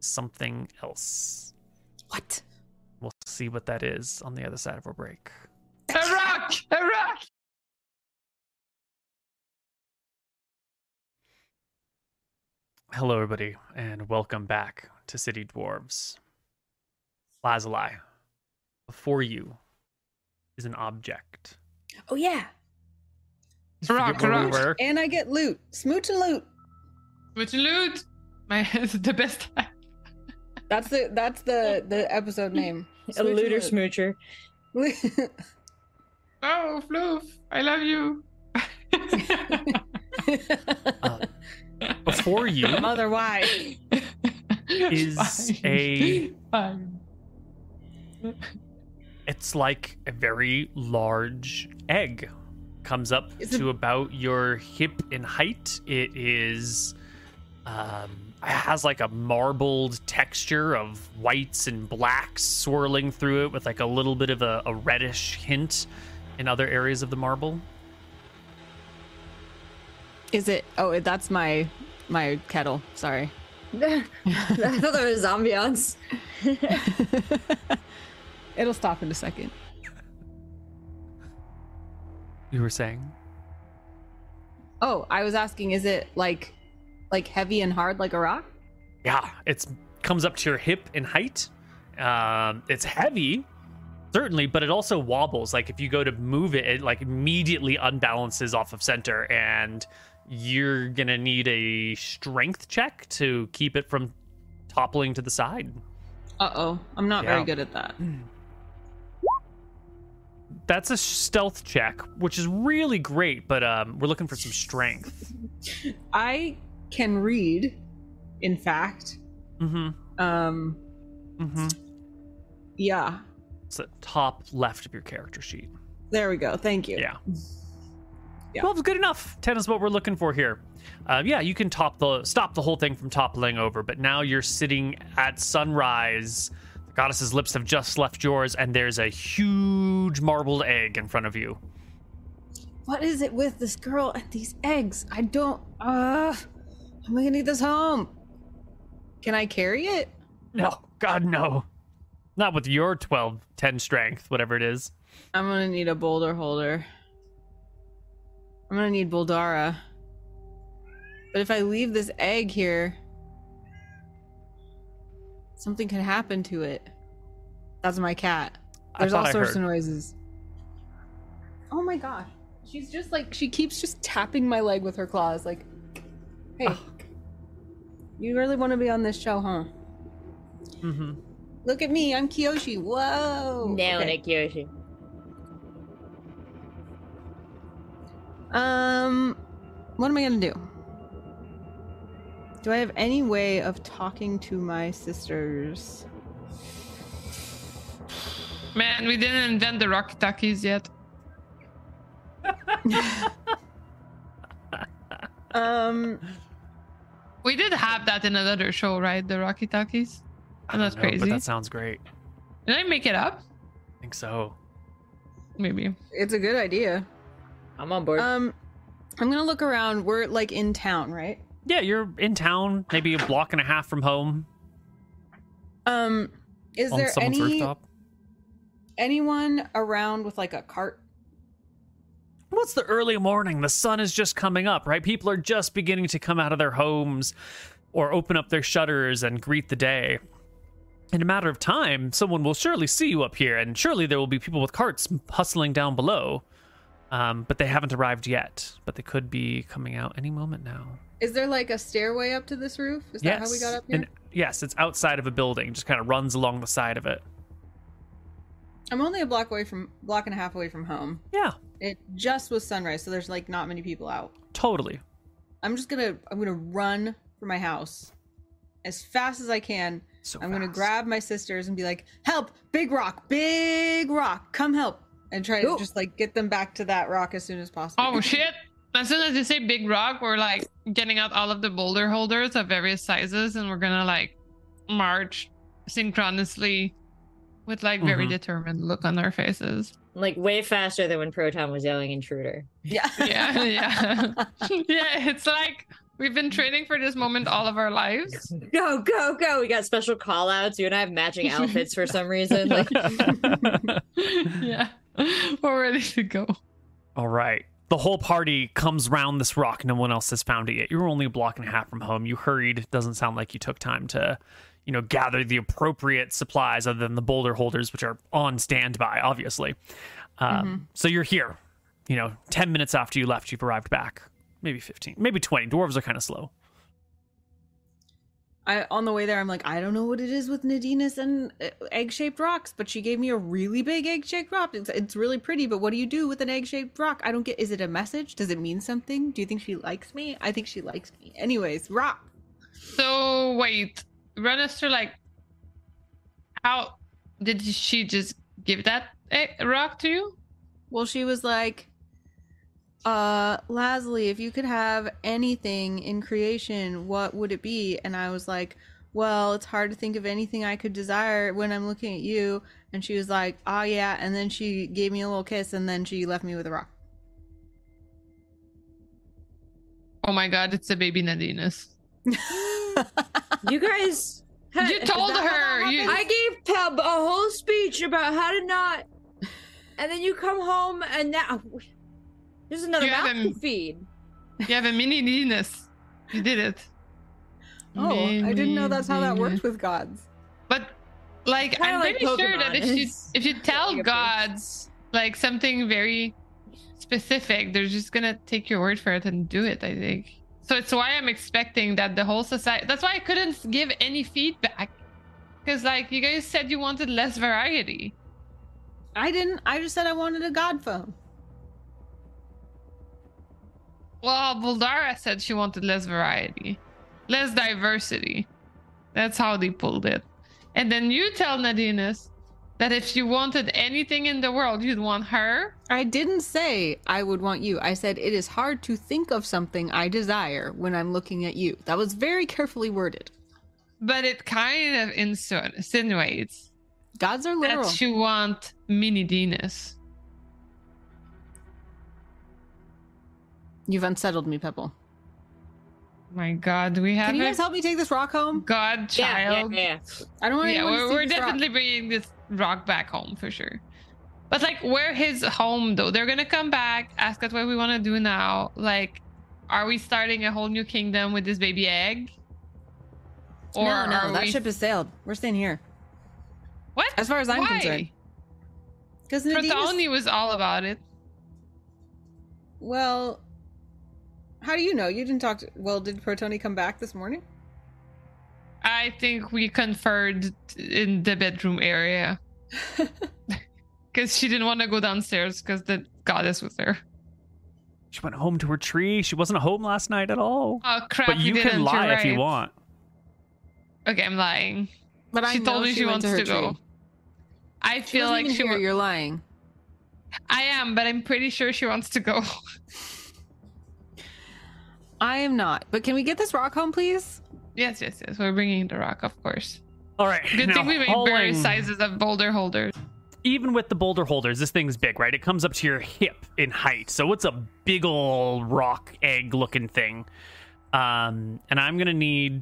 something else.
What?
We'll see what that is on the other side of our break.
A rock! A rock!
Hello, everybody, and welcome back to City Dwarves. Lazuli, before you is an object.
Oh, yeah.
A rock,
Forget
a
where we
rock.
And I get loot. Smooch and loot.
Which loot? My [laughs] the best.
That's the that's the the episode [laughs] name.
A looter smoocher.
smoocher.
Oh, Floof, I love you.
Uh, [laughs] before you
Mother, why?
is
Fine.
a
Fine.
it's like a very large egg comes up
Is
to
it-
about your hip in height it is um it has like a marbled texture of whites and blacks swirling through it with like a little bit of a, a reddish hint in other areas of the marble
Is it? Oh, that's my my kettle. Sorry. [laughs]
I thought that was ambiance.
It'll stop in a second.
You were saying
Oh, I was asking, is it like like heavy and hard like a rock?
yeah it's comes up to your hip in height Um, it's heavy, certainly, but it also wobbles. Like if you go to move it, it like immediately unbalances off of center, and you're gonna need a strength check to keep it from toppling to the side.
Uh oh, I'm not very good at that. [clears throat]
That's a stealth check, which is really great, but um, we're looking for some strength.
I can read, in fact.
Mm-hmm.
Um,
Mm-hmm.
yeah,
It's the top left of your character sheet.
there we go. Thank you.
Yeah.
Yeah.
12 is good enough. 10 is what we're looking for here. Uh, yeah, you can top the stop the whole thing from toppling over, but now you're sitting at sunrise. Goddess's lips have just left yours, and there's a huge marbled egg in front of you.
What is it with this girl and these eggs? I don't. Uh, I'm gonna need this home. Can I carry it?
No, God, no. Not with your 12, 10 strength, whatever it is.
I'm gonna need a boulder holder. I'm gonna need Boldara. But if I leave this egg here, something could happen to it. That's my cat. There's all sorts of noises. Oh my gosh. She's just like she keeps just tapping my leg with her claws, like, hey, you really want to be on this show, huh?
Mm-hmm.
Look at me, I'm Kiyoshi. Whoa.
Nailing
Okay.
it, Kyoshi.
Um, what am I gonna do? Do I have any way of talking to my sisters?
Man, we didn't invent the Rocky Talkies yet. [laughs]
Um,
We did have that in another show, right? The Rocky Talkies. And that's
know, but that sounds great.
Did I make it up?
I think so.
Maybe.
it's a good idea.
I'm on board.
Um, I'm gonna look around. We're like in town, right?
Yeah, you're in town, maybe a block and a half from home,
Um, is there any
rooftop.
anyone around with like a cart?
What's the early morning. The sun is just coming up, right? People are just beginning to come out of their homes or open up their shutters and greet the day. In a matter of time, someone will surely see you up here, and surely there will be people with carts hustling down below. Um, but they haven't arrived yet. But they could be coming out any moment now.
Is there like a stairway up to this roof? Is that how we got up here?
And yes, it's outside of a building, just kind of runs along the side of it.
I'm only a block away from block and a half away from home.
Yeah,
It just was sunrise, so there's like not many people out.
totally.
I'm just gonna I'm gonna run for my house as fast as I can.
So
I'm gonna grab my sisters and be like, "Help! Big rock! Big rock! Come help!" And try to just like get them back to that rock as soon as possible.
Oh shit! As soon as you say big rock, we're like getting out all of the boulder holders of various sizes, and we're gonna like march synchronously with like very
Mhm.
determined look on our faces.
like way faster than when Proton was yelling intruder.
yeah, [laughs]
Yeah, yeah, [laughs] yeah. It's like we've been training for this moment all of our lives. [laughs]
Go, go, go. We got special call outs. You and I have matching outfits for some reason. Like
yeah, we're ready to go.
All right. The whole party comes round this rock. No one else has found it yet. You were only a block and a half from home. You hurried. Doesn't sound like you took time to, you know, gather the appropriate supplies other than the boulder holders, which are on standby, obviously. Um, So you're here. You know, 10 minutes after you left, you've arrived back. Maybe 15, maybe 20. Dwarves are kind of slow.
I on the way there, I'm like, I don't know what it is with Nadinus and uh, egg-shaped rocks, but she gave me a really big egg-shaped rock. It's, it's really pretty, but what do you do with an egg-shaped rock? I don't get. Is it a message? Does it mean something? Do you think she likes me? I think she likes me. Anyways, rock.
So wait, run us through like how did she just give that rock to you?
Well, she was like, uh, Lazuli, if you could have anything in creation, what would it be? And I was like, well, it's hard to think of anything I could desire when I'm looking at you. And she was like, oh, yeah. And then she gave me a little kiss and then she left me with a rock.
Oh my god, it's a baby Nadinus. [laughs]
You guys.
You [laughs] told her, you-
I gave Peb a whole speech about how to not. And then you come home and now. There's another
You
mouth to feed.
You have a mini Nadinus. You did it. [laughs]
oh, I didn't know that's how that worked with gods.
But Like
Kinda
I'm
like
pretty sure that if you if you [laughs] tell
like
gods like something very specific, they're just gonna take your word for it and do it. I think. So it's why I'm expecting that the whole society. That's why I couldn't give any feedback, because like you guys said you wanted less variety.
I didn't. I just said I wanted a god phone.
Well, Boldara said she wanted less variety, less diversity. That's how they pulled it. And then you tell Nadinus that if you wanted anything in the world, you'd want her.
I didn't say I would want you. I said it is hard to think of something I desire when I'm looking at you. That was very carefully worded.
But it kind of insinuates
Gods are literal.
that you want mini Venus.
You've unsettled me, Pebble.
My God, do we have
Can you
a
guys help me take this rock home?
God
Yeah, yeah,
child?
yeah.
I don't want
Yeah,
to
we're, we're
this rock.
definitely bringing this rock back home for sure. But like, where his home though? They're gonna come back, ask us what we want to do now. Like, are we starting a whole new kingdom with this baby egg?
no, no, that
we-
ship has sailed. We're staying here.
What?
As far as I'm
Why?
concerned. Because Nadine
Protoni was all about it.
Well, how do you know? You didn't talk to. Well, did Protoni come back this morning?
I think we conferred in the bedroom area [laughs] because she didn't want to go downstairs because the goddess was there.
She went home to her tree. She wasn't home last night at all.
Oh crap!
but you can lie
you're
if you want.
Okay, I'm lying.
But I
she
know
told me she,
went
wants
her
to go.
tree.
I feel
wasn't
like she.
here.
wa-
You're lying.
I am, but I'm pretty sure she wants to go. [laughs]
I am not. But can we get this rock home, please?
yes, yes, yes. We're bringing the rock, of course.
All right.
Good
now,
thing we made
hauling-
various sizes of boulder holders.
even with the boulder holders, this thing's big, right? It comes up to your hip in height. So it's a big ol' rock egg looking thing. Um, and I'm gonna need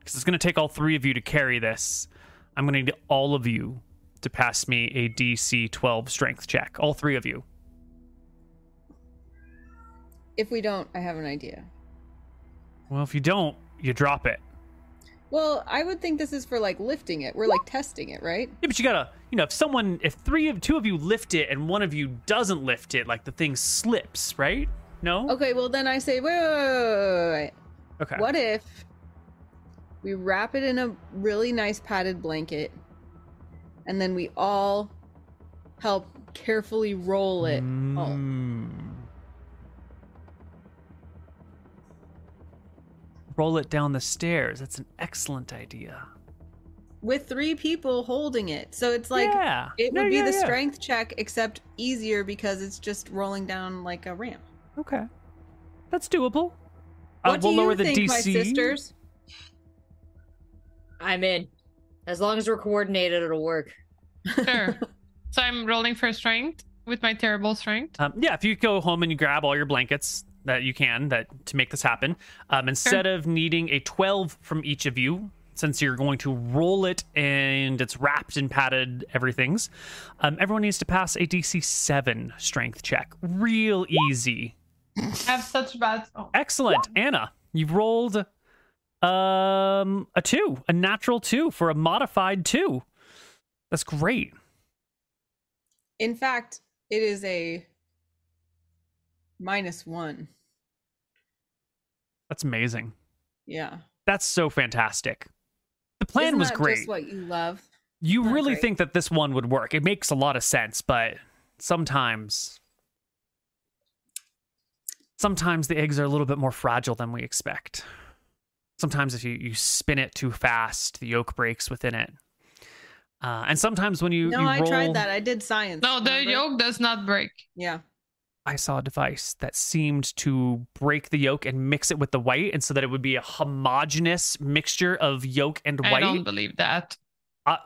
because it's gonna take all three of you to carry this. I'm gonna need all of you to pass me a DC 12 strength check. All three of you.
If we don't, I have an idea.
Well, if you don't, you drop it.
Well, I would think this is for like lifting it. We're like testing it, right?
Yeah, but you gotta, you know, if someone, if three of two of you lift it and one of you doesn't lift it, like the thing slips, right? No.
Okay, well then I say, wait, wait, wait, wait, wait.
Okay.
What if we wrap it in a really nice padded blanket, and then we all help carefully roll it home?
Mm. Roll it down the stairs. That's an excellent idea.
with three people holding it. So it's like
yeah.
it would
Yeah,
be
yeah,
the
yeah.
strength check, except easier because it's just rolling down like a ramp.
Okay, that's doable.
What
uh,
do
we'll
you
lower the
think,
DC.
my sisters?
I'm in. As long as we're coordinated, it'll work.
Sure. [laughs] so I'm rolling for strength with my terrible strength.
Um, yeah, if you go home and you grab all your blankets that you can that to make this happen, um, instead of needing a 12 from each of you, since you're going to roll it and it's wrapped and padded everything's, um, everyone needs to pass a DC 7 strength check. Real easy.
I have such bad. Oh.
Excellent, Anna. You've rolled um a two, a natural two for a modified two. That's great.
In fact, it is a minus one.
That's amazing.
Yeah.
That's so fantastic. The plan
Isn't
was
that
great.
Just what you love.
You
Not
really
great.
think that this one would work. It makes a lot of sense, but sometimes sometimes the eggs are a little bit more fragile than we expect. Sometimes if you, you spin it too fast, the yolk breaks within it. Uh, and sometimes when you,
No,
you
I
roll,
tried that. I did science.
No, the yolk does not break.
Yeah.
I saw a device that seemed to break the yolk and mix it with the white, and so that it would be a homogeneous mixture of yolk and white.
I
white.
don't believe that.
Uh,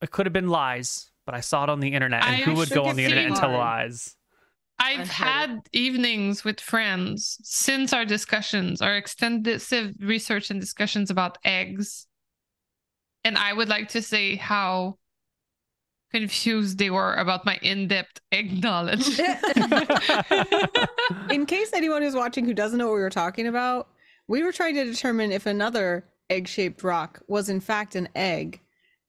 it could have been lies, but I saw it on the internet, and
I
who would go on the
pretty
internet and tell lies?
I've
I've
had evenings with friends since our discussions, our extensive research and discussions about eggs. And I would like to say how confused they were about my in depth egg knowledge. [laughs] [laughs]
In case anyone who's watching who doesn't know what we were talking about, we were trying to determine if another egg shaped rock was in fact an egg.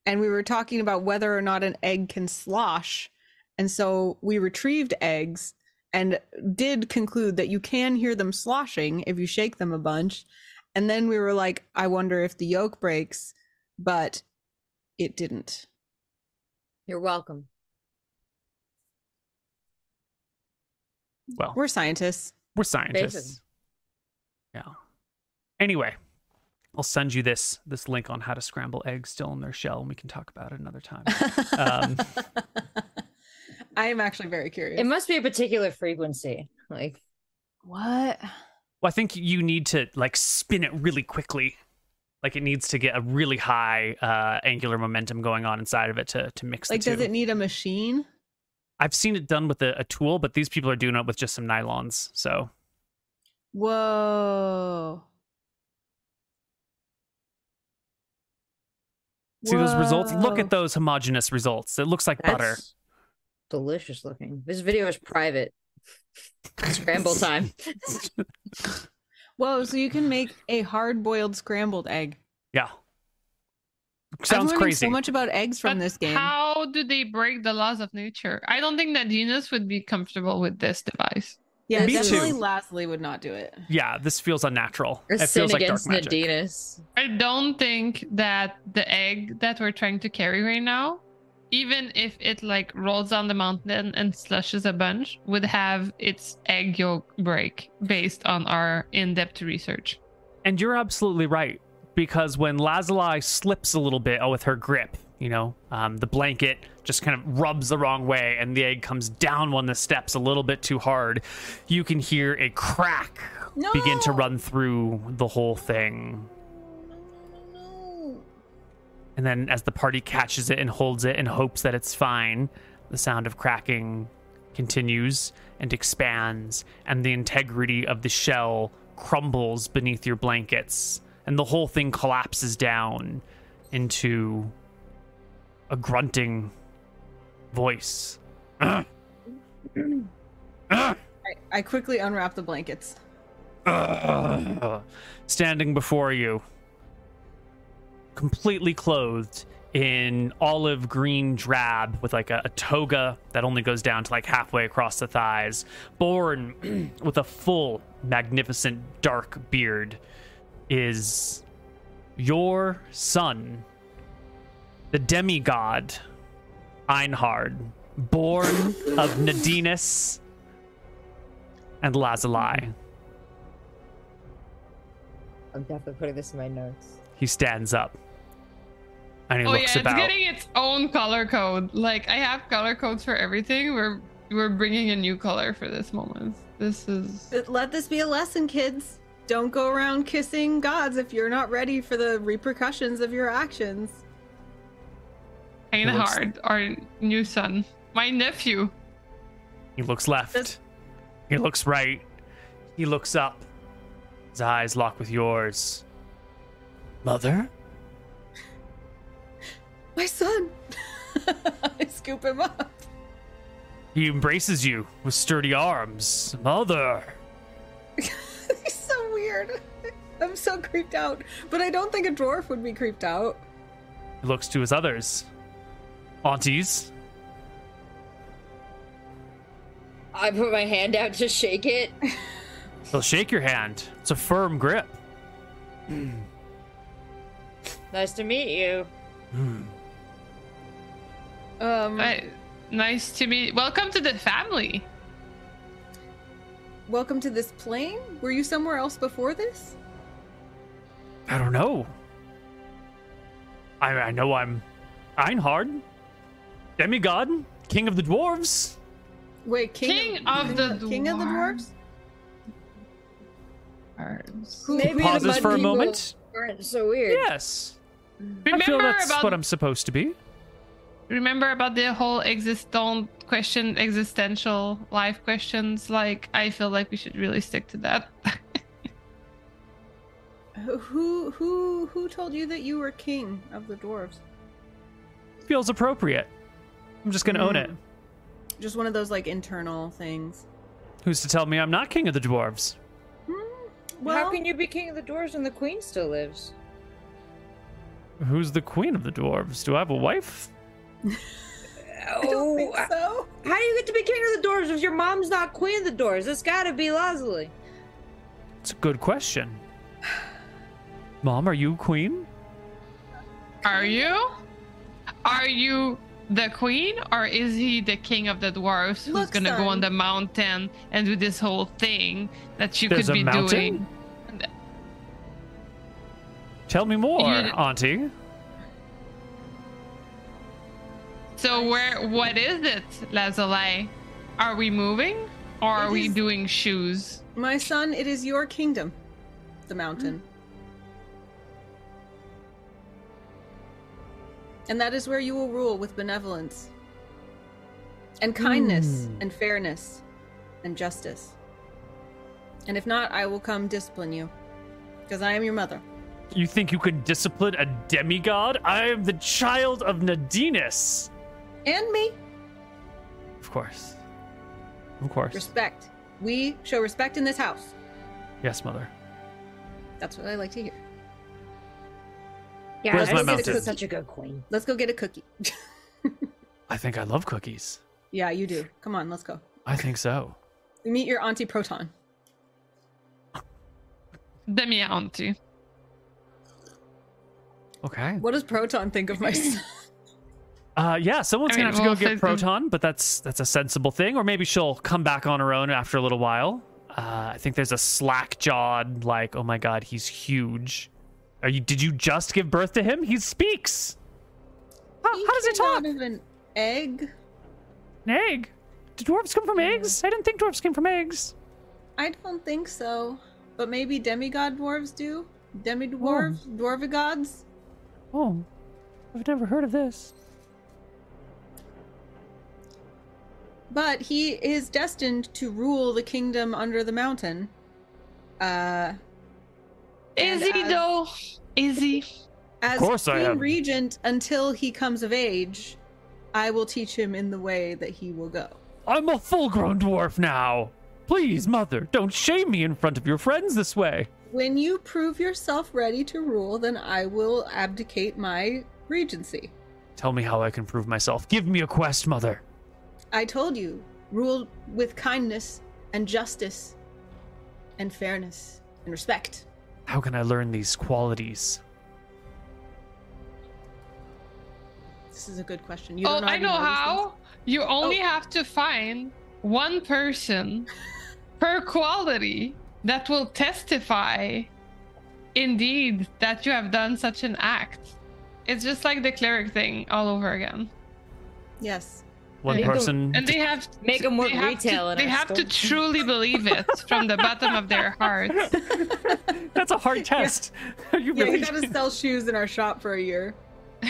and we were talking about whether or not an egg can slosh. And so we retrieved eggs and did conclude that you can hear them sloshing if you shake them a bunch. And then we were like, I wonder if the yolk breaks, but it didn't.
You're welcome.
Well,
We're scientists.
we're scientists. Yeah. Anyway, I'll send you this this link on how to scramble eggs still in their shell, and we can talk about it another time. Um, [laughs]
I am actually very curious.
It must be a particular frequency. Like
what?
Well, I think you need to like spin it really quickly. Like it needs to get a really high uh, angular momentum going on inside of it to to mix
Like,
the two.
does it need a machine?
I've seen it done with a, a tool, but these people are doing it with just some nylons. So
Whoa.
see those results. Look at those homogeneous results. It looks like butter.
delicious looking. This video is private. Scramble time. [laughs]
Whoa, so you can make a hard boiled scrambled egg.
Yeah.
I'm
Sounds
learning
crazy.
so much about eggs from
But
this game.
How do they break the laws of nature? I don't think that Genus would be comfortable with this device.
yeah,
Me
definitely
too.
Lastly would not do it.
Yeah, this feels unnatural.
Or
it
sin
feels like dark
against
magic.
Nadinus.
I don't think that the egg that we're trying to carry right now, even if it like rolls down the mountain and slushes a bunch, would have its egg yolk break based on our in-depth research.
And you're absolutely right because when Lazuli slips a little bit with her grip, you know, um, the blanket just kind of rubs the wrong way and the egg comes down one of the steps a little bit too hard. You can hear a crack
No!
begin to run through the whole thing. And then as the party catches it and holds it and hopes that it's fine, the sound of cracking continues and expands, and the integrity of the shell crumbles beneath your blankets, and the whole thing collapses down into a grunting voice.
I, I quickly unwrap the blankets.
Ugh. standing before you, completely clothed in olive green drab with like a, a toga that only goes down to like halfway across the thighs, born [clears throat] with a full, magnificent dark beard, is your son, the demigod Einhard, born of Nadinus and Lazuli.
I'm definitely putting this in my notes.
He stands up and he
oh yeah,
looks
it's
about.
getting its own color code. Like I have color codes for everything. We're we're bringing a new color for this moment. This is
Let this be a lesson, kids. Don't go around kissing gods if you're not ready for the repercussions of your actions.
kind
looks-
hard. Our new son, my nephew.
He looks left.
Does-
He looks right. He looks up. His eyes lock with yours. Mother?
My son! [laughs] I scoop him up.
He embraces you with sturdy arms. Mother! [laughs]
He's so weird. I'm so creeped out. But I don't think a dwarf would be creeped out.
He looks to his others. Aunties?
I put my hand out to shake it.
They'll shake your hand. It's a firm grip. [clears throat]
Nice to meet you.
Um,
Hi- nice to meet. Welcome to the family.
welcome to this plane? Were you somewhere else before this?
I don't know. I, I know I'm Einhard, demigod, king of the dwarves.
Wait, king,
King of the
king of the dwarves? Who-
Maybe
Pauses
the
for a
people
moment.
Aren't so weird.
Yes. I feel that's
about
what I'm supposed to be.
remember about the whole existent question, existential life questions. Like I feel like we should really stick to that. [laughs]
Who who who told you that you were king of the dwarves?
Feels appropriate. I'm just gonna own it. Hmm.
Just one of those like internal things.
Who's to tell me I'm not king of the dwarves?
Hmm, well,
How can you be king of the dwarves when the queen still lives?
Who's the queen of the dwarves? Do I have a wife?
I don't oh, think
Oh,
so.
how do you get to be king of the dwarves if your mom's not queen of the dwarves? It's gotta be Leslie.
It's a good question. Mom, are you queen?
Are you? Are you the queen, or is he the king of the dwarves who's
Look,
gonna go on the mountain and do this whole thing that you
There's
could
a
be
mountain?
doing?
Tell me more,
You-
Auntie.
So where? What is it, Lazuli? Are we moving, or are
It
we
is-
doing shoes?
My son, it is your kingdom, the mountain. And that is where you will rule with benevolence and kindness
Hmm.
and fairness and justice. And if not, I will come discipline you because I am your mother.
You think you can discipline a demigod? I am the child of Nadinus.
And me.
Of course. Of course.
Respect. We show respect in this house.
Yes, mother.
That's what I like to hear.
Yeah,
Where's
I
my
think
mountain?
it's such a good queen.
Let's go get a cookie.
I think I love cookies.
yeah, you do. Come on, let's go.
I think so.
Meet your auntie Proton.
Demi auntie.
Okay.
What does Proton think of my son? [laughs]
Uh, yeah, someone's
I mean,
gonna have to
well,
go get
since-
Proton, but that's that's a sensible thing. Or maybe she'll come back on her own after a little while. Uh, I think there's a slack jawed, like, oh my god, he's huge. Are you? Did you just give birth to him? He speaks. How, how does he talk?
Out of an egg.
An egg? Do dwarves come from eggs? I didn't think dwarves came from eggs.
I don't think so, but maybe demigod dwarves do. Demi dwarves, dwarvigods.
Oh, I've never heard of this.
But he is destined to rule the kingdom under the mountain. Uh,
Is he
as-
though? Is he?
as
course I
queen
am.
regent until he comes of age, I will teach him in the way that he will go.
I'm a full-grown dwarf now. Please, mother, don't shame me in front of your friends this way.
When you prove yourself ready to rule, then I will abdicate my regency.
Tell me how I can prove myself. Give me a quest, mother.
I told you, rule with kindness and justice and fairness and respect.
How can I learn these qualities?
This is a good question. You
Oh,
don't
I know how. You only
Oh.
have to find one person [laughs] per quality that will testify indeed that you have done such an act. It's just like the cleric thing all over again.
Yes.
One
And-
person.
And they have
Make 'em work
they have
retail
To, they
our
have to truly believe it from the bottom of their hearts. [laughs]
That's a hard test. [laughs] you
Yeah,
really
you gotta sell shoes in our shop for a year. [laughs]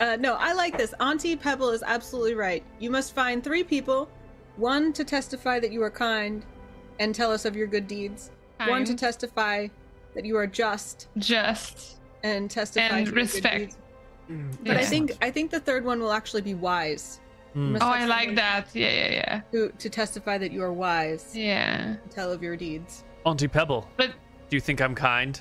Uh, no, I like this. Auntie Pebble is absolutely right. You must find three people one to testify that you are kind and tell us of your good deeds, one to testify that you are just
Just
and testify
And
to your good
respect.
deeds. But I think I think the third one will actually be wise.
Mm.
Oh, I like that. Yeah, yeah, yeah.
To, to testify that you are wise,
Yeah.
and tell of your deeds.
Auntie Pebble,
But
do you think I'm kind?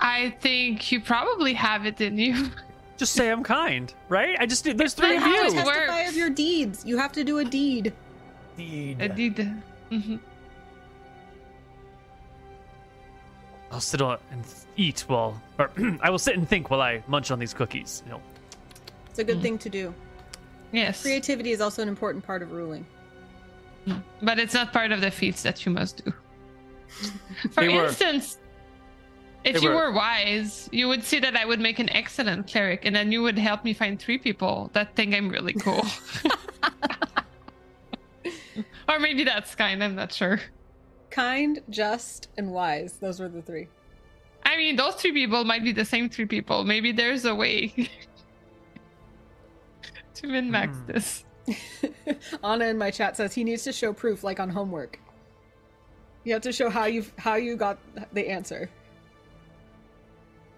I think you probably have it in you.
Just say I'm kind, right? I just there's three
not
of
how
you.
it works.
Testify of your deeds. You have to do a deed.
I did. Mhm.
I'll sit on and eat while, or [clears throat] I will sit and think while I munch on these cookies. You know,
It's a good
Mm.
thing to do.
Yes.
Creativity is also an important part of ruling.
But it's not part of the feats that you must do. [laughs] For
They were-
instance, if
they
you
were-
were wise, you would see that I would make an excellent cleric, and then you would help me find three people that think I'm really cool. [laughs] [laughs] [laughs] or maybe that's kind, I'm not sure.
Kind, just, and wise. Those were the three.
I mean, those three people might be the same three people. Maybe there's a way [laughs] to min max
Hmm.
this. [laughs]
Anna in my chat says he needs to show proof, like on homework. You have to show how you how you got the answer.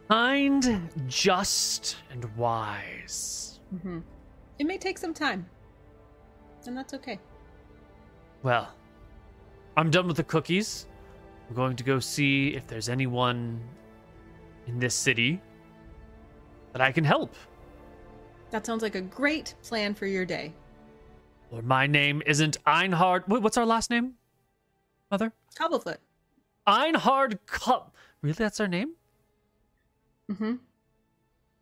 kind, just, and wise.
hmm It may take some time, and that's okay.
Well, I'm done with the cookies. I'm going to go see if there's anyone in this city that I can help.
That sounds like a great plan for your day.
Or my name isn't Einhard. Wait, what's our last name, Mother?
Cobblefoot.
Einhard Co- Really, that's our name?
Mm-hmm.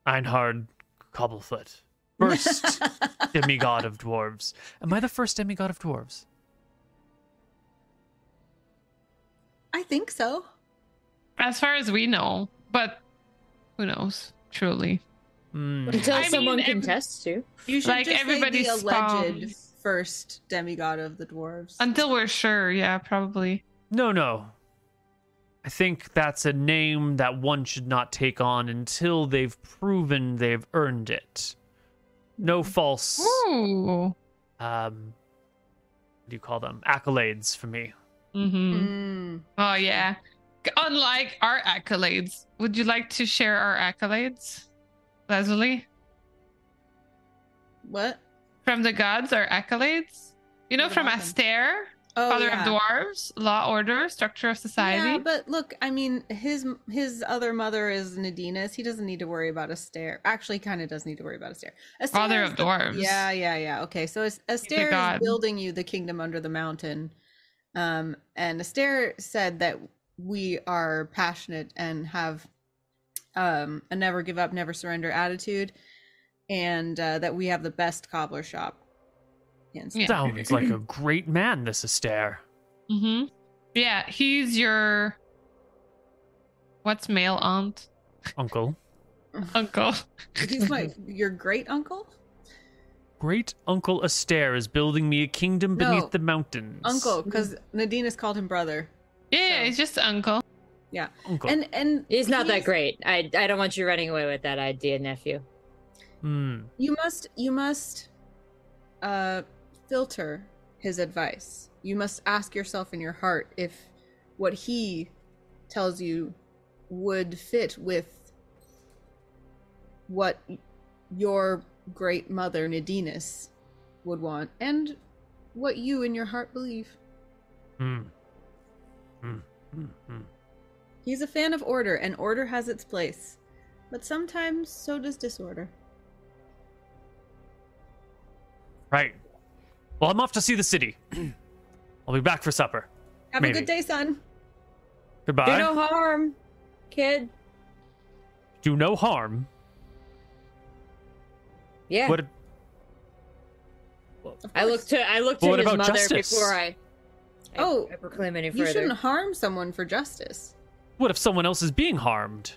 Einhard Cobblefoot. First [laughs] demigod of dwarves. Am I the first demigod of dwarves?
I think so.
As far as we know, but who knows? Truly.
Hmm.
Until
I
someone
every-
contests you.
You should
Like,
just
everybody
say the alleged
spawns.
first demigod of the dwarves.
Until we're sure, yeah, probably.
No, no. I think that's a name that one should not take on until they've proven they've earned it. No false,
Ooh.
um, what do you call them? Accolades for me.
Mm-hmm.
Mm.
Oh yeah. Unlike our accolades, would you like to share our accolades, Leslie?
What?
From the gods, our accolades. You know,
What
from? Astair,
Oh,
Father
yeah.
of Dwarves, Law, Order, Structure of Society.
Yeah, but look, I mean, his his other mother is Nadinus. He doesn't need to worry about Astair. Actually, kind of does need to worry about Astair.
Father of Dwarves.
Yeah, yeah, yeah. Okay, so As-
Astair
is building you the kingdom under the mountain, um, and Astair said that we are passionate and have um, a never give up, never surrender attitude, and uh, that we have the best cobbler shop. in
Yeah.
Sounds like a great man, this Astair.
Mm-hmm. Yeah, he's your what's male aunt?
Uncle. [laughs]
Uncle.
He's my your great uncle.
Great Uncle Astair is building me a kingdom beneath
No.
the mountains.
Uncle, because Nadine has called him brother.
Yeah, yeah,
So-
it's just uncle.
Yeah,
Uncle.
and and
He's not that great. I I don't want you running away with that idea, nephew.
Hmm.
You must you must uh filter his advice. You must ask yourself in your heart if what he tells you would fit with what your great mother Nadinus would want and what you in your heart believe.
Hmm. Hmm. Hmm. Hmm.
He's a fan of order and order has its place. But sometimes so does disorder.
Right. Well, I'm off to see the city. [clears throat] I'll be back for supper.
Have
Maybe.
a good day, son.
Goodbye.
Do no harm, kid.
Do no harm.
Yeah.
What?
Of
I
course.
look to I look
But
to
what
his mother
justice?
before I, I
Oh,
I proclaim any
You shouldn't harm someone for justice.
What if someone else is being harmed?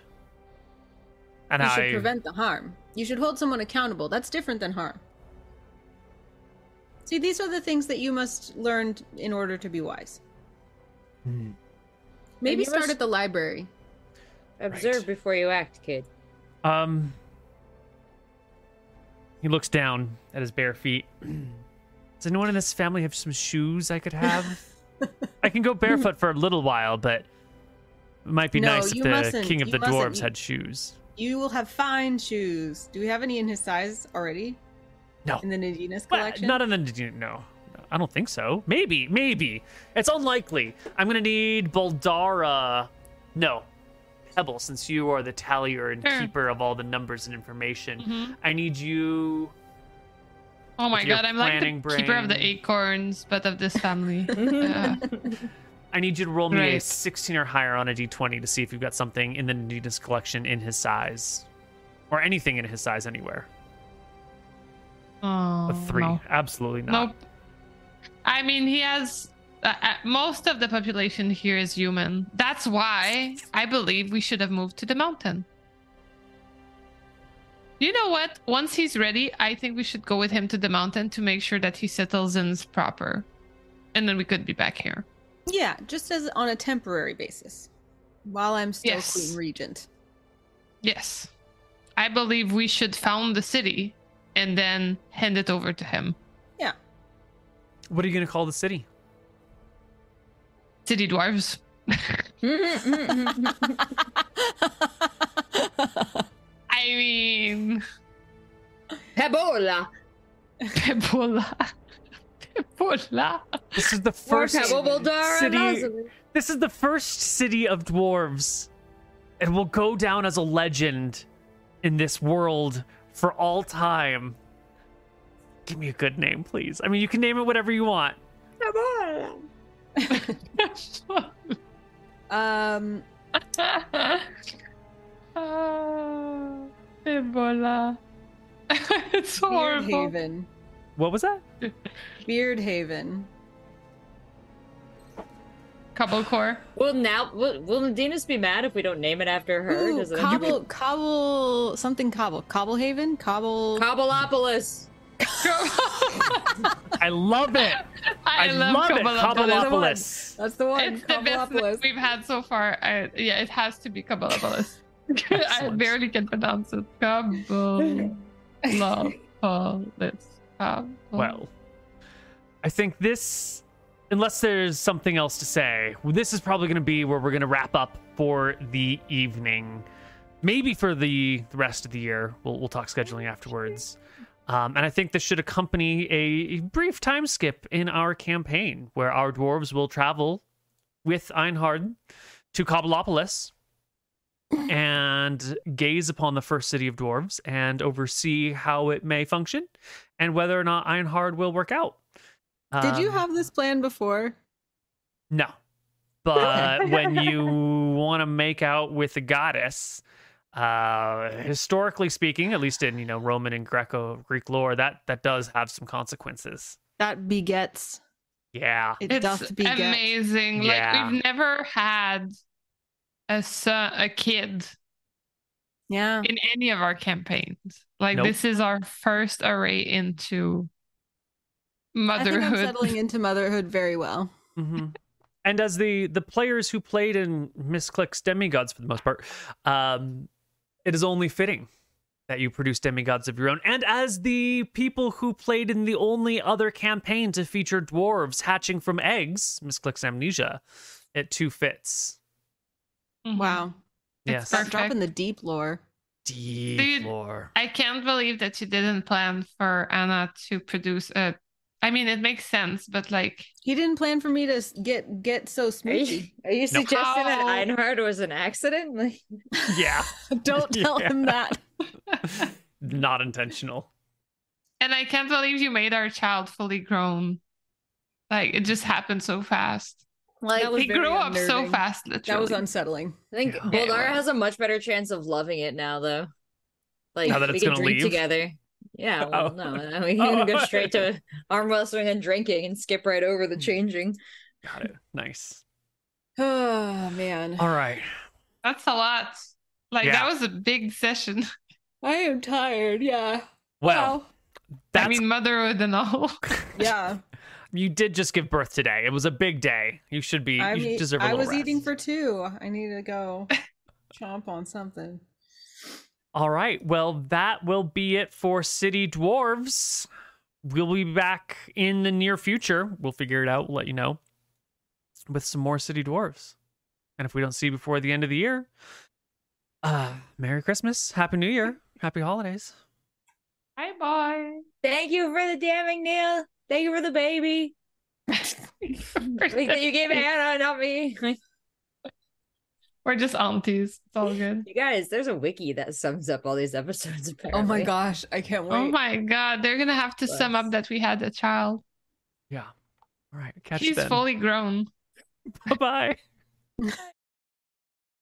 And
you
I.
should prevent the harm. You should hold someone accountable. That's different than harm. See, these are the things that you must learn in order to be wise.
Hmm.
Maybe start
must-
at the library.
Observe
Right.
before you act, kid.
Um. He looks down at his bare feet. [clears throat] Does anyone in this family have some shoes I could have? [laughs] I can go barefoot for a little while, but it might be
No,
nice if the
mustn't.
king of
You
the
mustn't.
dwarves
You-
had shoes.
You will have fine shoes. Do we have any in his size already?
No.
In the Nadinus
Well,
collection?
not in the no, no, I don't think so. Maybe, maybe it's unlikely. I'm gonna need Boldara. No, Pebble, since you are the tallier and
Sure.
keeper of all the numbers and information.
Mhm.
I need you.
Oh my god, I'm like the
planning
keeper of the acorns, but of this family. [laughs] Uh, [laughs]
I need you to roll me a 16 or higher on a d20 to see if you've got something in the Nidus collection in his size, or anything in his size anywhere.
oh,
A three,
no.
absolutely not.
Nope. I mean, he has. Uh, uh, most of the population here is human. That's why I believe we should have moved to the mountain. You know what? Once he's ready, I think we should go with him to the mountain to make sure that he settles in proper. And then we could be back here.
Yeah, just as on a temporary basis. While I'm still
Yes.
Queen Regent.
Yes. I believe we should found the city and then hand it over to him. Yeah.
What are you gonna call the city?
City dwarves. [laughs] I mean,
Pebola.
Pebola. Pebola.
This is the first city. This is the first city of dwarves It will go down as a legend in this world for all time. Give me a good name, please. I mean, you can name it whatever you want.
Come on.
Um,
Ah, Ebola. [laughs] it's
Beard
horrible.
Haven.
What was that?
Beard Haven.
Cobblecore.
Will now will, will Nadinus be mad if we don't name it after her?
Ooh,
Does it
Cobble, Cobble, something Cobble. Cobble Haven? Cobble.
Cobbleopolis. [laughs]
I love it.
I,
I,
love,
love, it.
Cobbleopolis.
Cobbleopolis.
That's the one.
It's the best name we've had so far. I, yeah, it has to be Cobbleopolis. [laughs] I barely can pronounce it. Cobbleopolis. Cobble-
Well, I think this, unless there's something else to say, this is probably going to be where we're going to wrap up for the evening. Maybe for the, the rest of the year. We'll, we'll talk scheduling afterwards. Um, and I think this should accompany a brief time skip in our campaign where our dwarves will travel with Einhard to Cobbleopolis and gaze upon the first city of dwarves and oversee how it may function and whether or not Einhard will work out.
Did you
Um,
have this plan before?
no? [laughs] But when you want to make out with the goddess, uh, historically speaking, at least in you know Roman and Greco Greek lore, that that does have some consequences.
That begets.
Yeah,
It
It's
doth beget.
amazing.
Yeah.
Like we've never had a son, a kid
Yeah.
in any of our campaigns. Like
Nope.
this is our first array into
I think I'm
motherhood.
settling [laughs] into motherhood very well.
hmm And as the the players who played in Miss Click's demigods for the most part, um, it is only fitting that you produce demigods of your own. And as the people who played in the only other campaign to feature dwarves hatching from eggs, Miss Click's Amnesia, it too fits.
Mhm.
Wow.
Yes,
perfect.
Dropping the deep lore.
deep
Dude,
lore.
I can't believe that you didn't plan for Anna to produce a. I mean, it makes sense, but like,
He didn't plan for me to get get so
Are you, are you
No.
suggesting that
oh.
Einhard was an accident? Like,
Yeah, [laughs]
Don't tell [laughs]
Yeah.
him that. [laughs]
not intentional.
and I can't believe you made our child fully grown. Like, it just happened so fast.
like
That
He grew up so fast. Literally.
That was unsettling.
I think
Yeah.
Yeah,
Boldara
was.
has a much better chance of loving it now, though. Like
Now that
we
it's
can
gonna
drink
leave?
together. Yeah, [laughs] oh. well, [laughs]
Oh.
no, no, we can
Oh.
go straight to arm wrestling and drinking and skip right over the hmm. changing.
Got it. Nice. [sighs]
Oh man.
All right.
That's a lot. Like
Yeah.
that was a big session. [laughs]
I am tired. Yeah.
Well, that's
I mean, motherhood and all.
Yeah.
you did just give birth today. It was a big day. You should be.
I
you
mean,
deserve a
I
little
was eating for two. I need to go chomp on something.
All right. Well, that will be it for City Dwarves. We'll be back in the near future. We'll figure it out. We'll let you know with some more City Dwarves. And if we don't see you before the end of the year, uh, Merry Christmas, Happy New Year, Happy Holidays.
Bye bye.
Thank you for the damning Neil. Thank you for the baby. Like [laughs] that [laughs] you gave Anna, not me. [laughs]
We're just aunties. It's all good.
You guys, there's a wiki that sums up all these episodes. [laughs]
Oh my gosh, I can't oh wait.
Oh my god, they're gonna have to sum up that we had a child.
Yeah. All right. Catch
He's
then.
fully grown. [laughs]
Bye bye. [laughs]